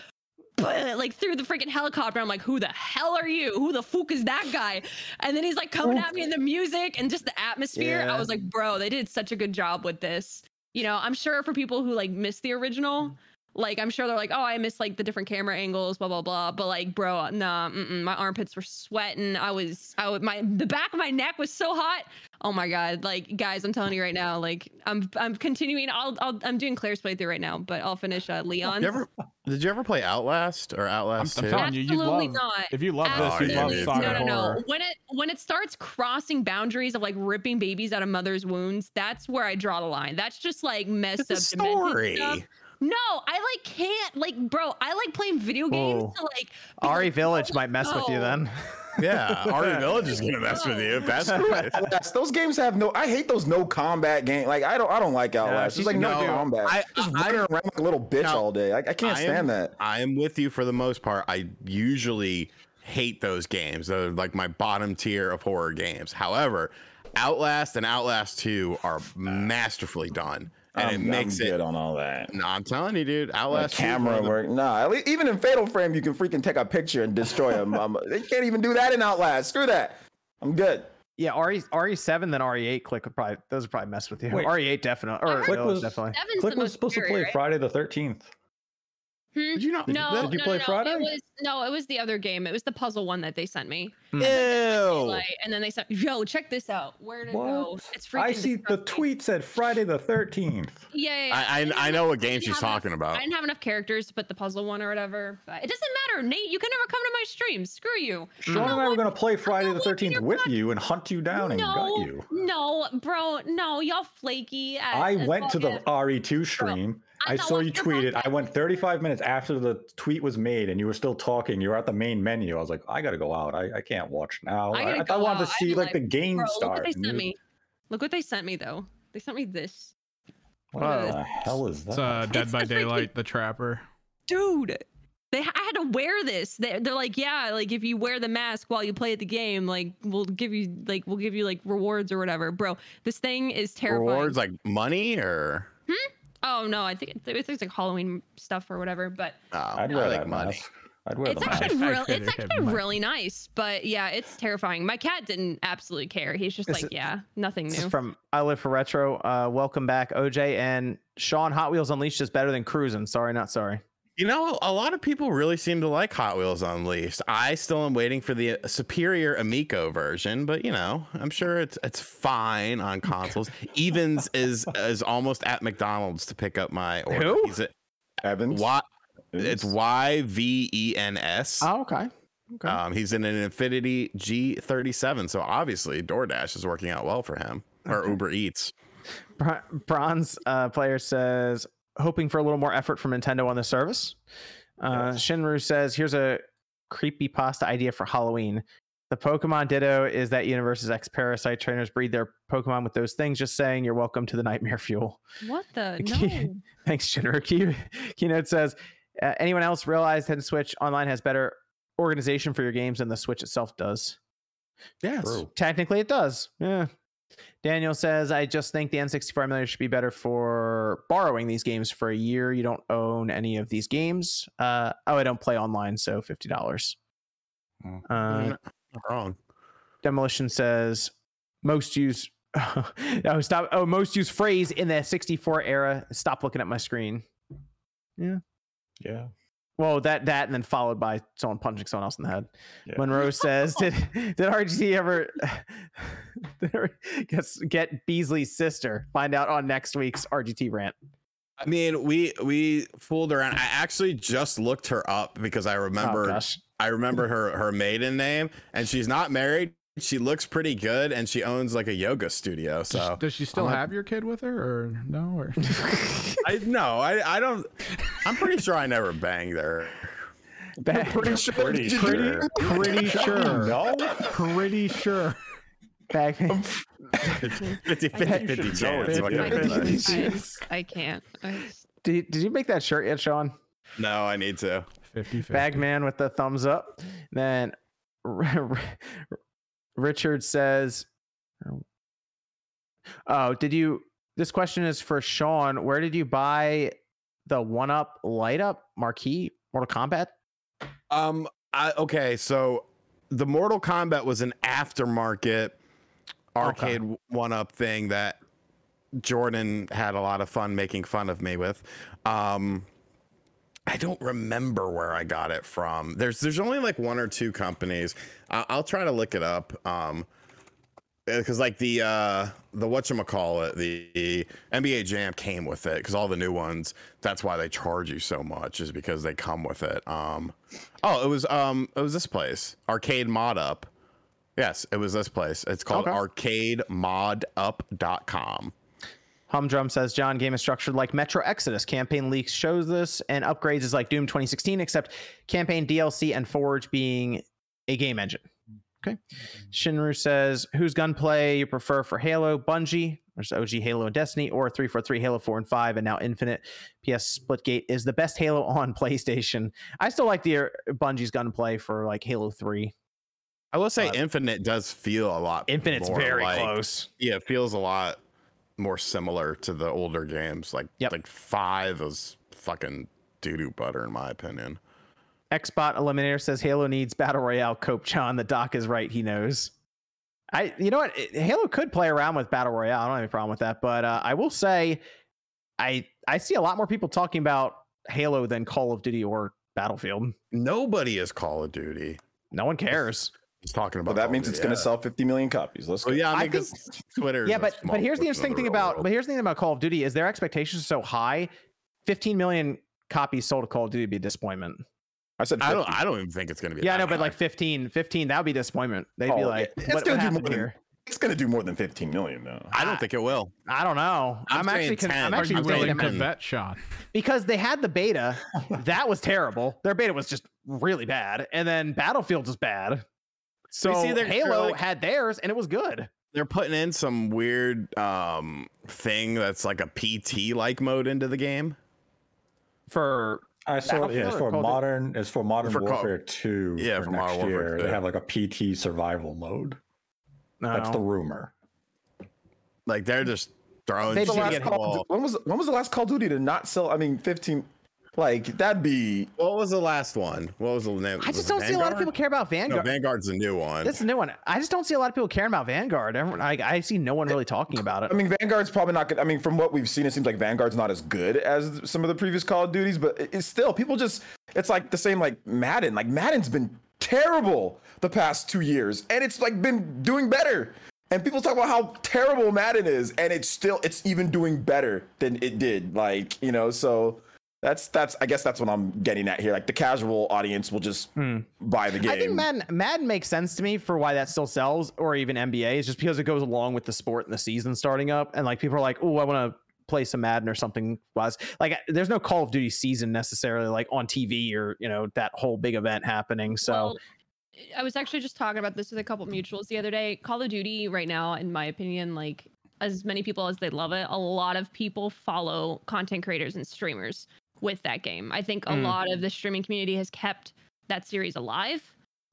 Speaker 6: Uh, like through the freaking helicopter. I'm like, who the hell are you? Who the fuck is that guy? And then he's like coming at me in the music and just the atmosphere.
Speaker 1: Yeah.
Speaker 6: I was like, bro, they did such a good job with this. You know, I'm sure for people who like miss the original, mm. Like I'm sure they're like, oh, I miss like the different camera angles, blah blah blah. But like, bro, nah, mm-mm, my armpits were sweating. I was, I was, my the back of my neck was so hot. Oh my god, like guys, I'm telling you right now, like I'm I'm continuing. I'll, I'll I'm doing Claire's playthrough right now, but I'll finish uh, Leon's.
Speaker 5: You did you ever play Outlast or
Speaker 2: I'm,
Speaker 5: Outlast
Speaker 2: I'm
Speaker 5: 2?
Speaker 2: telling you, you
Speaker 6: Absolutely
Speaker 2: love.
Speaker 6: not.
Speaker 2: If you love this, you
Speaker 5: Oh,
Speaker 2: love
Speaker 5: yeah, dude.
Speaker 6: no, no, no.
Speaker 2: horror.
Speaker 6: When it when it starts crossing boundaries of like ripping babies out of mothers' wounds, that's where I draw the line. That's just like messed
Speaker 5: It's a
Speaker 6: up demented
Speaker 5: story.
Speaker 6: Stuff. No, I like can't like, bro. I like playing video games
Speaker 1: Whoa.
Speaker 6: to like.
Speaker 1: RE
Speaker 6: like,
Speaker 1: Village
Speaker 6: oh,
Speaker 1: might mess with you then.
Speaker 5: Yeah, RE Village is gonna mess with you. That's good.
Speaker 3: Outlast, those games have no. I hate those no combat game. Like I don't. I don't like Outlast.
Speaker 1: you
Speaker 3: It's like
Speaker 1: should
Speaker 3: no
Speaker 1: go do-
Speaker 3: combat.
Speaker 5: I-
Speaker 3: just
Speaker 5: I-
Speaker 3: running around like a little bitch
Speaker 5: Now,
Speaker 3: all day. I, I can't
Speaker 5: I am-
Speaker 3: stand that.
Speaker 5: I am with you for the most part. I usually hate those games. They're like my bottom tier of horror games. However, Outlast and Outlast 2 are masterfully done. And
Speaker 3: I'm,
Speaker 5: it makes
Speaker 3: I'm
Speaker 5: it.
Speaker 3: good on all that.
Speaker 5: No, I'm telling you, dude.
Speaker 3: The
Speaker 5: Outlast 2 is
Speaker 3: camera
Speaker 5: of the-
Speaker 3: work. Nah, at least, even in Fatal Frame, you can freaking take a picture and destroy them. Um, they can't even do that in Outlast. Screw that. I'm good.
Speaker 1: Yeah, RE RE7 then RE8 click would probably those would probably mess with you.
Speaker 7: Wait.
Speaker 1: RE8 definitely or
Speaker 6: Click
Speaker 1: Village
Speaker 7: was-
Speaker 1: definitely.
Speaker 7: Click was
Speaker 6: most
Speaker 7: supposed to play
Speaker 6: right?
Speaker 7: Friday the 13th.
Speaker 6: Hmm?
Speaker 5: Did you not?
Speaker 6: No,
Speaker 7: Did you
Speaker 6: no,
Speaker 7: play
Speaker 6: no,
Speaker 7: Friday?
Speaker 6: No. It was no, it was the other game. It was the puzzle one that they sent me.
Speaker 5: Ew.
Speaker 6: Like, and then they said, yo, check this out. Where did it go? It's freaking.
Speaker 7: I see the tweet said Friday the 13th.
Speaker 6: Yeah, yeah, yeah.
Speaker 5: I, I, I know
Speaker 6: enough-
Speaker 5: what game she's
Speaker 6: have enough-
Speaker 5: talking about.
Speaker 6: I didn't have enough characters to put the puzzle one or whatever. But it doesn't matter, Nate. You can never come to my stream. Screw you.
Speaker 7: Sean and I were going to play Friday the 13th with
Speaker 6: podcast.
Speaker 7: you and hunt you down and
Speaker 6: no,
Speaker 7: gut you.
Speaker 6: no, bro, no, y'all flaky. At,
Speaker 7: I
Speaker 6: at
Speaker 7: went to the RE2 stream.
Speaker 6: I'm
Speaker 7: I saw you tweet it. I went 35 minutes after the tweet was made and you were still talking. You were at the main menu. I was like, I got to go out. I, I can't watch now.
Speaker 6: I
Speaker 7: I,
Speaker 6: gotta
Speaker 7: I, wanted
Speaker 6: out.
Speaker 7: to see like
Speaker 6: like-
Speaker 7: the game
Speaker 6: Bro, look what they sent me. Look what they sent me though. They sent me this,
Speaker 7: What
Speaker 1: Whoa.
Speaker 7: the hell is that?
Speaker 2: It's uh, Dead
Speaker 6: It's
Speaker 2: by
Speaker 6: the freaking-
Speaker 2: Daylight, the Trapper.
Speaker 6: dude. They, I had to wear this. They, they're like, yeah, like if you wear the mask while you play at the game, like we'll give you, like we'll give you like rewards or whatever, bro. This thing is terrifying.
Speaker 5: Rewards like money or?
Speaker 6: Oh no, I think it's, it's like Halloween stuff or whatever, but
Speaker 5: Oh,
Speaker 7: I'd
Speaker 5: I
Speaker 7: wear
Speaker 5: like
Speaker 7: that
Speaker 5: money.
Speaker 7: mask. I'd wear
Speaker 6: it's
Speaker 7: the mask.
Speaker 6: actually
Speaker 2: I
Speaker 6: real. It's actually
Speaker 2: my-
Speaker 6: really nice. But yeah, it's terrifying. My cat didn't absolutely care. He's just
Speaker 1: This
Speaker 6: like,
Speaker 1: is-
Speaker 6: yeah, nothing
Speaker 1: This is
Speaker 6: new.
Speaker 1: from I Live for Retro. Uh, welcome back, OJ and Sean. Hot Wheels Unleashed is better than cruising. Sorry, not sorry.
Speaker 5: You know, a lot of people really seem to like Hot Wheels Unleashed. I still am waiting for the uh, superior Amico version, but you know, I'm sure it's it's fine on consoles. Evans is is almost at McDonald's to pick up my order.
Speaker 1: Who?
Speaker 5: He's at
Speaker 3: Evans.
Speaker 5: Y, it's Y V E N S.
Speaker 1: Oh, okay. Okay.
Speaker 5: Um, he's in an Infiniti G37, so obviously DoorDash is working out well for him, or
Speaker 1: Okay.
Speaker 5: Uber Eats.
Speaker 1: Bro- Bronze uh, player says, hoping for a little more effort from Nintendo on the service. Uh, Shinru says, here's a creepy pasta idea for Halloween. The Pokemon Ditto is that universe's X parasite trainers breed their Pokemon with those things. Just saying, you're welcome to the Nightmare Fuel.
Speaker 6: What the no?
Speaker 1: Thanks, Shinru. Key- Keynote says, uh, anyone else realize Nintendo Switch Online has better organization for your games than the Switch itself does?
Speaker 5: Yes.
Speaker 3: True.
Speaker 1: Technically, it does. Yeah. Daniel says, I just think the N64 emulator should be better for borrowing these games for a year. You don't own any of these games. Uh, oh, I don't play online, so $50.
Speaker 7: Hmm.
Speaker 1: Uh,
Speaker 5: wrong.
Speaker 1: Demolition says, most use. oh, stop. Oh, most used phrase in the 64 era. Stop looking at my screen.
Speaker 7: Yeah. Yeah.
Speaker 1: Well, that that and then followed by someone punching someone else in the head.
Speaker 7: Yeah.
Speaker 1: Monroe says, "Did did RGT ever did ever guess, get Beasley's sister? Find out on next week's RGT rant."
Speaker 5: I mean, we we fooled around. I actually just looked her up because I
Speaker 1: Oh,
Speaker 5: remember
Speaker 1: gosh.
Speaker 5: I remember her her maiden name, and she's not married. She looks pretty good, and she owns like a yoga studio.
Speaker 2: Does,
Speaker 5: So
Speaker 2: does she still
Speaker 5: I'm
Speaker 2: have your kid with her, or no? Or
Speaker 5: I no, I I don't. I'm pretty sure I never banged her.
Speaker 1: Bad-
Speaker 3: Pretty sure.
Speaker 7: Pretty sure.
Speaker 2: pretty sure,
Speaker 7: No.
Speaker 2: pretty sure.
Speaker 1: Bag-
Speaker 5: 50 50
Speaker 1: bet
Speaker 5: 50
Speaker 7: you
Speaker 5: chance.
Speaker 7: should
Speaker 5: What
Speaker 7: know
Speaker 5: can I
Speaker 6: I, I can't. I
Speaker 1: did, you- did you make that shirt yet, Sean?
Speaker 5: No, I need to.
Speaker 2: 50 50.
Speaker 1: Bagman with the thumbs up. Then Richard says, "Oh, did you?" This question is for Sean. Where did you buy the one up light up marquee Mortal Kombat?
Speaker 5: Um. I, okay. So the Mortal Kombat was an aftermarket arcade one up thing that Jordan had a lot of fun making fun of me with. Um. I don't remember where I got it from. There's there's only like one or two companies. I, I'll try to look it up. Um. Because like the uh the whatchamacallit, the, the NBA Jam came with it because all the new ones, that's why they charge you so much, is because they come with it. Um Oh, it was um it was this place. Arcade Mod Up. Yes, it was this place. It's called
Speaker 1: Okay.
Speaker 5: arcademodup.com.
Speaker 1: Humdrum says John game is structured like Metro Exodus. Campaign leaks shows this, and upgrades is like Doom 2016, except campaign DLC and Forge being a game engine. Okay. Shinru says, whose gunplay you prefer for Halo, Bungie, there's OG Halo and Destiny, or 343 Halo 4 and 5, and now Infinite. PS Splitgate is the best Halo on PlayStation. I still like the uh, Bungie's gunplay for like Halo 3.
Speaker 5: I will say
Speaker 1: Uh,
Speaker 5: Infinite does feel a lot
Speaker 1: Infinite's very
Speaker 5: like-
Speaker 1: close.
Speaker 5: Yeah, it feels a lot more similar to the older games. Like
Speaker 1: Yep.
Speaker 5: like five is fucking doo doo butter in my opinion.
Speaker 1: Xbot Eliminator says Halo needs battle royale. Cope John, the doc is right. He knows. I, you know what? Halo could play around with battle royale. I don't have any problem with that. But uh, I will say, I I see a lot more people talking about Halo than Call of Duty or Battlefield.
Speaker 5: Nobody is Call of Duty.
Speaker 1: No one cares.
Speaker 5: He's talking
Speaker 3: Well,
Speaker 5: about.
Speaker 3: that means it's
Speaker 5: Duty,
Speaker 3: going to sell 50 million copies. Let's go.
Speaker 5: Well, yeah, I
Speaker 1: I
Speaker 5: mean,
Speaker 1: think-
Speaker 5: 'cause Twitter.
Speaker 1: yeah, but but here's the interesting thing about but here's the thing about Call of Duty is their expectations are so high. 15 million copies sold of Call of Duty would be a disappointment.
Speaker 3: I said 50.
Speaker 5: I don't. I don't even think it's gonna be.
Speaker 1: Yeah, I
Speaker 5: that
Speaker 1: know, but
Speaker 5: high.
Speaker 1: like 15, 15, that would be disappointment. They'd be
Speaker 3: Oh,
Speaker 1: like,
Speaker 3: yeah. It's gonna do
Speaker 1: happened
Speaker 3: more than- it's going to do more than 15 million, though.
Speaker 5: I don't think it will.
Speaker 1: I don't know. I'm,
Speaker 5: I'm
Speaker 1: actually
Speaker 5: saying
Speaker 1: con-
Speaker 5: 10.
Speaker 1: I'm actually
Speaker 2: you
Speaker 5: I'm
Speaker 2: willing to bet, Sean?
Speaker 1: because they had the beta. that was terrible. Their beta was just really bad, and then Battlefield was bad. So
Speaker 5: see, they're- they're
Speaker 1: Halo
Speaker 5: like-
Speaker 1: had theirs, and it was good.
Speaker 5: They're putting in some weird um thing that's like a PT like mode into the game.
Speaker 1: For
Speaker 7: I saw
Speaker 1: Battlefield
Speaker 7: yeah, it's for
Speaker 1: Call of Duty?
Speaker 7: modern it's for modern
Speaker 5: For Call-
Speaker 7: warfare 2
Speaker 5: Yeah,
Speaker 7: for,
Speaker 5: for
Speaker 7: next
Speaker 5: Warfare
Speaker 7: year.
Speaker 5: 2.
Speaker 7: They have like a PT survival mode.
Speaker 1: no,
Speaker 7: That's the rumor.
Speaker 5: Like they're just throwing.
Speaker 1: They
Speaker 3: the
Speaker 1: just
Speaker 5: shit
Speaker 3: last
Speaker 5: at the
Speaker 3: Call,
Speaker 5: wall.
Speaker 3: when was when was the last Call of Duty to not sell? I mean, 15. Like that'd be
Speaker 5: What was the last one? What was the name?
Speaker 1: I just
Speaker 5: it
Speaker 1: don't see a lot of people care about
Speaker 5: No,
Speaker 1: Vanguard.
Speaker 5: Vanguard's a new one.
Speaker 1: This is a new one. I just don't see a lot of people caring about Vanguard. Everyone, I, I see no one really talking about it.
Speaker 3: I mean, Vanguard's probably not good. I mean, from what we've seen, it seems like Vanguard's not as good as some of the previous Call of Duties, but it's still people just. It's like the same like Madden. Like Madden's been terrible the past two years, and it's like been doing better. And people talk about how terrible Madden is, and it's still it's even doing better than it did. Like you know, so that's that's I guess that's what I'm getting at here. Like the casual audience will just hmm. buy the game.
Speaker 1: I think Madden Madden makes sense to me for why that still sells, or even NBA, is just because it goes along with the sport and the season starting up, and like people are like, oh, I want to play some Madden or something. Was like, there's no Call of Duty season necessarily like on TV or you know that whole big event happening. So
Speaker 6: Well, I was actually just talking about this with a couple mutuals the other day. Call of Duty right now, in my opinion, like as many people as they love it, a lot of people follow content creators and streamers with that game. I think a
Speaker 1: Mm.
Speaker 6: lot of the streaming community has kept that series alive.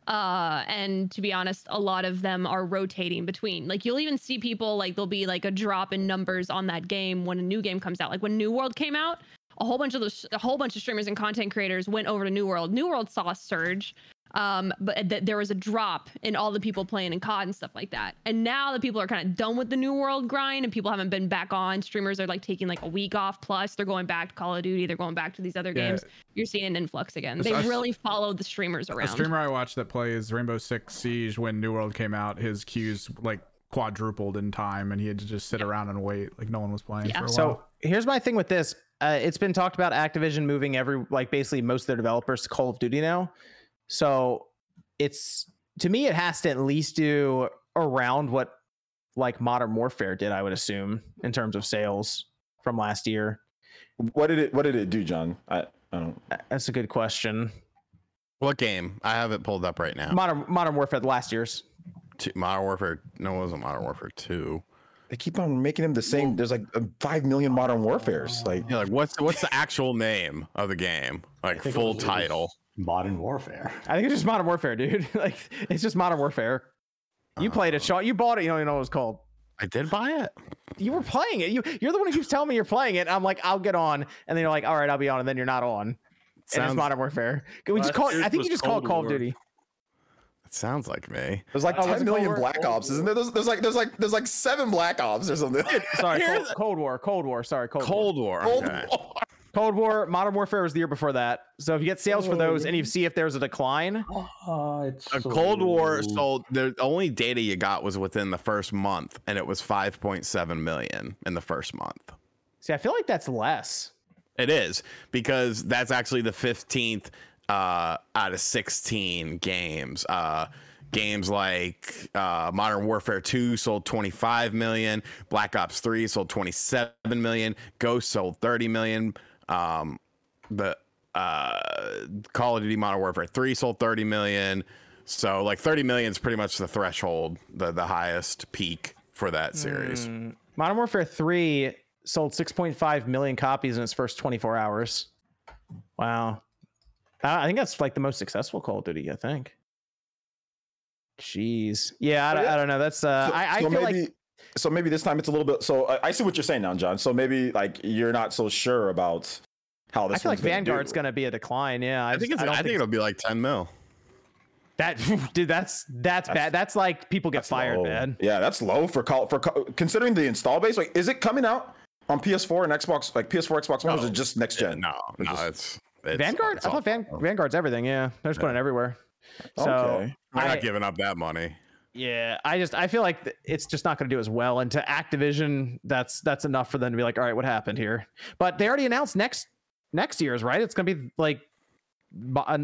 Speaker 6: Uh, and to be honest, a lot of them are rotating between. Like you'll even see people like there'll be like a drop in numbers on that game when a new game comes out. Like when New World came out, a whole bunch of those, a whole bunch of streamers and content creators went over to New World. New World saw a surge, um, but th- there was a drop in all the people playing in COD and stuff like that. And now that people are kind of done with the New World grind and people haven't been back on, streamers are like taking like a week off. Plus, they're going back to Call of Duty. They're going back to these other
Speaker 2: Yeah.
Speaker 6: games. You're seeing an influx again. They
Speaker 2: I s-
Speaker 6: really followed the streamers
Speaker 2: A
Speaker 6: around.
Speaker 2: streamer I watched that plays Rainbow Six Siege when New World came out, his queues like quadrupled in time, and he had to just sit around and wait like no one was playing
Speaker 6: Yeah.
Speaker 2: for a
Speaker 1: So here's my thing with this. Uh, it's been talked about Activision moving every like basically most of their developers to Call of Duty now. So it's to me it has to at least do around what like Modern Warfare did, I would assume, in terms of sales from last year.
Speaker 3: what did it what did it do, John? I, I don't.
Speaker 1: That's a good question.
Speaker 5: What game? I have it pulled up right now.
Speaker 1: Modern Modern Warfare last year's.
Speaker 5: Two- Modern Warfare. No, it wasn't Modern Warfare Two.
Speaker 3: They keep on making them the same. There's like five million Modern Warfares. Like
Speaker 5: Yeah, like what's what's the actual name of the game? Like full
Speaker 7: was- was
Speaker 5: title.
Speaker 7: Modern Warfare.
Speaker 1: I think it's just Modern Warfare, dude. like it's just Modern Warfare. You played it, uh, Sean. You bought it. You don't even know what it's called.
Speaker 5: I did buy it.
Speaker 1: You were playing it. You you're the one who keeps telling me you're playing it. I'm like, I'll get on, and then you're like, all right, I'll be on, and then you're not on. and it's
Speaker 5: Sounds-
Speaker 1: Modern Warfare. Can we just call it? I think you just call it Call of Duty.
Speaker 5: It sounds like me.
Speaker 3: there's like
Speaker 1: Oh, was
Speaker 3: ten
Speaker 1: it
Speaker 3: million
Speaker 1: Cold War?
Speaker 3: Black Ops, isn't there? There's, there's like there's like there's like seven Black Ops or something.
Speaker 1: Sorry, Cold, Cold War. Cold War. Sorry, Cold, War.
Speaker 5: Cold War.
Speaker 3: Cold
Speaker 5: okay.
Speaker 3: War.
Speaker 1: Cold War. Modern Warfare was the year before that. So if you get sales for those and you see if there's a decline,
Speaker 7: Uh, it's
Speaker 5: A Cold War
Speaker 7: so-
Speaker 5: sold. The only data you got was within the first month, and it was 5.7 million in the first month.
Speaker 1: see, I feel like that's less.
Speaker 5: It is because that's actually the 15th uh, out of 16 games. Uh, games like uh, Modern Warfare 2 sold 25 million, Black Ops 3 sold 27 million, Ghost sold 30 million. Um, the uh, Call of Duty Modern Warfare 3 sold 30 million. So like 30 million is pretty much the threshold, the the highest peak for that series.
Speaker 1: Mm, Modern Warfare 3 sold 6.5 million copies in its first 24 hours. Wow. I I think that's like the most successful Call of Duty, I think. Jeez. Yeah, I, don't- I don't know. That's uh
Speaker 3: So-
Speaker 1: I, I
Speaker 3: so
Speaker 1: feel
Speaker 3: maybe
Speaker 1: like
Speaker 3: so maybe this time it's a little bit. So I, I see what you're saying now, John. So maybe like you're not so sure about how this.
Speaker 1: I feel like
Speaker 3: gonna
Speaker 1: Vanguard's going to be a decline. Yeah, I,
Speaker 5: I think
Speaker 1: just-
Speaker 5: it's.
Speaker 1: I,
Speaker 5: I,
Speaker 1: don't
Speaker 5: think,
Speaker 1: think
Speaker 5: it'll be like 10 mil.
Speaker 1: that dude. That's that's, bad. That's like people get fired,
Speaker 3: low.
Speaker 1: man.
Speaker 3: Yeah, that's low for call for considering the install base. Like, is it coming out on PS4 and Xbox? Like PS4, Xbox One, or is it just next
Speaker 5: Yeah,
Speaker 3: gen?
Speaker 5: no, no,
Speaker 3: just-
Speaker 5: it's, it's
Speaker 1: Vanguard.
Speaker 5: it's
Speaker 1: I thought Van, Vanguard's everything. Yeah, they're just putting it everywhere. So
Speaker 3: Okay.
Speaker 5: We're
Speaker 1: I-
Speaker 5: not giving up that money.
Speaker 1: Yeah, I just I feel like it's just not going to do as well. And to Activision, that's that's enough for them to be like, all right, what happened here? But they already announced next next year's, right? It's going to be like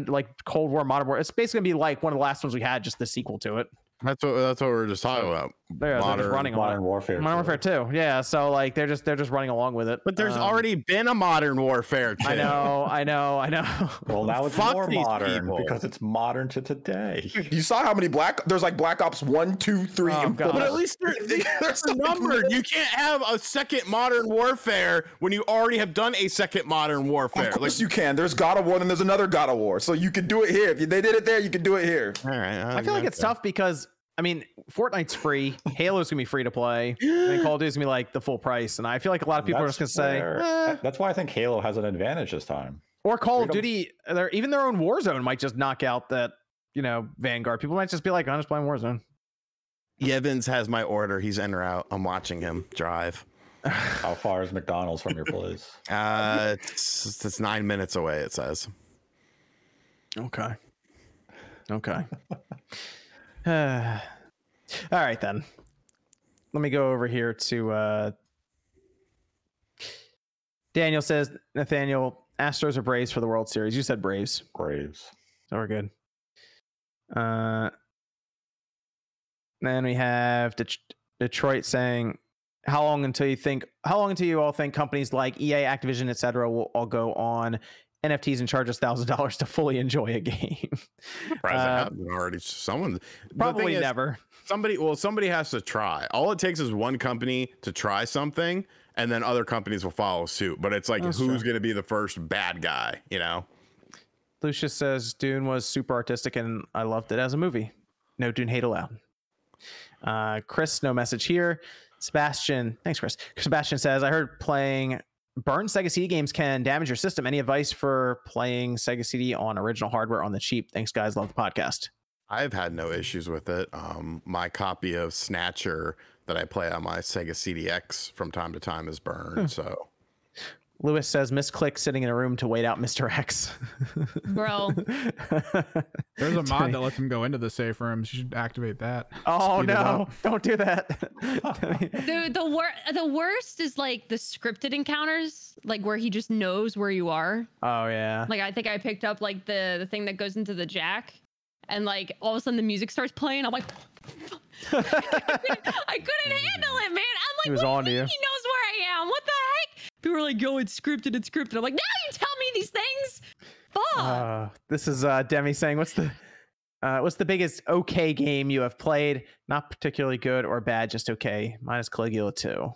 Speaker 1: like Cold War, Modern War. It's basically going to be like one of the last ones we had, just the sequel to it.
Speaker 5: That's what that's what we are just talking about.
Speaker 1: They're, they're just
Speaker 5: Modern-
Speaker 1: running
Speaker 7: Modern
Speaker 1: it.
Speaker 7: Warfare.
Speaker 1: Modern
Speaker 7: 2.
Speaker 1: Warfare Two, yeah. So like they're just they're just running along with it.
Speaker 5: But there's
Speaker 1: Um,
Speaker 5: already been a Modern Warfare.
Speaker 1: I know, I know, I know.
Speaker 7: Well, now it's
Speaker 5: Fuck
Speaker 7: more modern
Speaker 5: people.
Speaker 7: because it's modern to today.
Speaker 3: You saw how many black? There's like Black Ops one, two, three,
Speaker 1: Oh,
Speaker 3: and four.
Speaker 1: God.
Speaker 5: But at least they're,
Speaker 3: There's
Speaker 5: they're numbered. You can't have a second Modern Warfare when you already have done a second Modern Warfare.
Speaker 3: Of course
Speaker 5: Like,
Speaker 3: you can. There's God of War, and there's another God of War. So you can do it here. If they did it there, you can do it here.
Speaker 5: all right,
Speaker 1: I feel like it's tough because I mean, Fortnite's free. Halo's gonna be free to play. And Call of Duty's gonna be like the full price. And I feel like a lot of people are just gonna
Speaker 7: That's
Speaker 1: say, eh.
Speaker 7: That's why I think Halo has an advantage this time
Speaker 1: Or Call of Duty, their even their own Warzone might just knock out that you know Vanguard. People might just be like, I'm just playing Warzone.
Speaker 5: Yvens has my order. He's in or out. I'm watching him drive.
Speaker 7: How far is McDonald's from your place?
Speaker 5: Uh, it's, it's nine minutes away. It says.
Speaker 1: Okay. Okay. All right then. Let me go over here to uh Daniel says Nathaniel Astros or Braves for the World Series. You said Braves,
Speaker 7: Braves.
Speaker 1: so we're good. Uh then we have Det- Detroit saying how long until you think how long until you all think companies like EA, Activision, etc. will all go on NFTs and charge us thousand dollars to fully enjoy a game? Uh,
Speaker 5: already. Someone
Speaker 1: Probably
Speaker 5: is,
Speaker 1: never.
Speaker 5: Somebody. Well, somebody has to try. All it takes is one company to try something, and then other companies will follow suit. But it's like
Speaker 1: That's
Speaker 5: who's going to be the first bad guy? You know.
Speaker 1: Lucius says Dune was super artistic and I loved it as a movie. No Dune hate allowed. Uh, Chris, no message here. Sebastian, thanks, Chris. Sebastian says, I heard playing burn Sega CD games can damage your system. Any advice for playing Sega CD on original hardware on the cheap? Thanks, guys. Love the podcast.
Speaker 5: I've had no issues with it. Um, my copy of Snatcher that I play on my Sega CDX from time to time is burned. So
Speaker 1: Lewis says, Miss Click sitting in a room to wait out Mr. X.
Speaker 6: Bro.
Speaker 2: There's a mod that lets him go into the safe rooms. You should activate that.
Speaker 1: Oh
Speaker 2: Speed
Speaker 1: no! Don't do that.
Speaker 6: the the wor- the worst is like the scripted encounters, like where he just knows where you are.
Speaker 1: oh yeah.
Speaker 6: Like I think I picked up like the the thing that goes into the jack, and like all of a sudden the music starts playing. I'm like, I couldn't handle it, man. I'm like,
Speaker 1: He was
Speaker 6: what do
Speaker 1: on
Speaker 6: mean
Speaker 1: you.
Speaker 6: He knows where I am. What the heck? People are like, yo, it's scripted, it's scripted. I'm like, now you tell me these things. Fuck.
Speaker 1: Uh, this is uh, Demi saying, "What's the uh, what's the biggest okay game you have played? Not particularly good or bad, just okay. Minus Caligula two.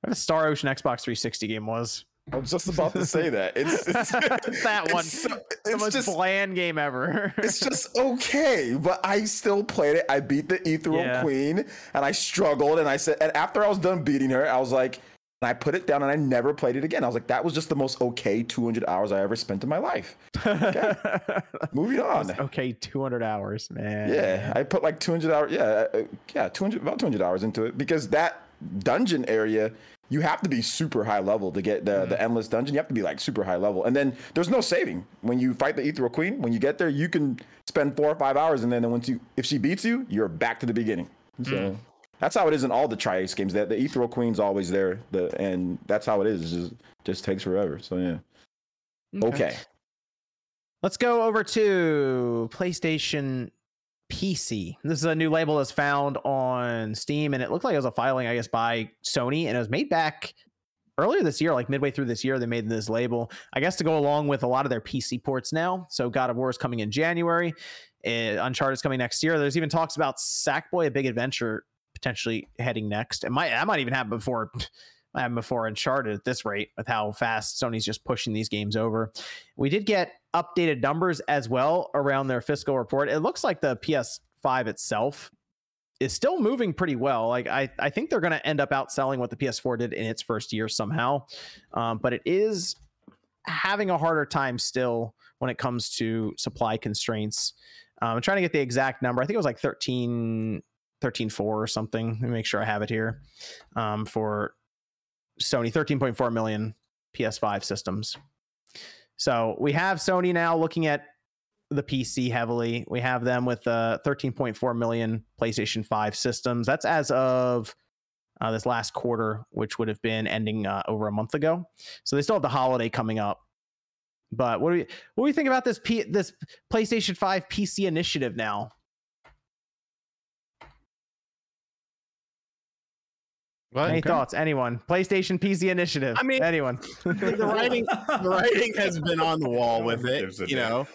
Speaker 1: What a Star Ocean Xbox 360 game was.
Speaker 3: I was just about to say that. It's, it's,
Speaker 1: It's that one.
Speaker 3: so-
Speaker 1: the
Speaker 3: it's
Speaker 1: most
Speaker 3: just
Speaker 1: bland game ever.
Speaker 3: it's just okay, but I still played it. I beat the Ethereal
Speaker 1: Yeah.
Speaker 3: Queen, and I struggled. And I said, and after I was done beating her, I was like, and I put it down, and I never played it again. I was like, that was just the most okay 200 hours I ever spent in my life. Moving on.
Speaker 1: okay, 200 hours, man.
Speaker 3: Yeah, I put like 200 hours. Yeah, uh, yeah, 200 about 200 hours into it because that dungeon area, you have to be super high level to get the the mm-hmm. endless dungeon. You have to be like super high level, and then there's no saving when you fight the Ethereal Queen. When you get there, you can spend four or five hours, and then once you if she beats you, you're back to the beginning. So. Mm-hmm. That's how it is in all the Tri-Ace games. That the Ethereal Queen's always there, the and that's how it is. It just just takes forever. So yeah. Okay.
Speaker 1: Let's go over to PlayStation PC. This is a new label that's found on Steam, and it looked like it was a filing, I guess, by Sony, and it was made back earlier this year, like midway through this year. They made this label, I guess, to go along with a lot of their PC ports now. So God of War is coming in January, Uncharted is coming next year. There's even talks about Sackboy: A Big Adventure potentially heading next. It might, that might even happen before. happen Before Uncharted at this rate, with how fast Sony's just pushing these games over. We did get updated numbers as well around their fiscal report. It looks like the PS5 itself is still moving pretty well. Like I, I think they're going to end up outselling what the PS4 did in its first year somehow. Um, but it is having a harder time still when it comes to supply constraints. Um, I'm trying to get the exact number. I think it was like 13, 13.4 or something. Let me make sure I have it here um, for Sony 13.4 million PS5 systems. So we have Sony now looking at the PC heavily. We have them with uh, 13.4 million PlayStation 5 systems. That's as of uh, this last quarter, which would have been ending uh, over a month ago. So they still have the holiday coming up. But what do you what do you think about this P, this PlayStation 5 PC initiative now?
Speaker 5: What?
Speaker 1: Any
Speaker 2: Okay.
Speaker 1: thoughts? Anyone? PlayStation PC initiative?
Speaker 5: I mean-
Speaker 1: anyone?
Speaker 5: the writing the writing has been on the wall with it you know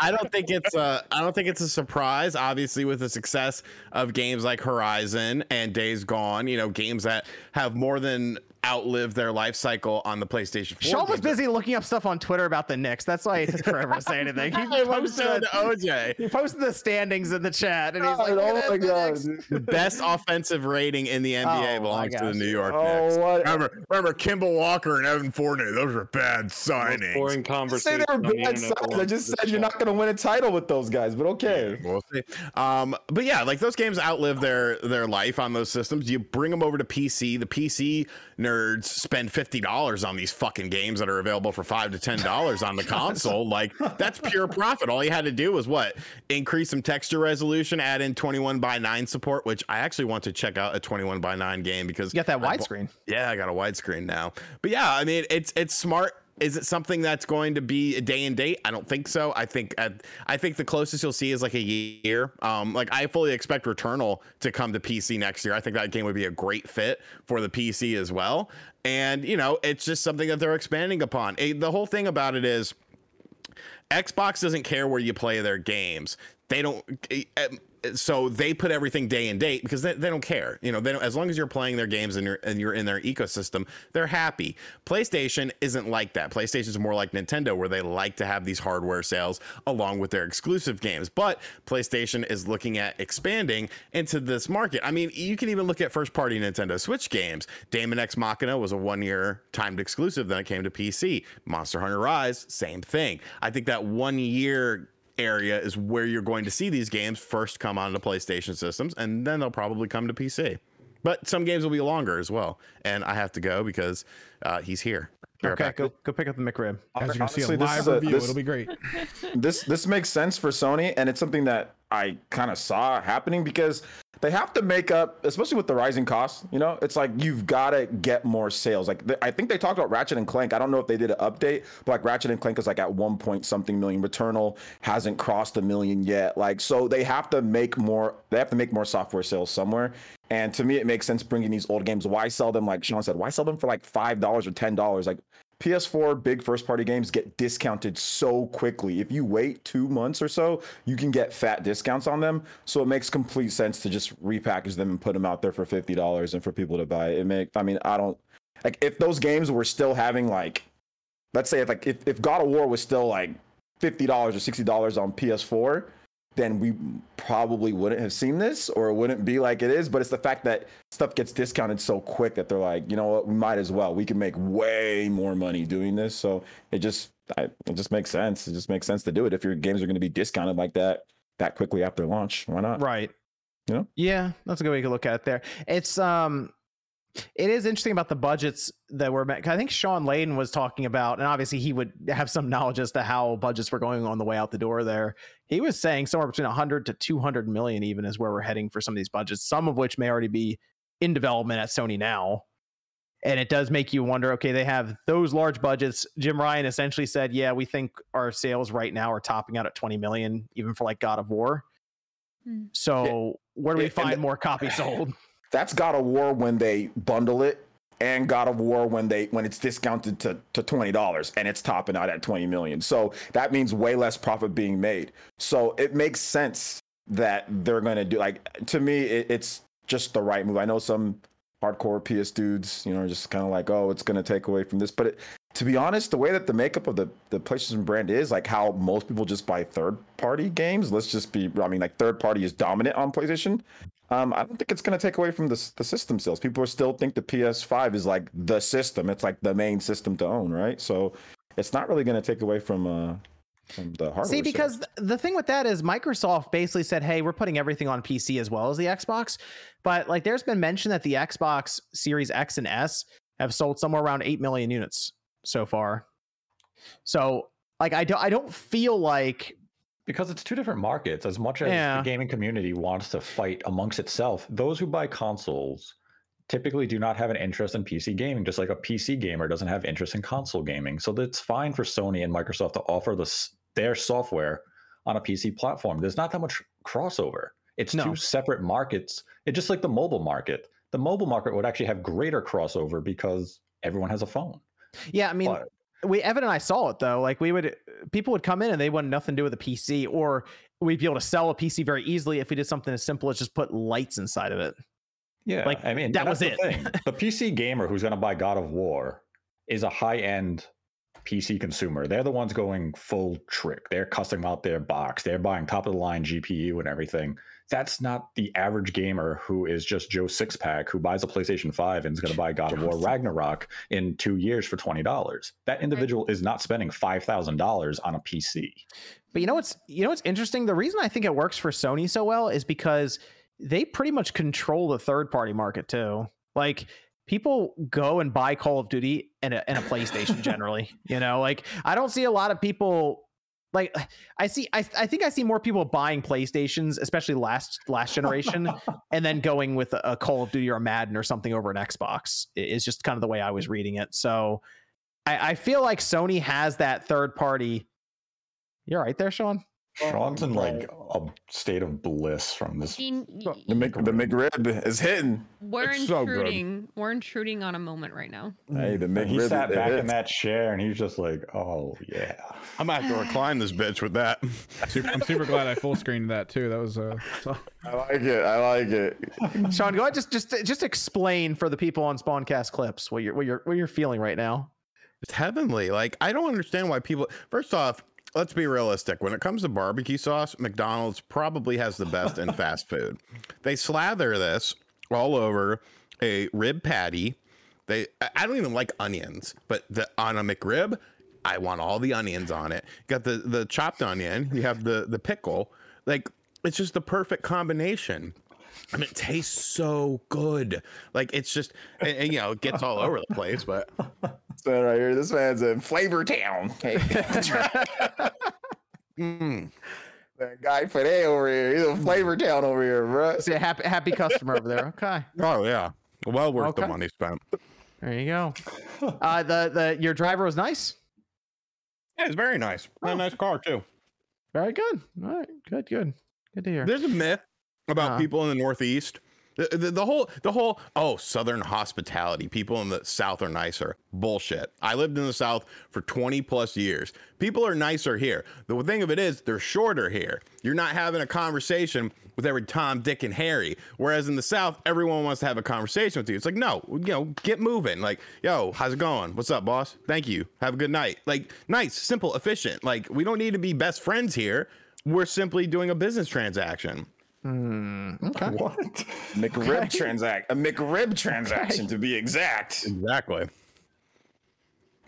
Speaker 5: i don't think it's a i don't think it's a surprise obviously with the success of games like horizon and days gone you know games that have more than outlive their life cycle on the PlayStation 4.
Speaker 1: Sean was
Speaker 5: games.
Speaker 1: busy looking up stuff on Twitter about the Knicks. That's why he took forever to say anything. He
Speaker 5: I wanted to
Speaker 1: posted,
Speaker 5: show OJ.
Speaker 1: he posted the standings in the chat, and he's like,
Speaker 3: oh my
Speaker 1: the
Speaker 3: god.
Speaker 1: Knicks."
Speaker 5: The best offensive rating in the NBA
Speaker 1: Oh,
Speaker 5: belongs to the New
Speaker 1: you.
Speaker 5: York
Speaker 3: Oh,
Speaker 5: Knicks.
Speaker 3: what?
Speaker 5: Remember, remember Kemba Walker and Evan Fournier. Those were bad
Speaker 4: Most
Speaker 5: signings.
Speaker 4: boring
Speaker 3: Say
Speaker 4: conversation.
Speaker 3: they were bad
Speaker 4: internet
Speaker 3: signs. I just said you're not going to win a title with those guys, but okay.
Speaker 5: We'll see. Um, but yeah, like those games outlive their their life on those systems. You bring them over to PC. The PC nerds spend fifty dollars on these fucking games that are available for five to ten dollars on the console. Like that's pure profit. All you had to do was what increase some texture resolution, add in twenty one by nine support, which I actually want to check out a twenty one by nine game because
Speaker 1: You got that widescreen.
Speaker 5: yeah, I got a widescreen now. But yeah, I mean, it's it's smart. Is it something that's going to be a day and date? I don't think so. I think uh, I think the closest you'll see is like a year. Um, like I fully expect Returnal to come to PC next year. I think that game would be a great fit for the PC as well. And you know, it's just something that they're expanding upon. Eh, the whole thing about it is Xbox doesn't care where you play their games. They don't. So they put everything day and date because they, they don't care. You know, they don't, as long as you're playing their games and you're and you're in their ecosystem, they're happy. PlayStation isn't like that. PlayStation is more like Nintendo, where they like to have these hardware sales along with their exclusive games. But PlayStation is looking at expanding into this market. I mean, you can even look at first party Nintendo Switch games. Daemon X Machina was a one year timed exclusive. Then it came to PC. Monster Hunter Rise, same thing. I think that one year area is where you're going to see these games first come onto PlayStation systems, and then they'll probably come to PC. But some games will be longer as well. And I have to go because uh, he's here. Be right
Speaker 1: Okay,
Speaker 5: back.
Speaker 1: go go pick up the McRib.
Speaker 2: Guys, you're gonna see a live
Speaker 3: is a-
Speaker 2: review.
Speaker 3: this-
Speaker 2: It'll be great.
Speaker 3: this this makes sense for Sony, and it's something that I kind of saw happening because they have to make up, especially with the rising costs. You know, it's like you've got to get more sales. Like th- I think they talked about Ratchet and Clank. I don't know if they did an update, but like Ratchet and Clank is like at one point something million. Returnal hasn't crossed a million yet. Like so, they have to make more. They have to make more software sales somewhere. And to me, it makes sense bringing these old games. Why sell them? Like Sean said, why sell them for like five dollars or ten dollars? Like PS4 big first party games get discounted so quickly. If you wait two months or so, you can get fat discounts on them. So it makes complete sense to just repackage them and put them out there for fifty dollars and for people to buy. It make I mean I don't like if those games were still having like let's say if like if, if God of War was still like fifty dollars or sixty dollars on PS4, then we probably wouldn't have seen this or it wouldn't be like it is. But it's the fact that stuff gets discounted so quick that they're like, you know what, we might as well. We can make way more money doing this. So it just I, it just makes sense. It just makes sense to do it if your games are going to be discounted like that that quickly after launch. Why not?
Speaker 1: Right.
Speaker 3: Yeah.
Speaker 1: Yeah, that's a good way to look at it there. It's um it is interesting about the budgets that were met. I think Sean Layden was talking about, and obviously he would have some knowledge as to how budgets were going on the way out the door there. He was saying somewhere between 100 to 200 million, even is where we're heading for some of these budgets, some of which may already be in development at Sony now. And it does make you wonder okay, they have those large budgets. Jim Ryan essentially said, yeah, we think our sales right now are topping out at 20 million, even for like God of War.
Speaker 6: Hmm.
Speaker 1: So where do we find
Speaker 3: the-
Speaker 1: more copies sold?
Speaker 3: That's God of War when they bundle it and God of War when they when it's discounted to, to twenty dollars and it's topping out at twenty million. So that means way less profit being made. So it makes sense that they're gonna do like to me it, it's just the right move. I know some hardcore PS dudes, you know, are just kind of like, oh, it's gonna take away from this. But it, to be honest, the way that the makeup of the the PlayStation brand is, like how most people just buy third party games. Let's just be, I mean, like third party is dominant on PlayStation. Um, I don't think it's going to take away from the the system sales. People are still think the PS5 is like the system. It's like the main system to own, right? So it's not really going to take away from uh from the hardware.
Speaker 1: See, because th- the thing with that is Microsoft basically said, "Hey, we're putting everything on PC as well as the Xbox." But like, there's been mention that the Xbox Series X and S have sold somewhere around eight million units so far. So, like, I don't, I don't feel like
Speaker 7: because it's two different markets. As much as
Speaker 1: Yeah.
Speaker 7: the gaming community wants to fight amongst itself, those who buy consoles typically do not have an interest in PC gaming, just like a PC gamer doesn't have interest in console gaming. So it's fine for Sony and Microsoft to offer this, their software on a PC platform. There's not that much crossover. It's
Speaker 1: No.
Speaker 7: two separate markets. It's just like the mobile market. The mobile market would actually have greater crossover because everyone has a phone.
Speaker 1: Yeah, I mean,
Speaker 7: But-
Speaker 1: we Evan and I saw it though. Like we would, people would come in and they wanted nothing to do with a PC, or we'd be able to sell a PC very easily if we did something as simple as just put lights inside of it.
Speaker 7: Yeah,
Speaker 1: Like,
Speaker 7: I mean
Speaker 1: that was
Speaker 7: the
Speaker 1: it.
Speaker 7: The PC gamer who's going to buy God of War is a high-end PC consumer. They're the ones going full trick. They're custom out their box. They're buying top of the line GPU and everything. That's not the average gamer who is just Joe Sixpack who buys a PlayStation 5 and is going to buy God of War Ragnarok in two years for $20. That individual is not spending $5,000 on a PC.
Speaker 1: But you know what's you know what's interesting? The reason I think it works for Sony so well is because they pretty much control the third party market too. Like people go and buy Call of Duty and a, and a PlayStation generally. You know, like I don't see a lot of people like uh, I see I, I think I see more people buying PlayStations, especially last last generation, and then going with a, a Call of Duty or a Madden or something over an Xbox. Is just kind of the way I was reading it. So I, I feel like Sony has that third party. You're right there, Sean.
Speaker 7: Sean's in like a state of bliss from this.
Speaker 6: Gene,
Speaker 3: The Mc, the McRib is hitting.
Speaker 6: we're
Speaker 5: It's so good.
Speaker 6: intruding. we're intruding on a moment right now.
Speaker 3: Hey, the McRib.
Speaker 7: he sat
Speaker 3: it
Speaker 7: back in that chair and he's just like, "Oh yeah."
Speaker 5: I'm gonna have to recline this bitch with that.
Speaker 2: Super, I'm super glad I full screened that too. That was uh, so-
Speaker 3: I like it. I like it.
Speaker 1: Sean, go ahead. Just just just explain for the people on Spawncast clips what you're what you're what you're feeling right now.
Speaker 5: It's heavenly. Like I don't understand why people. First off, let's be realistic. When it comes to barbecue sauce, McDonald's probably has the best in fast food. They slather this all over a rib patty. They I- don't even like onions, but the on a McRib, I want all the onions on it. Got the the chopped onion. You have the the pickle. Like it's just the perfect combination. And it tastes so good. Like it's just, and, and, you know, it gets all over the place, but
Speaker 3: So right here, this man's in Flavor Town. Hey,
Speaker 5: mm,
Speaker 3: that guy for there over here. He's in Flavor Town over here, bro.
Speaker 1: See a happy happy customer over there. Okay,
Speaker 5: Oh yeah, well worth the money spent.
Speaker 1: there you go. Uh, the the your driver was nice.
Speaker 5: Yeah, it's very nice. A nice car too.
Speaker 1: Very good. All right, good, good, good to hear.
Speaker 5: There's a myth about
Speaker 1: Uh-huh.
Speaker 5: people in the Northeast. The, the, the whole the whole oh Southern hospitality. People in the South are nicer. Bullshit. I lived in the South for 20 plus years. People are nicer here. The thing of it is they're shorter here. You're not having a conversation with every Tom, Dick, and Harry. Whereas in the South, everyone wants to have a conversation with you. It's like no, you know, get moving. Like yo, how's it going? What's up, boss? Thank you. Have a good night. Like nice, simple, efficient. Like we don't need to be best friends here. We're simply doing a business transaction.
Speaker 1: Hmm, okay.
Speaker 7: What?
Speaker 3: McRib transact a McRib transaction to be exact.
Speaker 5: Exactly.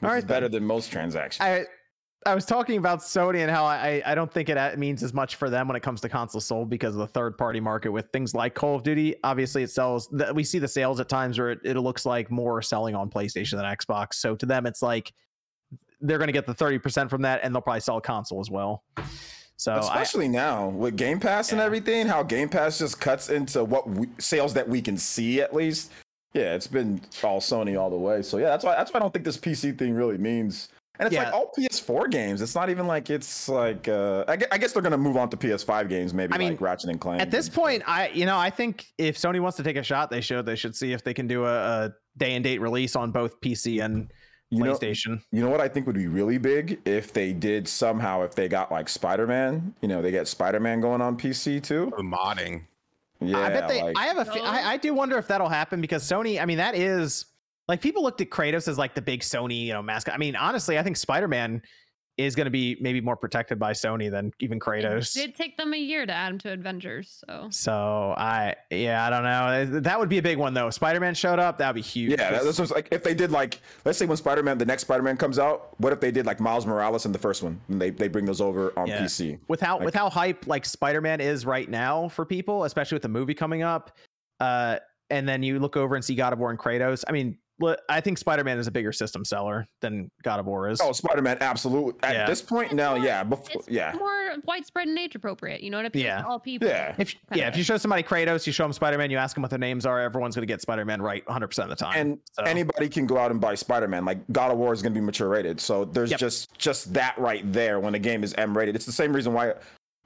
Speaker 3: All
Speaker 1: right,
Speaker 3: right, better than most transactions.
Speaker 1: I I was talking about Sony and how I I don't think it uh, means as much for them when it comes to console sold because of the third party market with things like Call of Duty. Obviously, it sells. th- We see the sales at times where it, it looks like more selling on PlayStation than Xbox. So to them, it's like they're going to get the thirty percent from that, and they'll probably sell a console as well. So I,
Speaker 3: Especially now with Game Pass and everything, how Game Pass just cuts into what we, sales that we can see at least. Yeah, it's been all Sony all the way. So yeah, that's why that's why I don't think this PC thing really means. And it's
Speaker 1: Yeah.
Speaker 3: like all PS4 games. It's not even like it's like uh, I, gue- I guess they're gonna move on to PS5 games, maybe
Speaker 1: I mean,
Speaker 3: like Ratchet and Clank.
Speaker 1: at this point, I you know I think if Sony wants to take a shot, they should. They should see if they can do a, a day and date release on both PC and
Speaker 3: you know, you know what I think would be really big if they did somehow if they got like Spider Man. You know, they get Spider Man going on PC too.
Speaker 5: The modding.
Speaker 3: Yeah,
Speaker 1: I bet they.
Speaker 3: like,
Speaker 1: I have a.
Speaker 6: No.
Speaker 1: I, I do wonder if that'll happen because Sony. I mean, that is like people looked at Kratos as like the big Sony, you know, mascot. I mean, honestly, I think Spider Man is going to be maybe more protected by Sony than even Kratos.
Speaker 6: It did take them a year to add him to Avengers, so
Speaker 1: So I, yeah, I don't know. That would be a big one though. Spider Man showed up. That would be huge.
Speaker 3: Yeah, that-
Speaker 1: 'cause-
Speaker 3: that's like. If they did like, let's say when Spider Man, the next Spider Man comes out, what if they did like Miles Morales in the first one, and they they bring those over on
Speaker 1: Yeah.
Speaker 3: PC?
Speaker 1: with how
Speaker 3: Like-
Speaker 1: with how hype like Spider-Man is right now for people, especially with the movie coming up. Uh, and then you look over and see God of War and Kratos. I mean, li- I think Spider-Man is a bigger system seller than God of War is.
Speaker 3: Oh, Spider Man, absolutely. At
Speaker 1: Yeah.
Speaker 3: this point
Speaker 6: It's
Speaker 3: now,
Speaker 6: more-
Speaker 3: yeah, before,
Speaker 6: it's
Speaker 3: yeah,
Speaker 6: more widespread and age appropriate. You know what I mean?
Speaker 1: Yeah.
Speaker 6: all people.
Speaker 3: yeah.
Speaker 1: If yeah, if you show somebody Kratos, you show them Spider-Man, you ask them what their names are, everyone's gonna get Spider-Man right 100 percent of the time.
Speaker 3: And
Speaker 1: So-
Speaker 3: anybody can go out and buy Spider Man. Like God of War is going to be mature rated, so there's
Speaker 1: Yep.
Speaker 3: just just that right there. When a game is M rated, it's the same reason why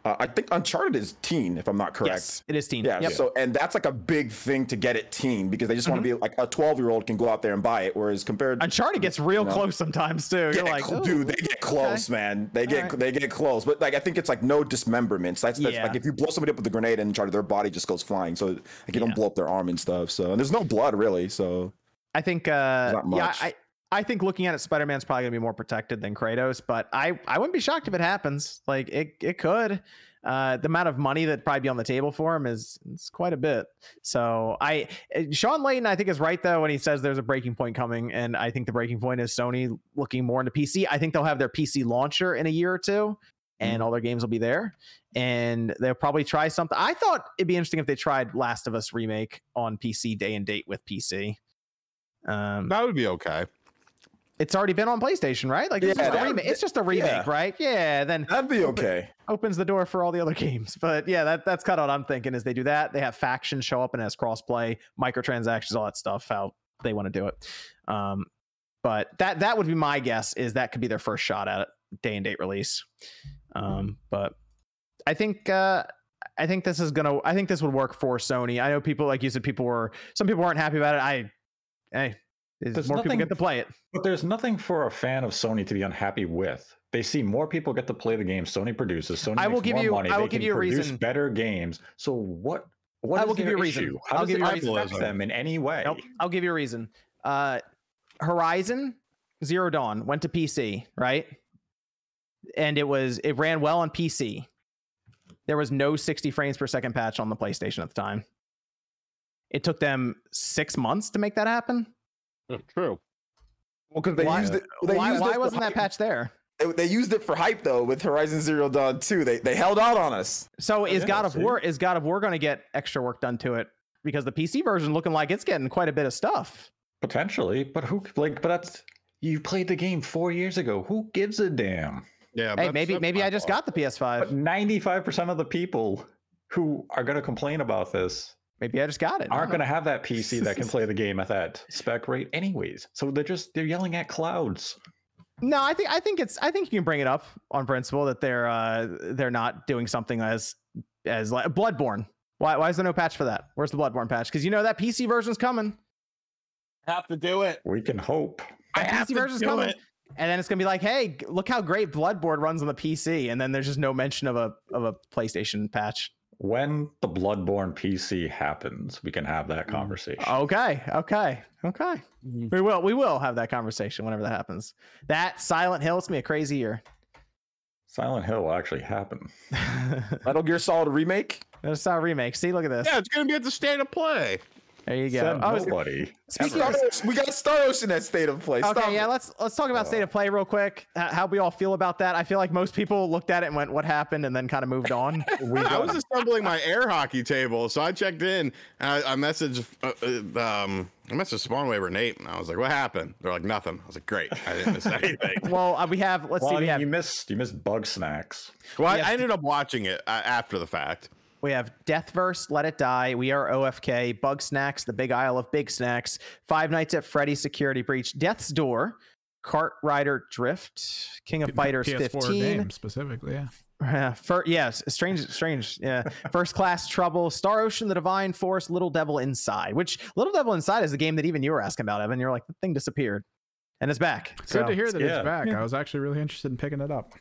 Speaker 3: Uh, I think Uncharted is teen, if I'm not correct.
Speaker 1: Yes, it is teen.
Speaker 3: Yeah.
Speaker 1: Yep.
Speaker 3: So, and that's like a big thing to get it teen because they just want to be like a 12 year old can go out there and buy it, whereas compared
Speaker 1: Uncharted gets real
Speaker 3: No.
Speaker 1: close sometimes too. You're like,
Speaker 3: cl- dude, they get close, man. They get
Speaker 1: Alright.
Speaker 3: they get close, but like I think it's like no dismemberments. That's, that's
Speaker 1: Yeah.
Speaker 3: like if you blow somebody up with a grenade and Uncharted, their body just goes flying. So like you don't blow up their arm and stuff. So and there's no blood really. So
Speaker 1: I think uh
Speaker 3: Not
Speaker 1: yeah. I I think looking at it, Spider-Man's probably gonna be more protected than Kratos, but I I wouldn't be shocked if it happens. Like it it could. Uh, the amount of money that probably be on the table for him is it's quite a bit. So I uh, Sean Layden I think is right though when he says there's a breaking point coming, and I think the breaking point is Sony looking more into PC. I think they'll have their PC launcher in a year or two, and all their games will be there, and they'll probably try something. I thought it'd be interesting if they tried Last of Us remake on PC day and date with PC. Um,
Speaker 5: That would be okay.
Speaker 1: It's already been on PlayStation, right? Like it's,
Speaker 3: Yeah,
Speaker 1: just, a
Speaker 3: that-
Speaker 1: remake. it's just a remake,
Speaker 3: yeah.
Speaker 1: right? Yeah, then
Speaker 3: that'd be okay.
Speaker 1: opens the door for all the other games. But yeah, that that's kind of what I'm thinking is they do that. They have factions show up and as crossplay, microtransactions, all that stuff. How they want to do it. Um, but that that would be my guess is that could be their first shot at it, day and date release. Um, but I think uh, I think this is gonna I think this would work for Sony. I know people like you said people were some people weren't happy about it. I hey, there's
Speaker 7: There's
Speaker 1: more
Speaker 7: nothing-
Speaker 1: people get to play it.
Speaker 7: But there's nothing for a fan of Sony to be unhappy with. They see more people get to play the game Sony produces. Sony
Speaker 1: I will
Speaker 7: makes
Speaker 1: give
Speaker 7: more
Speaker 1: you-
Speaker 7: money.
Speaker 1: I will
Speaker 7: they
Speaker 1: give
Speaker 7: can
Speaker 1: you a
Speaker 7: produce
Speaker 1: reason.
Speaker 7: better games. So what? What
Speaker 1: I
Speaker 7: is
Speaker 1: will give you a reason.
Speaker 7: issue? How
Speaker 1: I'll
Speaker 7: does
Speaker 1: give
Speaker 7: it
Speaker 1: you a reason.
Speaker 7: affect them in any way?
Speaker 1: Nope. I'll give you a reason. Uh, Horizon Zero Dawn went to PC, right? And it was it ran well on PC. There was no 60 frames per second patch on the PlayStation at the time. It took them six months to make that happen.
Speaker 5: True.
Speaker 3: Well, because they
Speaker 1: Why-
Speaker 3: used it. Uh, they
Speaker 1: why
Speaker 3: used
Speaker 1: why
Speaker 3: it for
Speaker 1: wasn't that patch there?
Speaker 3: They, they used it for hype though with Horizon Zero Dawn 2. They they held out on us.
Speaker 1: So oh, is
Speaker 7: yeah,
Speaker 1: God of
Speaker 7: see?
Speaker 1: War is God of War going to get extra work done to it because the PC version looking like it's getting quite a bit of stuff.
Speaker 7: Potentially, but who? Like, but that's you played the game four years ago. Who gives a damn?
Speaker 5: Yeah.
Speaker 1: Hey, maybe maybe I just
Speaker 5: fault.
Speaker 1: got the PS5.
Speaker 7: But ninety-five percent of the people who are going to complain about this
Speaker 1: maybe I just got it.
Speaker 7: Aren't going to have that PC that can play the game at that spec rate, anyways. So they're just they're yelling at clouds.
Speaker 1: No, I think I think it's I think you can bring it up on principle that they're uh they're not doing something as as like Bloodborne. Why why is there no patch for that? Where's the Bloodborne patch? Because you know that PC version's coming.
Speaker 5: have to do it.
Speaker 7: We can hope.
Speaker 5: I
Speaker 1: That
Speaker 5: have
Speaker 1: PC
Speaker 5: to
Speaker 1: version's
Speaker 5: do
Speaker 1: coming.
Speaker 5: it.
Speaker 1: And then it's gonna be like, hey, look how great Bloodborne runs on the PC, and then there's just no mention of a of a PlayStation patch.
Speaker 7: When the Bloodborne PC happens, we can have that conversation.
Speaker 1: Okay, okay, okay.
Speaker 5: Mhm.
Speaker 1: We will we will have that conversation whenever that happens. That Silent Hill, it's gonna be a crazy year.
Speaker 7: Silent Hill will actually happen.
Speaker 3: Metal Gear Solid remake.
Speaker 1: That's our remake. See, look at this.
Speaker 5: Yeah, it's gonna be at the state of play.
Speaker 1: There you go.
Speaker 7: Said
Speaker 1: Oh,
Speaker 7: nobody.
Speaker 1: speaking
Speaker 3: Star
Speaker 1: of
Speaker 3: Ocean- we got Star Ocean at State of Play.
Speaker 1: Okay,
Speaker 3: Stop
Speaker 1: yeah,
Speaker 3: it.
Speaker 1: let's let's talk about state of play real quick. H- How we all feel about that? I feel like most people looked at it and went, "What happened?" and then kind of moved on.
Speaker 7: We
Speaker 5: I
Speaker 7: got
Speaker 5: was assembling my air hockey table, so I checked in and I, I messaged uh, uh, um I messaged Spawnwaver Nate and I was like, "What happened?" They're like, "Nothing." I was like, "Great, I didn't miss anything."
Speaker 1: well, uh, we have. Let's see.
Speaker 7: Well,
Speaker 1: We have
Speaker 7: you missed you missed Bugsnax.
Speaker 5: well, I,
Speaker 1: Yeah.
Speaker 5: I ended up watching it uh, after the fact.
Speaker 1: We have Deathverse, Let It Die. We are OFK. Bugsnax, The Big Isle of Bigsnax. Five Nights at Freddy's Security Breach. Death's Door. Kart Rider Drift. King of Fighters
Speaker 2: PS4
Speaker 1: 15.
Speaker 2: game specifically. Yeah.
Speaker 1: Uh, fir- yes, strange, strange. Yeah, first class trouble. Star Ocean, The Divine Force, Little Devil Inside. Which Little Devil Inside is the game that even you were asking about, Evan. You're like, the thing disappeared, and it's back.
Speaker 2: Good
Speaker 1: So,
Speaker 2: to hear that
Speaker 7: yeah.
Speaker 2: it's back. I was actually really interested in picking it up.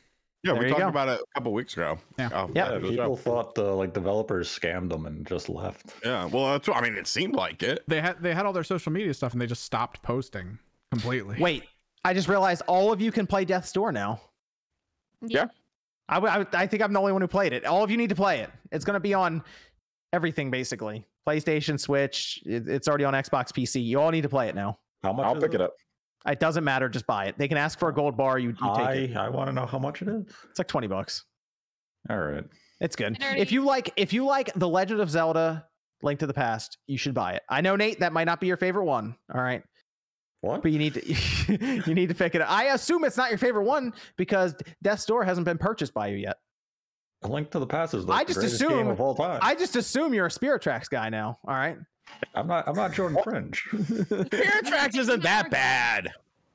Speaker 5: Yeah,
Speaker 1: There
Speaker 5: we talked
Speaker 1: go.
Speaker 5: about it a couple weeks ago.
Speaker 2: Yeah.
Speaker 5: Oh,
Speaker 1: Yeah,
Speaker 7: People
Speaker 5: up.
Speaker 7: thought the like developers scammed them and just left.
Speaker 5: Yeah, well, that's what I mean. It seemed like it.
Speaker 2: They had they had all their social media stuff and they just stopped posting completely.
Speaker 1: Wait, I just realized all of you can play Death's Door now.
Speaker 3: Yeah.
Speaker 1: I would. I think I'm the only one who played it. All of you need to play it. It's going to be on everything basically. PlayStation, Switch. It, it's already on Xbox, PC. You all need to play it now.
Speaker 7: How much?
Speaker 3: I'll
Speaker 7: is
Speaker 3: pick it up.
Speaker 1: It doesn't matter. Just buy it. They can ask for a gold bar. You, you take it.
Speaker 7: I want to know how much it is.
Speaker 1: It's like 20 bucks.
Speaker 7: All right.
Speaker 1: It's good.
Speaker 6: Already-
Speaker 1: If you like, if you like The Legend of Zelda: Link to the Past, you should buy it. I know Nate, that might not be your favorite one. All right,
Speaker 7: What?
Speaker 1: but you need to you need to pick it up. I assume it's not your favorite one because Death's Door hasn't been purchased by you yet.
Speaker 7: A Link to the Past is the
Speaker 1: I just
Speaker 7: greatest game of all time.
Speaker 1: I just assume you're a Spirit Tracks guy now. All right.
Speaker 7: I'm not. I'm not Jordan Fringe.
Speaker 5: Air Tracks isn't that bad.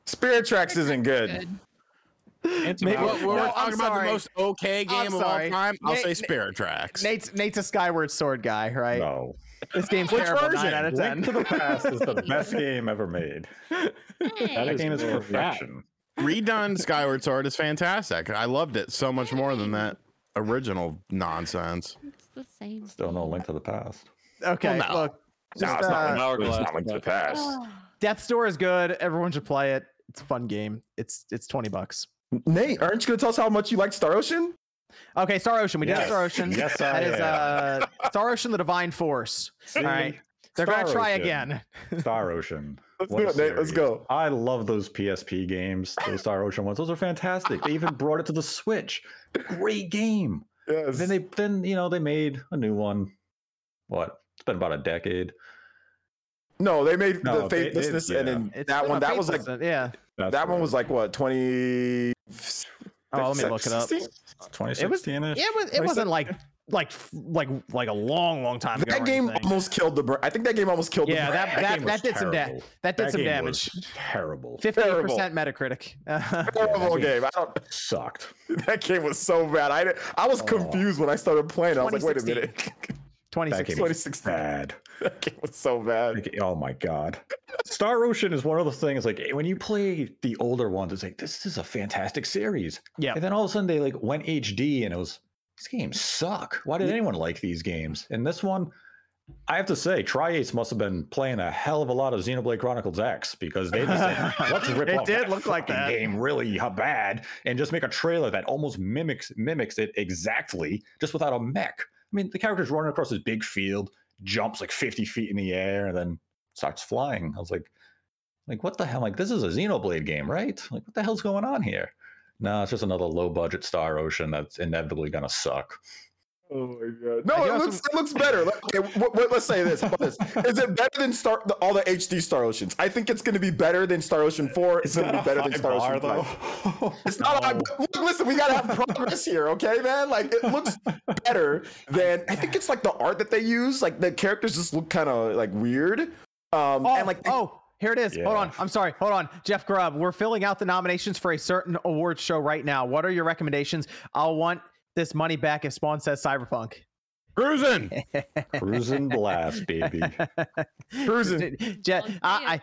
Speaker 3: Spirit Tracks isn't good.
Speaker 6: Good.
Speaker 2: It's
Speaker 1: Maybe-
Speaker 2: about-
Speaker 5: Well, we're
Speaker 1: No, I'm
Speaker 5: talking about
Speaker 1: sorry.
Speaker 5: the most okay game of all time. I'll
Speaker 1: Nate-
Speaker 5: say
Speaker 1: Nate-
Speaker 5: Spirit Tracks.
Speaker 1: Nate's Nate's a Skyward Sword guy, right?
Speaker 7: No.
Speaker 1: This game's
Speaker 5: Which
Speaker 1: terrible.
Speaker 5: version?
Speaker 1: Nine out of ten.
Speaker 7: Link to the Past is the best game ever made. Hmm. That
Speaker 4: That
Speaker 7: game is
Speaker 4: more of that.
Speaker 7: perfection.
Speaker 5: Redone Skyward Sword is fantastic. I loved it so much more than that original nonsense.
Speaker 6: It's the same.
Speaker 7: Still no Link to the Past.
Speaker 1: Okay,
Speaker 5: Well, no.
Speaker 1: look.
Speaker 3: No,
Speaker 1: Just,
Speaker 3: it's not,
Speaker 1: uh,
Speaker 3: Link-
Speaker 4: Hourglass,
Speaker 3: it's not Link to the
Speaker 4: but-
Speaker 3: Past.
Speaker 1: Death's Door is good. Everyone should play it. It's a fun game. It's it's twenty bucks.
Speaker 3: Nate, aren't you gonna tell us how much you like Star Ocean?
Speaker 1: Okay, Star Ocean. We did Star Ocean.
Speaker 7: Yes, I
Speaker 1: that is
Speaker 7: am.
Speaker 1: uh Star Ocean: The Divine Force. All right, they're
Speaker 7: Star
Speaker 1: gonna try
Speaker 7: Ocean.
Speaker 1: again.
Speaker 7: Star Ocean.
Speaker 3: Let's
Speaker 7: What
Speaker 3: do it, Nate. Let's go.
Speaker 7: I love those PSP games, those Star Ocean ones. Those are fantastic. They even brought it to the Switch. Great game.
Speaker 3: Yes.
Speaker 7: Then they then you know they made a new one. What? It's been about a decade.
Speaker 3: no, they made
Speaker 7: No,
Speaker 3: the
Speaker 7: they- they-
Speaker 3: faithlessness, and then
Speaker 1: It's
Speaker 3: that one. That was like
Speaker 1: faithless- yeah.
Speaker 7: That's
Speaker 3: that one
Speaker 7: right.
Speaker 3: was like what twenty.
Speaker 1: Oh, let me look it up.
Speaker 3: 16?
Speaker 7: 2016 -ish.
Speaker 1: It was. It wasn't like like like like a long long time ago.
Speaker 3: That game almost killed the. br- I think that game almost killed.
Speaker 1: Yeah,
Speaker 3: the
Speaker 1: that
Speaker 3: brand.
Speaker 1: that that
Speaker 7: was
Speaker 1: did some da- that did
Speaker 7: That
Speaker 1: some damage.
Speaker 7: terrible.
Speaker 1: 50% Metacritic.
Speaker 3: terrible
Speaker 7: Yeah,
Speaker 3: game. I don't.
Speaker 7: Sucked.
Speaker 3: That game was so bad. I didn't- I was
Speaker 7: Oh.
Speaker 3: confused when I started playing. I was like, wait a minute.
Speaker 1: 2016.
Speaker 3: 2016.
Speaker 7: Bad.
Speaker 3: That game was so bad.
Speaker 7: Like, oh my god. Star Ocean is one of the things like when you play the older ones, it's like this is a fantastic series.
Speaker 1: Yeah.
Speaker 7: And then all of a sudden they like went HD and it was these games suck. Why did anyone like these games? And this one, I have to say, Tri-Ace must have been playing a hell of a lot of Xenoblade Chronicles X because they just said, let's rip
Speaker 1: It
Speaker 7: off
Speaker 1: did
Speaker 7: that
Speaker 1: look like that.
Speaker 7: game really bad and just make a trailer that almost mimics mimics it exactly, just without a mech. I mean, the character's running across this big field, jumps like 50 feet in the air, and then starts flying. I was like, like what the hell? Like this is a Xenoblade game, right? Like what the hell's going on here? No, it's just another low budget Star Ocean that's inevitably gonna suck.
Speaker 3: Oh my god! No, it
Speaker 1: have
Speaker 3: looks it looks better. Let- Okay, what, what, let's say this. This? Is it better than Star the, all the HD Star Oceans? I think it's going to be better than Star Ocean Four. It's going to be better than Star Ocean Five. It's not. A, look, listen, we gotta have progress here, okay, man? Like it looks better than. I think it's like the art that they use. Like the characters just look kind of like weird. Um,
Speaker 1: Oh,
Speaker 3: and like they-
Speaker 1: oh, here it is. Hold on. I'm sorry. Hold on. Jeff Grubb, we're filling out the nominations for a certain awards show right now. What are your recommendations? I'll want this money back if Spawn says Cyberpunk.
Speaker 5: Cruising.
Speaker 7: Cruising blast, baby.
Speaker 3: Cruising.
Speaker 1: Je-
Speaker 6: Don't
Speaker 1: I,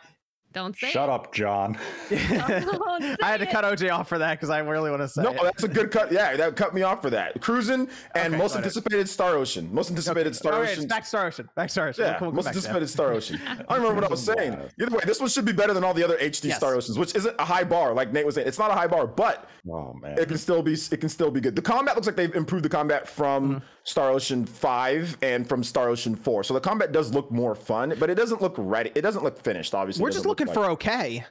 Speaker 6: Don't say
Speaker 7: Shut
Speaker 6: it.
Speaker 7: up, John.
Speaker 1: I, I had to
Speaker 6: say
Speaker 1: cut OJ off for that because I really want to say
Speaker 3: no,
Speaker 1: it.
Speaker 3: that's a good cut. Yeah, that cut me off for that. Cruising and
Speaker 1: Okay,
Speaker 3: most
Speaker 1: got it.
Speaker 3: anticipated Star Ocean. Most anticipated Star
Speaker 1: All right,
Speaker 3: Ocean.
Speaker 1: back Star Ocean. Back Star Ocean.
Speaker 3: Yeah,
Speaker 1: We'll come- we'll
Speaker 3: most
Speaker 1: come back
Speaker 3: anticipated Star Ocean. I don't remember what I was saying. Either way, this one should be better than all the other HD
Speaker 1: Yes.
Speaker 3: Star Oceans, which isn't a high bar. Like Nate was saying, it's not a high bar, but
Speaker 7: Oh man.
Speaker 3: it can still be it can still be good. The combat looks like they've improved the combat from
Speaker 1: Mm-hmm.
Speaker 3: Star Ocean Five and from Star Ocean Four. So the combat does look more fun, but it doesn't look ready. It doesn't look finished. Obviously,
Speaker 1: We're just
Speaker 3: doesn't look
Speaker 1: looking
Speaker 3: like-
Speaker 1: for okay.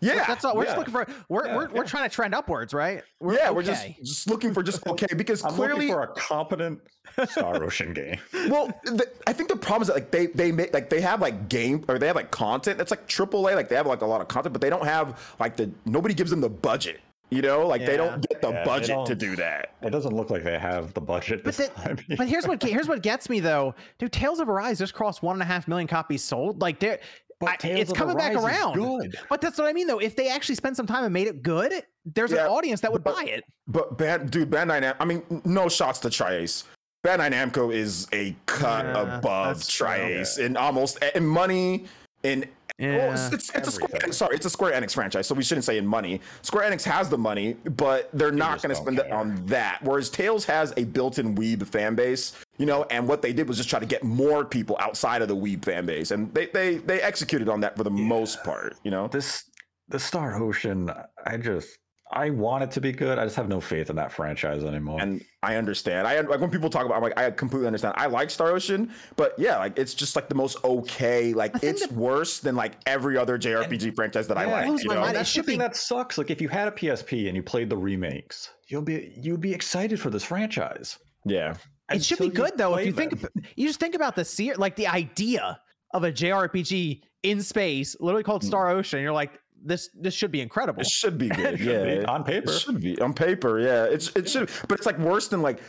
Speaker 3: yeah.
Speaker 1: That's all. We're
Speaker 3: yeah.
Speaker 1: just looking for. We're
Speaker 7: Yeah,
Speaker 1: we're, we're trying to trend upwards, right? We're
Speaker 3: yeah, we're just just looking for just okay because
Speaker 7: I'm
Speaker 3: clearly
Speaker 7: looking for a competent Star Ocean game.
Speaker 3: well, the, I think the problem is that like they they make like they have like game or they have like content that's like AAA. Like they have like a lot of content, but they don't have like the nobody gives them the budget. You know, like they don't get the
Speaker 7: Yeah,
Speaker 3: budget to
Speaker 7: don't-
Speaker 3: do that.
Speaker 7: It doesn't look like they have the budget
Speaker 1: But
Speaker 7: this
Speaker 1: the-
Speaker 7: time.
Speaker 1: But here's what here's what gets me though, dude. Tales of Arise just crossed one and a half million copies sold. Like they're.
Speaker 7: But
Speaker 1: I- it's
Speaker 7: of
Speaker 1: coming back
Speaker 7: Arise
Speaker 1: around.
Speaker 7: good.
Speaker 1: But that's what I mean, though. If they actually spend some time and made it good, there's
Speaker 3: Yeah,
Speaker 1: an audience that would
Speaker 3: but-
Speaker 1: buy it.
Speaker 3: But Band, dude, Bandai Nam- I mean, no shots to Tri-Ace. Bandai Namco is a cut
Speaker 1: Yeah,
Speaker 3: above
Speaker 1: that's true.
Speaker 3: Tri-Ace in almost in money. In
Speaker 1: Yeah,
Speaker 3: well, it's, it's, it's a Square. Enix, sorry, it's a Square Enix franchise, so we shouldn't say in money. Square Enix has the money, but they're not going to
Speaker 7: don't
Speaker 3: spend it on that. Whereas Tales has a built-in Weeb fan base, you know, and what they did was just try to get more people outside of the Weeb fan base, and they they they executed on that for the most part, you know.
Speaker 7: This the Star Ocean, I just I want it to be good. I just have no faith in that franchise anymore.
Speaker 3: and I understand. I like when people talk about. I'm like, I completely understand. I like Star Ocean, but yeah, like it's just like the most okay. Like it's
Speaker 1: that-
Speaker 3: worse than like every other JRPG franchise that I like.
Speaker 1: blows
Speaker 3: You know?
Speaker 1: mind.
Speaker 7: That's
Speaker 1: should
Speaker 7: the thing
Speaker 1: be-
Speaker 7: that sucks. Like if you had a PSP and you played the remakes, you'll be you'd be excited for this franchise.
Speaker 3: Yeah,
Speaker 1: It should be good though. If you think,
Speaker 7: them.
Speaker 1: ab- you just think about the series, like the idea of a JRPG in space, literally called mm. Star Ocean. You're like, this this should be incredible.
Speaker 3: it should be good. Yeah,
Speaker 7: be on paper.
Speaker 3: It should be on paper. Yeah, it's it should, but it's like worse than like.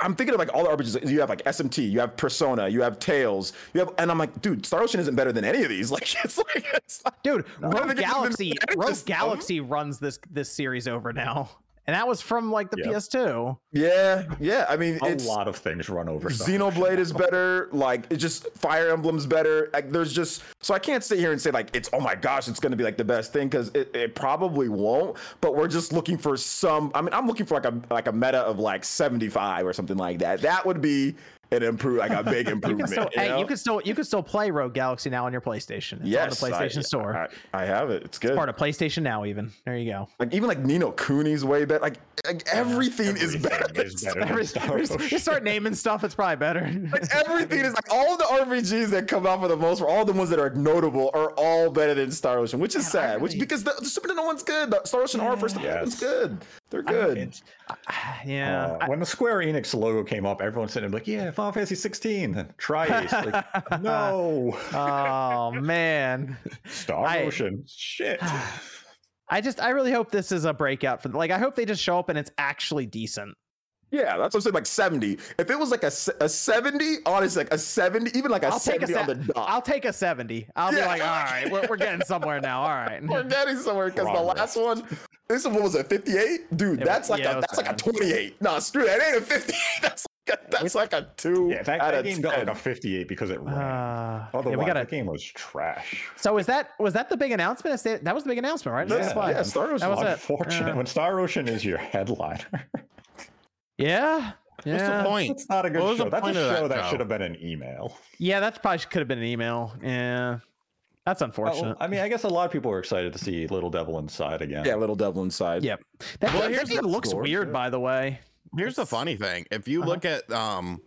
Speaker 3: I'm thinking of like all the RPGs. You have like SMT, you have Persona, you have Tales, you have, and I'm like, dude, Star Ocean isn't better than any of these. Like, it's like, it's like
Speaker 1: Dude,
Speaker 3: I
Speaker 1: Rogue
Speaker 3: think it's even
Speaker 1: Galaxy,
Speaker 3: better
Speaker 1: Rogue. Galaxy runs this this series over now, and that was from like the
Speaker 7: Yep.
Speaker 1: PS2.
Speaker 3: Yeah, yeah. I mean,
Speaker 7: A
Speaker 3: it's
Speaker 7: lot of things run over. Star
Speaker 3: Xenoblade is better. Like it just Fire Emblem's better. Like there's just so I can't sit here and say like it's oh my gosh it's gonna be like the best thing because it, it probably won't. But we're just looking for some. I mean I'm looking for like a like a meta of like 75 or something like that. That would be an improve like a big
Speaker 1: You
Speaker 3: improvement.
Speaker 1: can still,
Speaker 3: you
Speaker 1: hey, you can still, you can still play Rogue Galaxy now on your PlayStation. It's
Speaker 3: yes,
Speaker 1: on the PlayStation
Speaker 3: I,
Speaker 1: Store.
Speaker 3: I, I have it. It's good.
Speaker 1: Part of PlayStation Now, even. There you go.
Speaker 3: like even like Ni no Kuni's way better. Like, like everything, is better.
Speaker 7: Everything is better
Speaker 3: Star
Speaker 7: than
Speaker 1: Every-
Speaker 7: Star
Speaker 1: just, start naming stuff. It's probably better.
Speaker 3: Like everything is like all the RPGs that come out for the most part, all the ones that are notable are all better than Star Ocean, which is
Speaker 1: Yeah,
Speaker 3: sad. Which because the, the Super Nintendo one's good, the Star Ocean R first Nintendo one's good. They're good.
Speaker 1: yeah.
Speaker 7: Uh, when the Square Enix logo came up, sitting there like, "Yeah, Final Fantasy 16, Tri-Ace." Like, no,
Speaker 1: oh man.
Speaker 7: Star
Speaker 1: I-
Speaker 7: Ocean, shit.
Speaker 1: I just, I really hope this is a breakout for. Like, I hope they just show up and it's actually decent.
Speaker 3: yeah, that's what I'm saying. Like 70. If it was like a, a 70, honestly, like a 70, even like a
Speaker 1: I'll take a
Speaker 3: 70 on the dot.
Speaker 1: I'll take a seventy. I'll be like, all right, we're, we're getting somewhere now. All right.
Speaker 3: We're getting somewhere because the last one, this one what was it 58? Dude,
Speaker 1: It
Speaker 3: that's
Speaker 1: was-
Speaker 3: like
Speaker 1: yeah,
Speaker 3: a
Speaker 1: was
Speaker 3: that's like a 28. No, screw that. It ain't a 58. That's like a, that's like a two
Speaker 7: Yeah, that,
Speaker 3: out
Speaker 7: that
Speaker 3: of
Speaker 7: game
Speaker 3: 10.
Speaker 7: got like a 58 because it ran.
Speaker 1: Uh, yeah,
Speaker 7: Otherwise,
Speaker 1: we gotta.
Speaker 7: that game was trash.
Speaker 1: So is that was that the big announcement? That that was the big announcement, right?
Speaker 3: Yeah,
Speaker 1: That's fine.
Speaker 3: yeah, Star Ocean
Speaker 1: That was it.
Speaker 7: Unfortunate
Speaker 1: Uh,
Speaker 7: when Star Ocean is your headliner.
Speaker 1: Yeah.
Speaker 5: What's the point?
Speaker 7: It's not a good
Speaker 5: What
Speaker 7: show. That's a
Speaker 5: point of that
Speaker 7: show that should have been an email.
Speaker 1: Yeah, that probably could have been an email. Yeah. That's
Speaker 7: Oh,
Speaker 1: unfortunate.
Speaker 7: I mean, I guess a lot of people were excited to see Little Devil Inside again.
Speaker 3: Yeah, Little Devil Inside.
Speaker 1: Yep. That,
Speaker 5: Well, here's
Speaker 1: game
Speaker 5: the
Speaker 1: looks
Speaker 7: score,
Speaker 1: weird,
Speaker 7: yeah.
Speaker 1: by the way.
Speaker 5: Here's the funny thing: if you
Speaker 1: Uh-huh.
Speaker 5: look at um,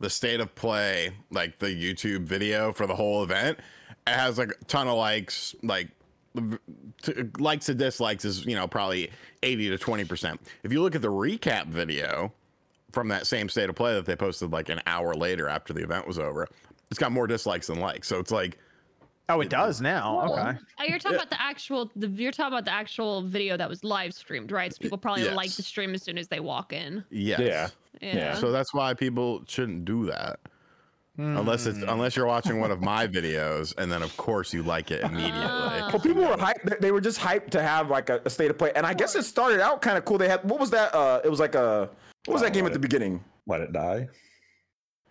Speaker 5: the state of play, like the YouTube video for the whole event, it has like a ton of likes. Like v- t- likes and dislikes is you know probably eighty to twenty percent. If you look at the recap video from that same state of play that they posted like an hour later after the event was over, it's got more dislikes than likes. So it's like
Speaker 1: Oh, it does now. Okay.
Speaker 6: Oh, you're talking about the actual. The, you're talking about the actual video that was live streamed, right? So people probably like
Speaker 5: Yes.
Speaker 6: the stream as soon as they walk in.
Speaker 5: yes.
Speaker 3: Yeah.
Speaker 6: Yeah.
Speaker 5: So that's why people shouldn't do that. Unless it's
Speaker 1: Hmm.
Speaker 5: unless you're watching one of my videos, and then of course you like it immediately.
Speaker 6: Ah.
Speaker 3: Well, people were hyped. they- They were just hyped to have like a, a state of play, and I guess it started out kind of cool. They had what was that? Uh, it was like a what was that game at the
Speaker 7: it-
Speaker 3: beginning?
Speaker 7: Let it die.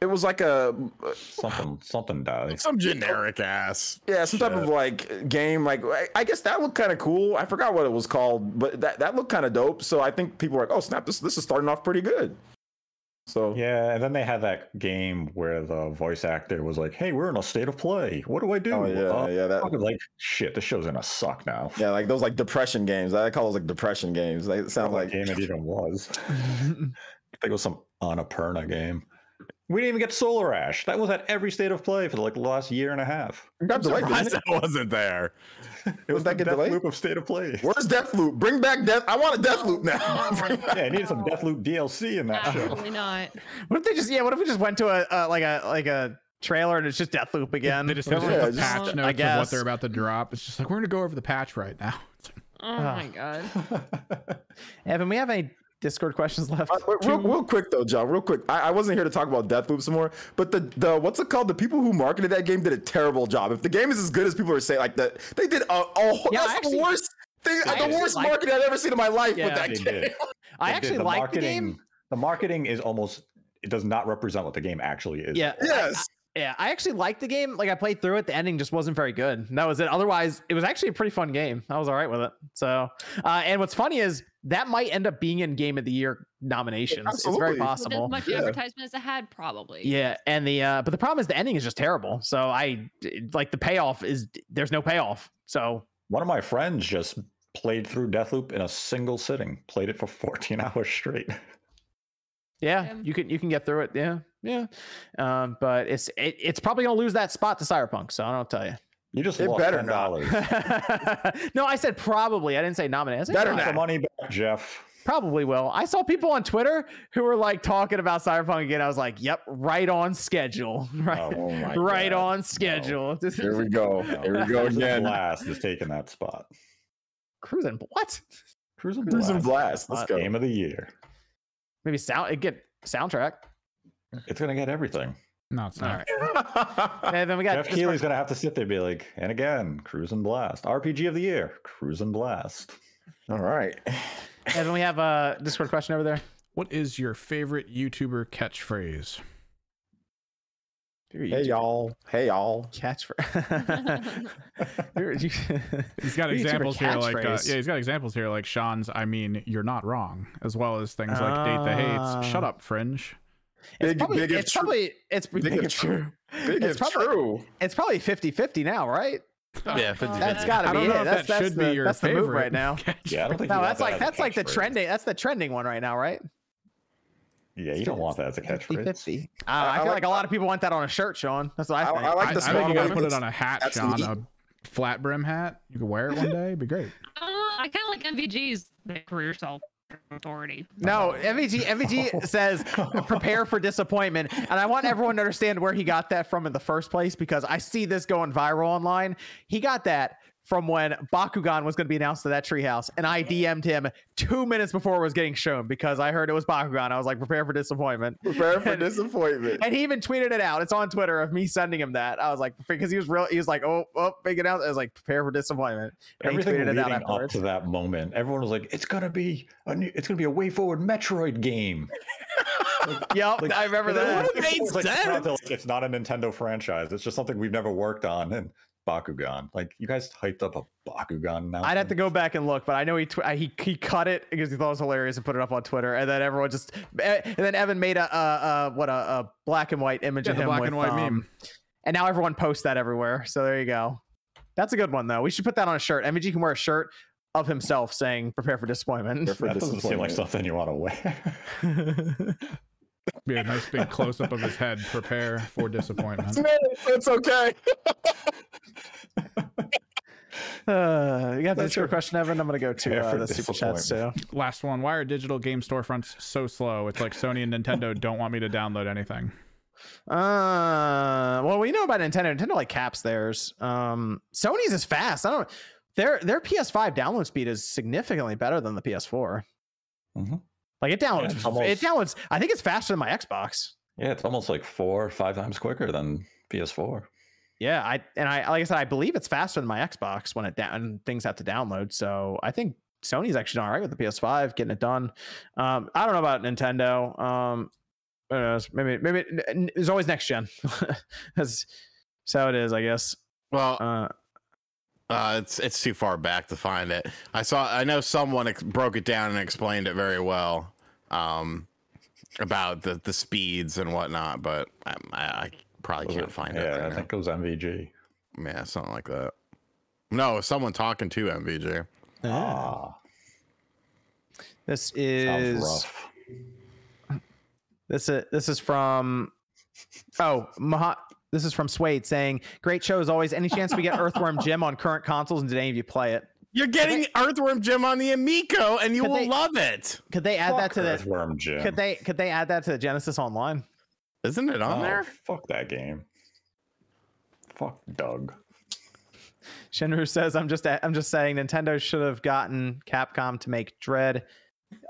Speaker 3: It was like a
Speaker 7: Something, something died.
Speaker 5: Some generic ass.
Speaker 3: yeah, some type of like game. Like I, I guess that looked kind of cool. I forgot what it was called, but that that looked kind of dope. So I think people were like, oh snap, this this is starting off pretty good. So
Speaker 7: Yeah, and then they had that game where the voice actor was like, "Hey, we're in a state of play. What do I do?"
Speaker 3: Oh, yeah,
Speaker 7: Uh,
Speaker 3: yeah, that-
Speaker 7: fucking like shit. This show's gonna suck now.
Speaker 3: yeah, like those like depression games. I call those like depression games. They sound like
Speaker 7: game it even was. I think it was some Annapurna game. We didn't even get Solar Ash. That was at every state of play for like the last year and a half.
Speaker 3: it got delayed. didn't
Speaker 5: Surprised
Speaker 3: it?
Speaker 5: that wasn't there.
Speaker 7: It was
Speaker 3: that
Speaker 7: the
Speaker 3: get
Speaker 7: death
Speaker 3: delayed?
Speaker 7: loop of state of play.
Speaker 3: Where's Deathloop? Bring back Death. I want a Deathloop now.
Speaker 7: Yeah, I needed some Deathloop DLC in that show.
Speaker 6: Absolutely not.
Speaker 1: What if they just yeah? What if we just went to a uh, like a like a trailer and it's just Deathloop again?
Speaker 2: They just
Speaker 3: Yeah,
Speaker 2: have like the
Speaker 3: just-
Speaker 2: patch
Speaker 6: I
Speaker 2: notes of what
Speaker 1: guess.
Speaker 2: they're about to drop. It's just like we're gonna go over the patch right now.
Speaker 6: Oh my god.
Speaker 1: Evan, we have any Discord questions left?
Speaker 3: Uh, wait, real, real quick though, John. Real quick. I, I wasn't here to talk about Deathloop some more, but the the what's it called? The people who marketed that game did a terrible job. If the game is as good as people are saying, like that, they did a, a
Speaker 1: Yeah, I
Speaker 3: that's
Speaker 1: actually-
Speaker 3: the worst thing,
Speaker 1: I
Speaker 3: the worst marketing I've ever seen in my life
Speaker 1: Yeah,
Speaker 3: with that game.
Speaker 7: did.
Speaker 1: I
Speaker 7: They
Speaker 1: actually like the game.
Speaker 7: The marketing is almost it does not represent what the game actually is.
Speaker 1: Yeah.
Speaker 3: Yes.
Speaker 1: Yeah, I actually liked the game. Like I played through it, the ending just wasn't very good. That was it. Otherwise, it was actually a pretty fun game. I was all right with it. So, uh, and what's funny is that might end up being in Game of the Year nominations. It's very
Speaker 3: Absolutely.
Speaker 6: With
Speaker 1: possible.
Speaker 6: as much
Speaker 3: Yeah.
Speaker 6: advertisement as it had, probably.
Speaker 1: Yeah, and the uh, but the problem is the ending is just terrible. So I like the payoff is there's no payoff. So
Speaker 7: One of my friends just played through Deathloop in a single sitting. Played it for 14 hours straight.
Speaker 1: Yeah,
Speaker 6: Yeah.
Speaker 1: you can you can get through it. Yeah, yeah. Um, but it's it, it's probably gonna lose that spot to Cyberpunk. So I don't tell you.
Speaker 7: You just
Speaker 3: It
Speaker 7: lost
Speaker 3: better
Speaker 7: ten dollars.
Speaker 1: no, I said probably. I didn't say nominate. I said
Speaker 3: Better
Speaker 1: probably.
Speaker 7: the money back, Jeff.
Speaker 1: Probably will. I saw people on Twitter who were like talking about Cyberpunk again. I was like, "Yep, right on schedule. Right,
Speaker 3: Oh
Speaker 1: right
Speaker 3: God.
Speaker 1: on schedule." This
Speaker 3: Here we go. Here we go
Speaker 7: Cruising
Speaker 3: again.
Speaker 7: Blast is taking that spot.
Speaker 1: cruising. What?
Speaker 7: Cruising
Speaker 3: Cruising
Speaker 7: Blast.
Speaker 3: Blast. Let's go.
Speaker 7: Game of the year.
Speaker 1: Maybe sound. It get soundtrack.
Speaker 7: It's gonna get everything.
Speaker 2: no, it's not.
Speaker 1: right. And then we got
Speaker 7: Jeff
Speaker 1: Discord-
Speaker 7: Keighley's gonna have to sit there and be like, and again, Cruising Blast. RPG of the year, Cruising Blast.
Speaker 3: All right.
Speaker 1: And then we have a Discord question over there.
Speaker 2: What is your favorite YouTuber catchphrase?
Speaker 3: Hey y'all. Hey y'all.
Speaker 1: Catch for.
Speaker 2: He's got examples here like uh,
Speaker 1: catchphrase.
Speaker 2: yeah, he's got examples here like Sean's. I mean, you're not wrong, as well as things like date the hates, shut
Speaker 1: Ah.
Speaker 2: up, Fringe.
Speaker 1: It's
Speaker 3: Big-
Speaker 1: probably,
Speaker 3: big
Speaker 1: it's
Speaker 3: true.
Speaker 1: probably it's big,
Speaker 3: Big
Speaker 1: if
Speaker 3: if
Speaker 1: true.
Speaker 3: Big
Speaker 1: It's probably-
Speaker 3: true.
Speaker 1: It's probably 50-50 now, right?
Speaker 5: Yeah, 50
Speaker 1: That's
Speaker 5: 50.
Speaker 1: got to be it.
Speaker 2: if
Speaker 1: That's,
Speaker 2: that
Speaker 1: that's
Speaker 2: should
Speaker 1: the,
Speaker 2: be your
Speaker 1: that's the
Speaker 2: favorite.
Speaker 1: move right now.
Speaker 7: Yeah, I don't think.
Speaker 1: No, that's like that's like the
Speaker 7: catchphrase.
Speaker 1: trending. That's the trending one right now, right?
Speaker 7: Yeah, you don't want that as a catchphrase.
Speaker 1: 50-50. Uh, I,
Speaker 3: I
Speaker 1: feel
Speaker 3: like-
Speaker 1: like a lot of people want that on a shirt, Sean. That's what I
Speaker 3: I-
Speaker 1: think.
Speaker 3: I like
Speaker 2: I,
Speaker 3: the
Speaker 2: I think you gotta put it on a hat,
Speaker 3: That's
Speaker 2: Sean.
Speaker 3: neat.
Speaker 2: A flat brim hat. You could wear it one day. It'd be great.
Speaker 6: Uh, I kind of like MVG's the career self authority.
Speaker 1: No, MVG MVG says prepare for disappointment, and I want everyone to understand where he got that from in the first place because I see this going viral online. He got that from when Bakugan was going to be announced to that treehouse, and I DM'd him two minutes before it was getting shown because I heard it was Bakugan. I was like, prepare for disappointment.
Speaker 3: Prepare for disappointment.
Speaker 1: And he even tweeted it out. It's on Twitter of me sending him that. I was like, because he was real. He was like, oh, oh, big announcement. I was like, prepare for disappointment. And he
Speaker 7: Everything
Speaker 1: tweeted it out
Speaker 7: leading up to that moment, everyone was like, "It's gonna be a new, it's gonna be a WayForward Metroid game."
Speaker 1: Yep,
Speaker 7: Like,
Speaker 1: I remember
Speaker 7: and then
Speaker 1: that.
Speaker 7: it was like,
Speaker 5: Made
Speaker 7: it's not-
Speaker 5: sense.
Speaker 7: it's not a Nintendo franchise. It's just something we've never worked on. And Bakugan, like you guys hyped up a Bakugan now.
Speaker 1: I'd have to go back and look, but I know he tw- he he cut it because he thought it was hilarious and put it up on Twitter, and then everyone just and then Evan made a uh uh what a, a black and white image
Speaker 2: Yeah,
Speaker 1: of
Speaker 2: the
Speaker 1: him
Speaker 2: black
Speaker 1: with,
Speaker 2: and white
Speaker 1: um,
Speaker 2: meme.
Speaker 1: and now everyone posts that everywhere. So there you go. That's a good one though. We should put that on a shirt. MG can wear a shirt of himself saying "Prepare for disappointment."
Speaker 3: Prepare for
Speaker 7: That doesn't seem like something you want to wear.
Speaker 2: Be a nice big close up of his head. Prepare for disappointment.
Speaker 3: It's okay.
Speaker 1: Uh, you got the
Speaker 7: That's your-
Speaker 1: question, Evan. I'm gonna go to uh, the super chats too.
Speaker 2: Last one. Why are digital game storefronts so slow? It's like Sony and Nintendo don't want me to download anything.
Speaker 1: Uh, well, we know about Nintendo. Nintendo like caps theirs. Um, Sony's is fast. I don't. Their their PS5 download speed is significantly better than the PS4.
Speaker 7: Mhm.
Speaker 1: Like it downloads.
Speaker 7: it's
Speaker 1: it downloads. I think it's faster than my Xbox.
Speaker 7: yeah, it's almost like four or five times quicker than PS4.
Speaker 1: Yeah, I and I like I said, I believe it's faster than my Xbox when it down things have to download. So I think Sony's actually all right with the PS5, getting it done. Um, I don't know about Nintendo. Um, who knows? Maybe maybe n- n- there's always next gen. That's how it is, I guess.
Speaker 5: Well,
Speaker 1: Uh,
Speaker 5: uh, it's it's too far back to find it. I saw. I know someone ex- broke it down and explained it very well, um, about the the speeds and whatnot. But I, I, I probably
Speaker 7: Was
Speaker 5: can't
Speaker 7: it-
Speaker 5: find
Speaker 7: yeah,
Speaker 5: it. Right
Speaker 7: I
Speaker 5: now.
Speaker 7: think it was MVG.
Speaker 5: Yeah, something like that. No, someone talking to MVJ.
Speaker 7: Ah,
Speaker 1: this is
Speaker 7: rough.
Speaker 1: this is this is from oh Maha. This is from Swade saying, "Great show as always. Any chance we get Earthworm Jim on current consoles and did any of you play it?
Speaker 5: You're getting Earthworm Jim on the Amico, and you will
Speaker 1: they-
Speaker 5: love it.
Speaker 1: Could they add that to the?
Speaker 7: Earthworm Jim.
Speaker 1: Could they could they add that to the Genesis Online?
Speaker 5: Isn't it on
Speaker 7: Oh,
Speaker 5: there?
Speaker 7: Fuck that game. Fuck Doug.
Speaker 1: Shinru says, "I'm just I'm just saying Nintendo should have gotten Capcom to make Dread.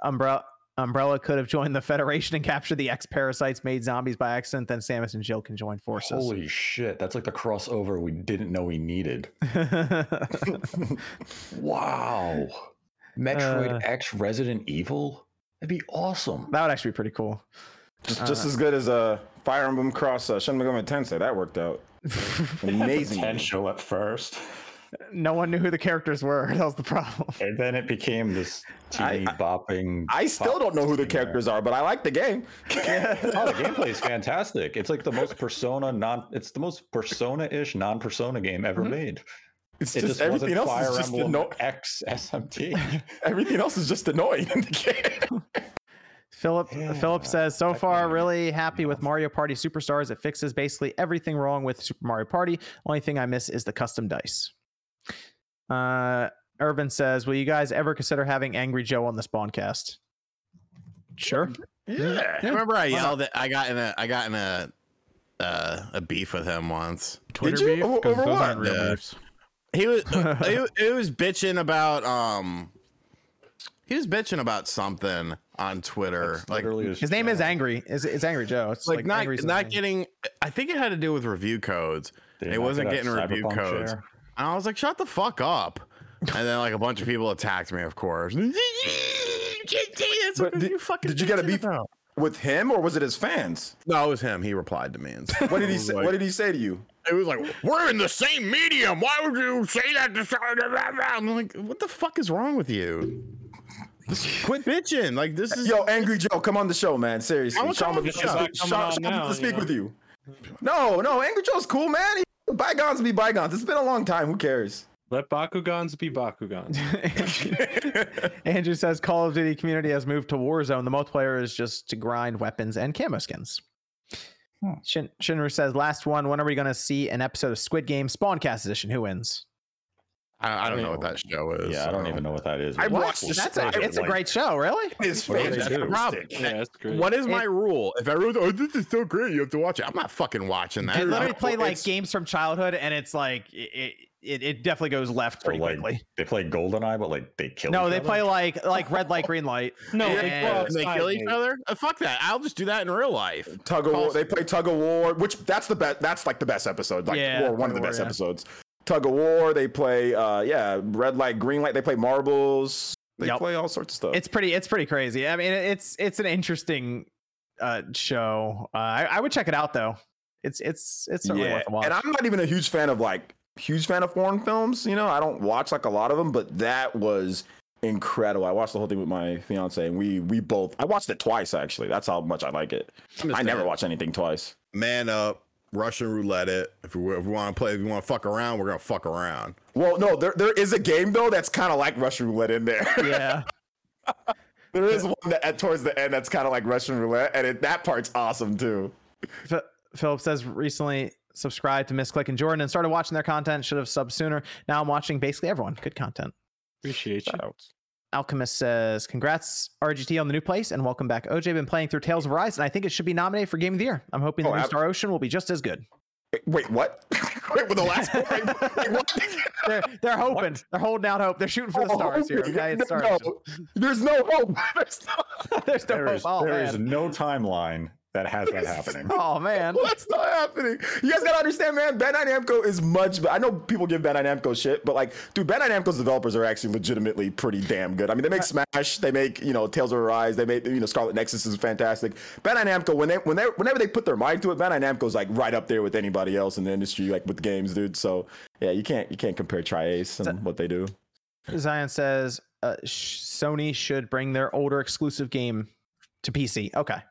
Speaker 1: Umbrella Umbrella could have joined the Federation and captured the X parasites made zombies by accident. Then Samus and Jill can join forces."
Speaker 7: Holy shit, that's like the crossover we didn't know we needed. Wow. Metroid
Speaker 1: Uh.
Speaker 7: X Resident Evil? That'd be awesome.
Speaker 1: that would actually be pretty cool.
Speaker 3: Just, just as good as a uh, Fire Emblem Cross uh, Shin Megami Tensei. That worked out. Amazing.
Speaker 7: Potential at first.
Speaker 1: No one knew who the characters were. That was the problem.
Speaker 7: And then it became this
Speaker 3: I-
Speaker 7: bopping.
Speaker 3: I still don't know who the
Speaker 7: thing there.
Speaker 3: characters are, but I like the game.
Speaker 7: Oh, the gameplay is fantastic. It's like the most persona non it's the most persona-ish non-persona game ever
Speaker 1: Mhm.
Speaker 7: made.
Speaker 3: It's
Speaker 7: It
Speaker 3: just
Speaker 7: just
Speaker 3: everything
Speaker 7: wasn't
Speaker 3: else
Speaker 7: Fire
Speaker 3: is just
Speaker 7: Emblem
Speaker 3: anno-
Speaker 7: X SMT.
Speaker 3: everything else is just annoying in the game.
Speaker 1: Philip
Speaker 7: Yeah,
Speaker 1: Philip says so
Speaker 7: I
Speaker 1: far really happy with Mario Party Superstars. It fixes basically everything wrong with Super Mario Party. Only thing I miss is the custom dice. Uh Irvin says, "Will you guys ever consider having Angry Joe on the Spawncast?" Sure.
Speaker 3: yeah.
Speaker 5: Remember, I yelled at. I got in a. I got in a. Uh, a beef with him once.
Speaker 2: Twitter
Speaker 3: you?
Speaker 2: beef?
Speaker 3: O- over
Speaker 2: those
Speaker 3: what?
Speaker 2: aren't real
Speaker 5: Yeah.
Speaker 2: beefs.
Speaker 5: He was. it, it was bitching about. Um. He was bitching about something on Twitter, like
Speaker 7: literally
Speaker 1: His name is. Angry. Is it's Angry Joe? It's
Speaker 5: like,
Speaker 1: like,
Speaker 5: not
Speaker 1: Angry's
Speaker 5: not getting. I think it had to do with review codes.
Speaker 7: Did
Speaker 5: it
Speaker 7: not
Speaker 5: wasn't getting review codes.
Speaker 7: share?
Speaker 5: And I was like, shut the fuck up. And then like a bunch of people attacked me, of course.
Speaker 3: But did-
Speaker 5: you fucking
Speaker 3: did you get a beef?
Speaker 5: about.
Speaker 3: With him or was it his fans?
Speaker 5: No, it was him. He replied to me and said,
Speaker 3: What did he say?
Speaker 5: like-
Speaker 3: What did he say to you?
Speaker 5: It was like, we're in the same medium. Why would you say that to I'm like, what the fuck is wrong with you? Quit bitching. Like this is
Speaker 3: Yo, Angry Joe, come on the show, man. Seriously, Sean would love to
Speaker 4: Coming
Speaker 3: Sean- Sean
Speaker 4: now,
Speaker 3: to
Speaker 4: you
Speaker 3: speak
Speaker 4: know.
Speaker 3: with you. No, no, Angry Joe's cool, man. He- bygones be bygones. It's been a long time. Who cares?
Speaker 4: Let Bakugans be Bakugans.
Speaker 1: Andrew says Call of Duty community has moved to Warzone. The multiplayer is just to grind weapons and camo skins.
Speaker 7: Hmm.
Speaker 1: Shin- Shinru says, last one. When are we going to see an episode of Squid Game Spawncast edition? Who wins?
Speaker 5: I, I don't know what that show is.
Speaker 7: Yeah, I don't
Speaker 5: so.
Speaker 7: even know what that is.
Speaker 5: I watched the
Speaker 1: That's
Speaker 5: show.
Speaker 1: a, it's a great show, really.
Speaker 3: It's
Speaker 7: What do they
Speaker 3: fantastic.
Speaker 4: yeah, that's great.
Speaker 5: What is my rule? If everyone's oh this is so great, you have to watch it. I'm not fucking watching that.
Speaker 1: They literally play like
Speaker 3: it's-
Speaker 1: games from childhood, and it's like it, it, it definitely goes left
Speaker 7: So,
Speaker 1: pretty
Speaker 7: like,
Speaker 1: quickly.
Speaker 7: They play GoldenEye, but like they kill.
Speaker 1: No,
Speaker 7: each
Speaker 1: they
Speaker 7: other?
Speaker 1: play like like red light, green light.
Speaker 4: No,
Speaker 1: Yeah,
Speaker 4: they
Speaker 1: yeah,
Speaker 4: go
Speaker 1: yeah.
Speaker 5: And they kill each other. Uh, fuck that. I'll just do that in real life.
Speaker 3: Tug of war.
Speaker 5: Calls-
Speaker 3: They play tug of war, which that's the best. That's like the best episode. Like
Speaker 1: Yeah,
Speaker 3: or one of the
Speaker 1: of
Speaker 3: best
Speaker 1: yeah.
Speaker 3: episodes. Tug of war. They play, uh, yeah, red light, green light. They play marbles. They
Speaker 1: Yep.
Speaker 3: play all sorts of stuff.
Speaker 1: It's pretty it's pretty crazy. I mean, it's it's an interesting uh show. Uh, I, I would check it out though. It's it's it's certainly
Speaker 3: yeah,
Speaker 1: worth a watch.
Speaker 3: and I'm not even a huge fan of like huge fan of foreign films. You know, I don't watch like a lot of them, but that was incredible. I watched the whole thing with my fiance, and we we both. I watched it twice actually. That's how much I like it. I never watch anything twice.
Speaker 5: Man up, Russian roulette it. If we, if we want to play, if we want to fuck around, we're gonna fuck around.
Speaker 3: Well, no, there there is a game though that's kind of like Russian roulette in there.
Speaker 1: yeah.
Speaker 3: there is one that at, towards the end that's kind of like Russian roulette, and it, that part's awesome too.
Speaker 1: F- Philip says recently subscribed to Miss Click and Jordan and started watching their content. Should have subbed sooner. Now I'm watching basically everyone. Good content.
Speaker 4: Appreciate you.
Speaker 3: Shout outs.
Speaker 1: Alchemist says, "Congrats RGT on the new place and welcome back." OJ been playing through Tales of Rise and I think it should be nominated for Game of the Year. I'm hoping the
Speaker 3: Oh,
Speaker 1: new
Speaker 3: ab-
Speaker 1: Star Ocean will be just as good.
Speaker 3: Wait, what? Wait, with the last one? Wait, what?
Speaker 1: they're they're hoping. They're holding out hope. They're shooting for the
Speaker 3: Oh,
Speaker 1: stars here.
Speaker 3: hoping.
Speaker 1: Okay, it's Star
Speaker 3: No,
Speaker 1: Ocean.
Speaker 3: there's no hope. There's no-
Speaker 1: There's no
Speaker 7: There
Speaker 1: hope.
Speaker 7: is,
Speaker 1: Oh,
Speaker 7: there is
Speaker 1: man.
Speaker 7: no timeline that has that happening.
Speaker 1: Oh man.
Speaker 3: What's not happening? You guys gotta understand, man. Bandai Namco is much. But I know people give Bandai Namco shit, but like, dude, Bandai Namco's developers are actually legitimately pretty damn good. I mean, they make Smash, they make you know Tales of Arise, they make you know Scarlet Nexus is fantastic. Bandai Namco, when they when they whenever they put their mind to it, Bandai Namco's like right up there with anybody else in the industry, like with games, dude. So yeah, you can't you can't compare Tri-Ace and what they do.
Speaker 1: Zion says uh, Sony should bring their older exclusive game to PC. Okay.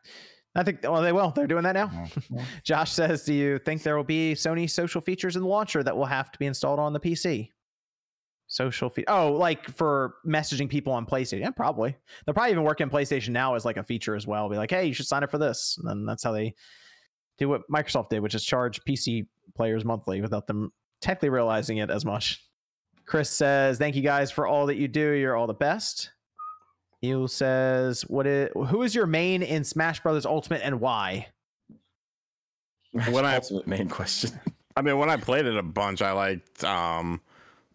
Speaker 1: I think, well, they will. They're doing that now. Josh says, Do you think there will be Sony social features in the launcher that will have to be installed on the PC? Social feed. Oh, like for messaging people on PlayStation. Yeah, probably. They'll probably even work in PlayStation now as like a feature as well. Be like, hey, you should sign up for this. And then that's how they do what Microsoft did, which is charge PC players monthly without them technically realizing it as much. Chris says, "Thank you guys for all that you do. You're all the best." Eel says, "What is who is your main in Smash Brothers Ultimate and why?"
Speaker 5: When I-
Speaker 3: ultimate main question.
Speaker 5: I mean, when I played it a bunch, I liked um,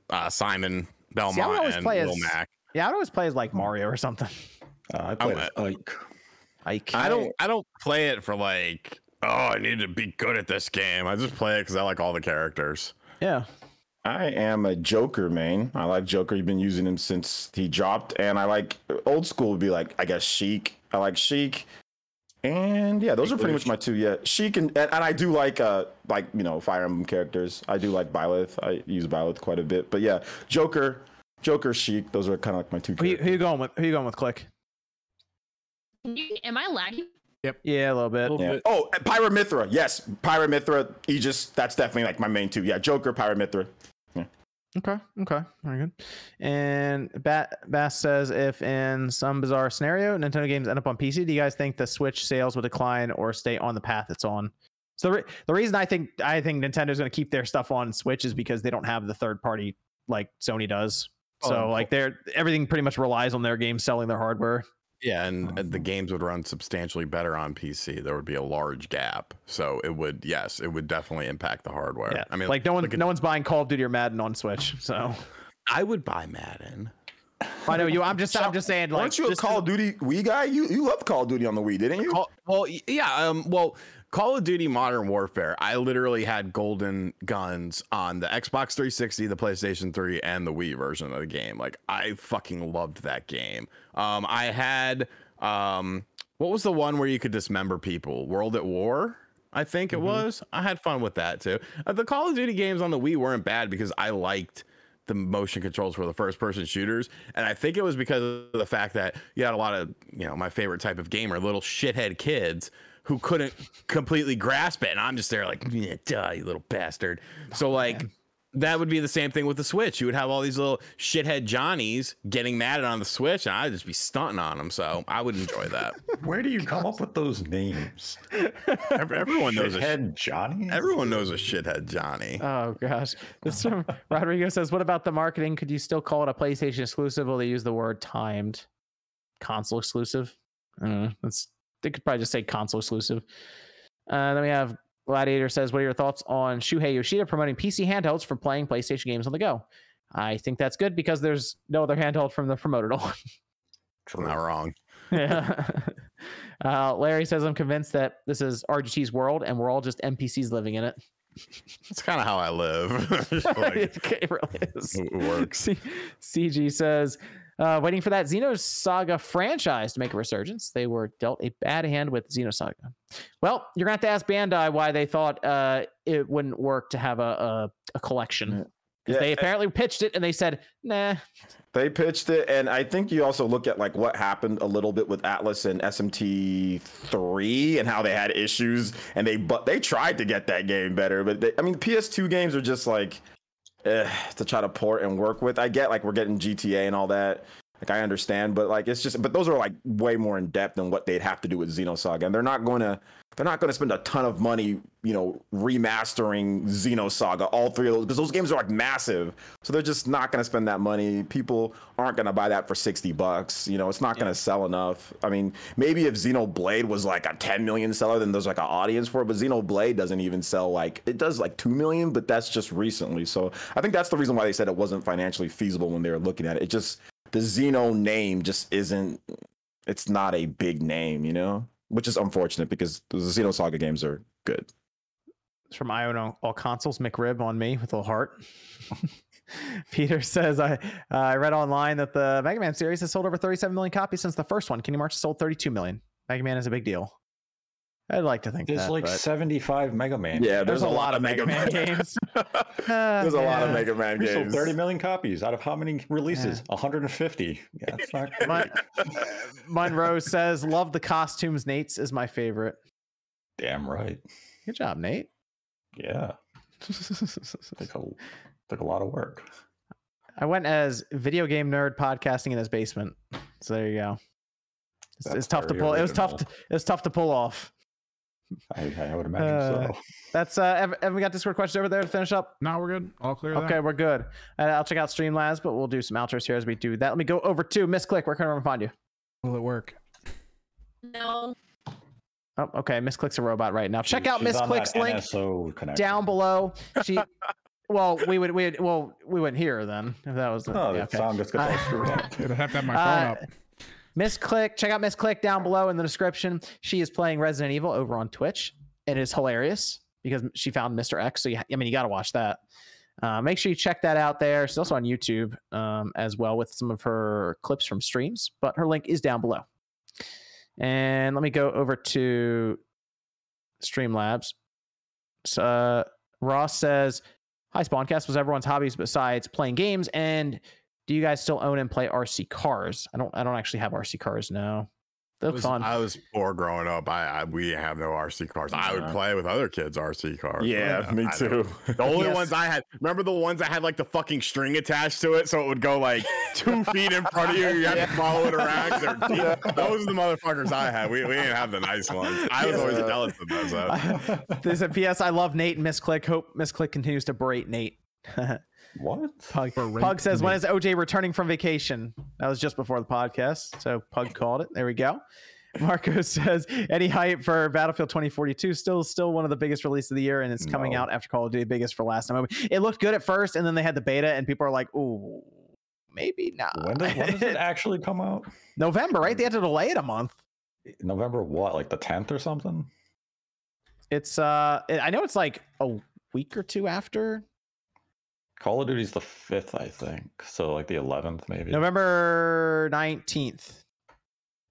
Speaker 5: uh, Simon Belmont
Speaker 1: always
Speaker 5: and
Speaker 1: play
Speaker 5: Lil
Speaker 1: as-
Speaker 5: Mac.
Speaker 1: Yeah, I'd always play as like Mario or something.
Speaker 7: Uh, I played
Speaker 5: I'm
Speaker 7: as Ike.
Speaker 1: Ike.
Speaker 5: I don't. I don't play it for like. Oh, I need to be good at this game. I just play it because I like all the characters.
Speaker 1: Yeah.
Speaker 3: I am a Joker main. I like Joker. You've been using him since he dropped, and I like old school would be like I guess Sheik. I like Sheik, and yeah, those are pretty much my two. Yeah, Sheik and and, and I do like uh like you know Fire Emblem characters. I do like Byleth. I use Byleth quite a bit, but yeah, Joker, Joker, Sheik. Those are kind of like my two.
Speaker 1: Who you, who you going with? Who you going with? Click.
Speaker 6: Am I lagging? Yep.
Speaker 1: Yeah, a little bit.
Speaker 4: Little
Speaker 3: Yeah.
Speaker 4: bit.
Speaker 3: Oh, and Pyra/Mythra. Yes, Pyra/Mythra, Aegis. That's definitely like my main two. Yeah, Joker, Pyra/Mythra.
Speaker 1: Okay. Okay. Very good. And Bat Bass says, if in some bizarre scenario Nintendo games end up on PC, do you guys think the Switch sales will decline or stay on the path it's on? So the, re- the reason I think I think Nintendo's going to keep their stuff on Switch is because they don't have the third party like Sony does. Oh, so
Speaker 5: Oh,
Speaker 1: like they're everything pretty much relies on their games selling their hardware.
Speaker 5: Yeah, and and the games would run substantially better on PC. There would be a large gap, so it would yes, it would definitely impact the hardware.
Speaker 1: Yeah.
Speaker 5: I mean,
Speaker 1: like no one
Speaker 5: at-
Speaker 1: no one's buying Call of Duty or Madden on Switch. So
Speaker 5: I would buy Madden.
Speaker 1: I know you. I'm just. I'm just saying. Like,
Speaker 3: Aren't you a Call of Duty Wii guy? You you love Call of Duty on the Wii, didn't you?
Speaker 5: Call, well, yeah. Um, well, Call of Duty Modern Warfare. I literally had golden guns on the Xbox 360, the PlayStation 3, and the Wii version of the game. Like, I fucking loved that game. Um, I had um, what was the one where you could dismember people? World at War. I think it was. I had fun with that too. Uh, the Call of Duty games on the Wii weren't bad because I liked the motion controls for the first person shooters. And I think it was because of the fact that you had a lot of, you know, my favorite type of gamer, little shithead kids who couldn't completely grasp it. And I'm just there like, yeah, duh, you little bastard. So oh, like that would be the same thing with the Switch. You would have all these little shithead Johnnies getting mad at on the Switch, and I'd just be stunting on them. So I would enjoy that.
Speaker 7: Where do you come up with those names?
Speaker 5: Everyone knows a sh-
Speaker 7: Shithead Johnny.
Speaker 5: everyone knows a shithead Johnny.
Speaker 1: Oh gosh, this from Rodrigo says, "What about the marketing? Could you still call it a PlayStation exclusive? Will they use the word timed console exclusive? I. That's they could probably just say console exclusive." Uh, then we have Gladiator says, "What are your thoughts on Shuhei Yoshida promoting PC handhelds for playing PlayStation games on the go?" I think that's good because there's no other handheld from the promoted one.
Speaker 5: Not wrong.
Speaker 1: yeah. Uh, Larry says, "I'm convinced that this is RGT's world, and we're all just NPCs living in it."
Speaker 5: That's kind of how I live. Like,
Speaker 1: it really is.
Speaker 5: it works.
Speaker 1: C- CG says, uh, waiting for that Xenosaga franchise to make a resurgence. They were dealt a bad hand with Xenosaga. Well, you're going to have to ask Bandai why they thought uh, it wouldn't work to have a, a, a collection. Because
Speaker 3: Yeah,
Speaker 1: they apparently pitched it and they said, nah.
Speaker 3: They pitched it, and I think you also look at like what happened a little bit with Atlus and SMT three and how they had issues, and they but they tried to get that game better, but they, I mean PS2 games are just like eh, to try to port and work with. I get like we're getting GTA and all that. Like I understand, but like it's just but those are like way more in depth than what they'd have to do with Xenosaga, and they're not going to they're not going to spend a ton of money, you know, remastering Xenosaga, all three of those, because those games are like massive. So they're just not going to spend that money. People aren't going to buy that for 60 bucks. You know, it's not going to sell enough. I mean, maybe if Xenoblade was like a 10 million seller, then there's like an audience for it. But Xenoblade doesn't even sell like, it does like 2 million, but that's just recently. So I think that's the reason why they said it wasn't financially feasible when they were looking at it. It just, the Xeno name just isn't, it's not a big name, you know? Which is unfortunate because the Xenosaga games are good.
Speaker 1: It's from I own all, consoles. McRib on me with a little heart. Peter says, I, uh, I read online that the Mega Man series has sold over 37 million copies since the first one. Kingdom Hearts sold 32 million. Mega Man is a big deal. I'd like to think
Speaker 7: There's
Speaker 1: that,
Speaker 7: like
Speaker 1: but
Speaker 7: 75 Mega Man.
Speaker 3: Yeah,
Speaker 1: there's, a lot of Mega Man games.
Speaker 3: there's a lot of. Mega Man
Speaker 7: We sold 30 million copies out of how many releases? 150. Yeah, it's not
Speaker 1: Mon-
Speaker 7: great.
Speaker 1: Uh, Monroe says, "Love the costumes. Nate's is my favorite."
Speaker 7: Damn right.
Speaker 1: Good job, Nate.
Speaker 7: Yeah. Took a, took a lot of work.
Speaker 1: I went as video game nerd podcasting in his basement. So there you go. It's, it's tough to
Speaker 7: very
Speaker 1: pull. It was tough. To, it was tough to pull off.
Speaker 7: I, I would imagine
Speaker 1: Uh,
Speaker 7: so.
Speaker 1: That's uh. Evan, Evan, we got Discord questions over there to finish up.
Speaker 2: No, we're good. All clear.
Speaker 1: Okay, we're good. Uh, I'll check out Streamlabs, but we'll do some outros here as we do that. Let me go over to Miss Click. Where can everyone find you?
Speaker 2: Will it work?
Speaker 6: No.
Speaker 1: Oh, okay. Miss Click's a robot right now. Check
Speaker 7: She-
Speaker 1: out
Speaker 7: she's
Speaker 1: Miss Click's link
Speaker 7: NSO
Speaker 1: down below. She. well, we would. We would, well, we wouldn't hear her then if that was. The,
Speaker 7: Oh,
Speaker 1: yeah,
Speaker 7: the
Speaker 1: okay.
Speaker 7: sound just gets all
Speaker 1: Uh,
Speaker 7: screwed up.
Speaker 2: I'd have to have my
Speaker 1: Uh,
Speaker 2: phone up.
Speaker 1: Miss Click, check out Miss Click down below in the description. She is playing Resident Evil over on Twitch. It is hilarious because she found Mr. X. So you, I mean, you got to watch that. Uh, make sure you check that out there. She's also on YouTube um, as well with some of her clips from streams, but her link is down below. And let me go over to Streamlabs. So, uh, Ross says, "Hi, Spawncast. Was everyone's hobbies besides playing games? And do you guys still own and play RC cars? I don't. I don't actually have RC cars now. They
Speaker 5: I was,
Speaker 1: fun.
Speaker 5: I was poor growing up. I, I we have no RC cars. I would play with other kids' RC cars.
Speaker 3: Yeah,
Speaker 5: but, uh,
Speaker 3: me
Speaker 5: I don't-
Speaker 3: too.
Speaker 5: The only
Speaker 1: Yes.
Speaker 5: ones I had, remember the ones that had like the fucking string attached to it, so it would go like two feet in front of you. You had to follow it around. they're deep. Those are the motherfuckers I had. We, we didn't have the nice ones. I was always
Speaker 3: Yeah.
Speaker 5: jealous of those. though.
Speaker 1: There's a PS. I love Nate and Miss Click. Hope Miss Click continues to berate Nate.
Speaker 7: What?
Speaker 1: Pug, Pug says, when is OJ returning from vacation?" That was just before the podcast, so Pug called it. There we go. Marco says, "Any hype for Battlefield 2042? Still, still one of the biggest releases of the year, and it's coming
Speaker 7: No.
Speaker 1: out after Call of Duty biggest for last time. It looked good at first, and then they had the beta, and people are like, "Ooh, maybe not.
Speaker 7: When does, when does it actually come out?
Speaker 1: November, right? They had to delay it a month.
Speaker 7: November what? Like the 10th or something?
Speaker 1: It's uh, I know it's like a week or two after
Speaker 7: Call of Duty's the 5th, I think. So like the 11th, maybe.
Speaker 1: November nineteenth.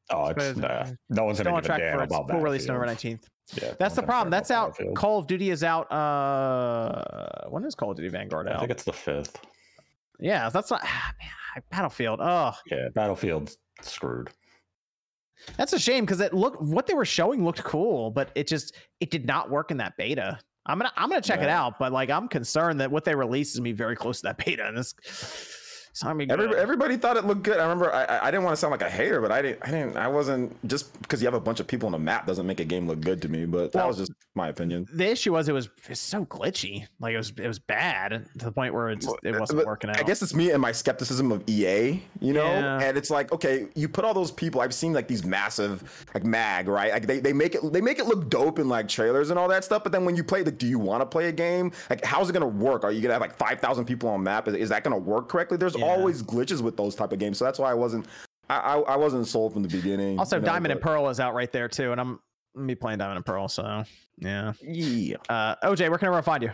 Speaker 7: Oh, it's nah, no one's gonna
Speaker 1: on
Speaker 7: give a damn about
Speaker 1: full release November nineteenth.
Speaker 7: Yeah,
Speaker 1: That's the problem. That's out. Call of Duty is out. Uh, when is Call of Duty Vanguard out?
Speaker 7: I think it's the 5th.
Speaker 1: Yeah, that's not ah, man, Battlefield. Oh,
Speaker 7: Yeah, Battlefield's screwed.
Speaker 1: that's a shame because it looked what they were showing looked cool, but it just it did not work in that beta. I'm gonna I'm gonna check it out, but like I'm concerned that what they released is gonna be very close to that beta, and this.
Speaker 3: Every, everybody thought it looked good. I remember I, I- didn't want to sound like a hater, but I didn't I didn't I wasn't just because you have a bunch of people on a map doesn't make a game look good to me. But that was just my opinion.
Speaker 1: the issue was it was it's so glitchy, like it was it was bad to the point where it just it wasn't
Speaker 3: But
Speaker 1: working out.
Speaker 3: I guess it's me and my skepticism of EA, you know?
Speaker 1: Yeah.
Speaker 3: And it's like, okay, you put all those people, I've seen like these massive like mag, right? Like they, they make it they make it look dope in like trailers and all that stuff, but then when you play like, do you want to play a game? Like how's it gonna work? Are you gonna have like five thousand people on map? Is, is that gonna work correctly? There's
Speaker 1: Yeah.
Speaker 3: always glitches with those type of games. So that's why I wasn't I I, I wasn't sold from the beginning.
Speaker 1: also
Speaker 3: you know,
Speaker 1: Diamond and Pearl is out right there too, and I'm me playing Diamond and Pearl, so yeah.
Speaker 3: Yeah.
Speaker 1: Uh, OJ, where can everyone find you?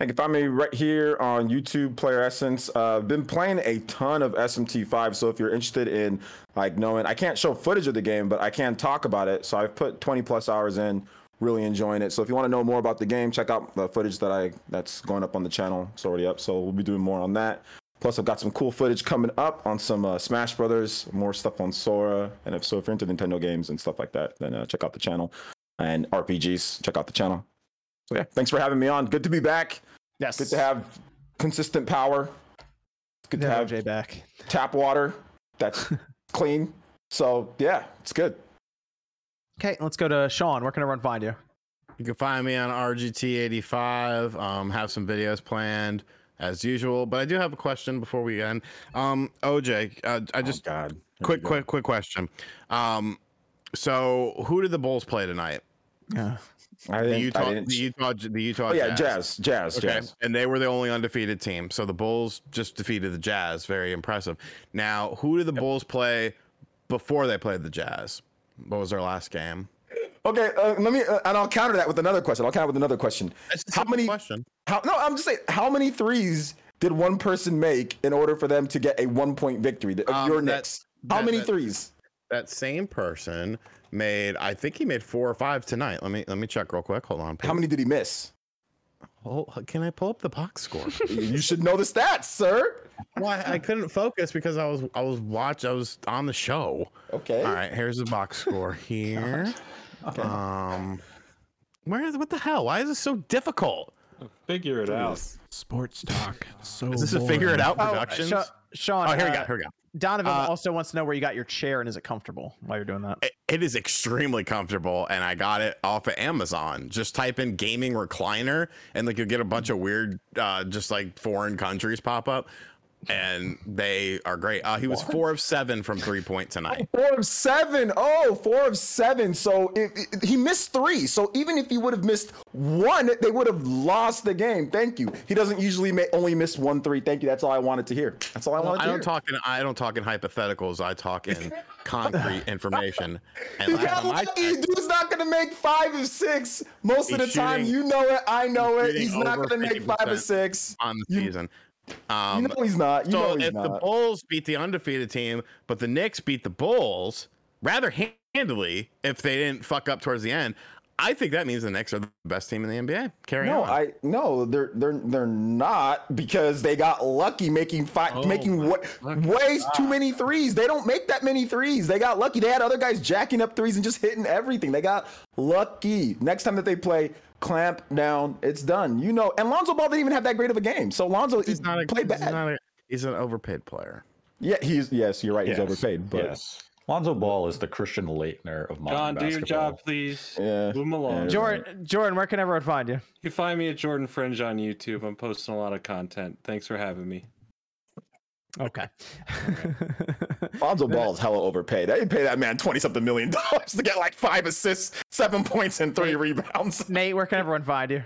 Speaker 3: You can find me right here on YouTube, Player Essence. Uh, been playing a ton of SMT5, so if you're interested in like knowing, I can't show footage of the game, but I can talk about it. So I've put 20 plus hours in, really enjoying it. So if you want to know more about the game, check out the footage that I that's going up on the channel. It's already up, so we'll be doing more on that. Plus, I've got some cool footage coming up on some uh, Smash Brothers, more stuff on Sora, and if so, if you're into Nintendo games and stuff like that, then uh, check out the channel. And RPGs, check out the channel. So yeah, thanks for having me on. Good to be back.
Speaker 1: Yes,
Speaker 3: Good to have consistent power. It's good to have
Speaker 1: Jay back.
Speaker 3: tap water that's clean. So yeah, it's good.
Speaker 1: Okay, let's go to Sean. Where can everyone find you?
Speaker 5: You can find me on RGT85. Um, have some videos planned as usual, but I do have a question before we end. Um, OJ, uh, I just
Speaker 3: oh.
Speaker 5: Quick, quick, quick question. Um, so who did the Bulls play tonight?
Speaker 1: Yeah.
Speaker 3: I
Speaker 5: The Utah,
Speaker 3: I
Speaker 5: the Utah, the Utah.
Speaker 3: oh yeah,
Speaker 5: Jazz.
Speaker 3: jazz, jazz,
Speaker 5: Okay,
Speaker 3: jazz.
Speaker 5: and they were the only undefeated team. So the Bulls just defeated the Jazz. Very impressive. Now, who did the Bulls play before they played the Jazz? What was their last game?
Speaker 3: Okay, uh, let me, uh, and I'll counter that with another question. I'll counter with another question. How many-
Speaker 5: question?
Speaker 3: How? No, I'm just saying. How many threes did one person make in order for them to get a one point victory? The-
Speaker 5: Um,
Speaker 3: your next. How
Speaker 5: that-
Speaker 3: many
Speaker 5: that-
Speaker 3: threes?
Speaker 5: That same person made. I think he made four or five tonight. Let me let me check real quick. Hold on.
Speaker 3: How many did he miss?
Speaker 5: Oh, can I pull up the box score?
Speaker 3: you should know the stats, sir.
Speaker 5: Why I couldn't focus because I was I was watch I was on the show.
Speaker 3: Okay.
Speaker 5: All right, here's the box score here. Um, where is what the hell? Why is this so difficult?
Speaker 4: Figure it out.
Speaker 2: Sports talk. So
Speaker 5: Is this a figure it out
Speaker 1: Oh,
Speaker 5: productions?
Speaker 1: Sha- Sean.
Speaker 5: Oh, here we
Speaker 1: uh,
Speaker 5: go. Here we go.
Speaker 1: Donovan
Speaker 5: Uh,
Speaker 1: also wants to know where you got your chair and is it comfortable while you're doing that?
Speaker 5: It- it is extremely comfortable, and I got it off of Amazon. Just type in gaming recliner, and like you'll get a bunch of weird, uh, just like foreign countries pop up, and they are great. Uh, he was four of seven from three point tonight.
Speaker 3: Four of seven. Oh, four of seven. So it, it- he missed three. So even if he would have missed one, they would have lost the game. Thank you. He doesn't usually ma- only miss one three. Thank you. That's all I wanted to hear. That's all I wanted
Speaker 5: I don't
Speaker 3: hear.
Speaker 5: talk in I don't talk in hypotheticals. I talk in concrete information. And
Speaker 3: He
Speaker 5: last
Speaker 3: got lucky.
Speaker 5: checked-
Speaker 3: Dude's not gonna make five of six most of the
Speaker 5: He's
Speaker 3: time. You know it. I know it. He's not gonna make five of six.
Speaker 5: on the
Speaker 3: You-
Speaker 5: season.
Speaker 3: You
Speaker 5: Um,
Speaker 3: know he's not. You
Speaker 5: so
Speaker 3: know he's
Speaker 5: if
Speaker 3: not.
Speaker 5: the Bulls beat the undefeated team, but the Knicks beat the Bulls rather handily if they didn't fuck up towards the end, I think that means the Knicks are the best team in the NBA. Carry
Speaker 3: No,
Speaker 5: on.
Speaker 3: I no, they're they're they're not because they got lucky making five,
Speaker 4: Oh
Speaker 3: making
Speaker 4: my
Speaker 3: wa- way too many threes. They don't make that many threes. They got lucky. They had other guys jacking up threes and just hitting everything. They got lucky. Next time that they play, clamp down. It's done. You know, and Lonzo Ball didn't even have that great of a game. So Lonzo
Speaker 5: he's not a,
Speaker 3: played
Speaker 5: he's
Speaker 3: bad.
Speaker 5: not a- he's an overpaid player.
Speaker 3: yeah, he's yes, you're right. He's overpaid, but
Speaker 7: yes. Lonzo Ball is the Christian Laettner of modern
Speaker 4: John, do your job, please.
Speaker 3: Yeah.
Speaker 4: Move 'em along.
Speaker 3: Yeah.
Speaker 1: Jordan, Jordan, where can everyone find you?
Speaker 4: You can find me at Jordan Fringe on YouTube. I'm posting a lot of content. Thanks for having me.
Speaker 1: Okay.
Speaker 3: Lonzo Ball is hella overpaid. They pay that man twenty something million dollars to get like five assists, seven points, and three rebounds.
Speaker 1: Nate, where can everyone find you?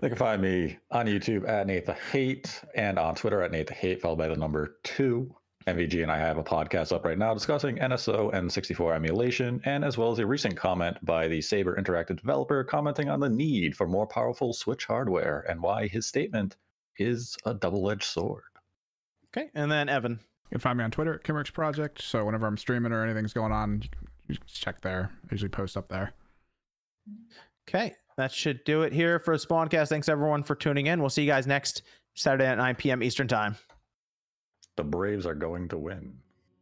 Speaker 7: They can find me on YouTube at Nate the Hate and on Twitter at Nate the Hate, followed by the number two. MVG and I have a podcast up right now discussing NSO and 64 emulation, and as well as a recent comment by the Saber Interactive developer commenting on the need for more powerful Switch hardware and why his statement is a double edged sword.
Speaker 1: Okay, and then Evan.
Speaker 2: You can find me on Twitter at Kimmerix Project. So whenever I'm streaming or anything's going on, you can you can just check there. I usually post up there.
Speaker 1: Okay, that should do it here for Spawncast. Thanks everyone for tuning in. We'll see you guys next Saturday at 9 p.m. Eastern Time.
Speaker 7: The Braves are going to win.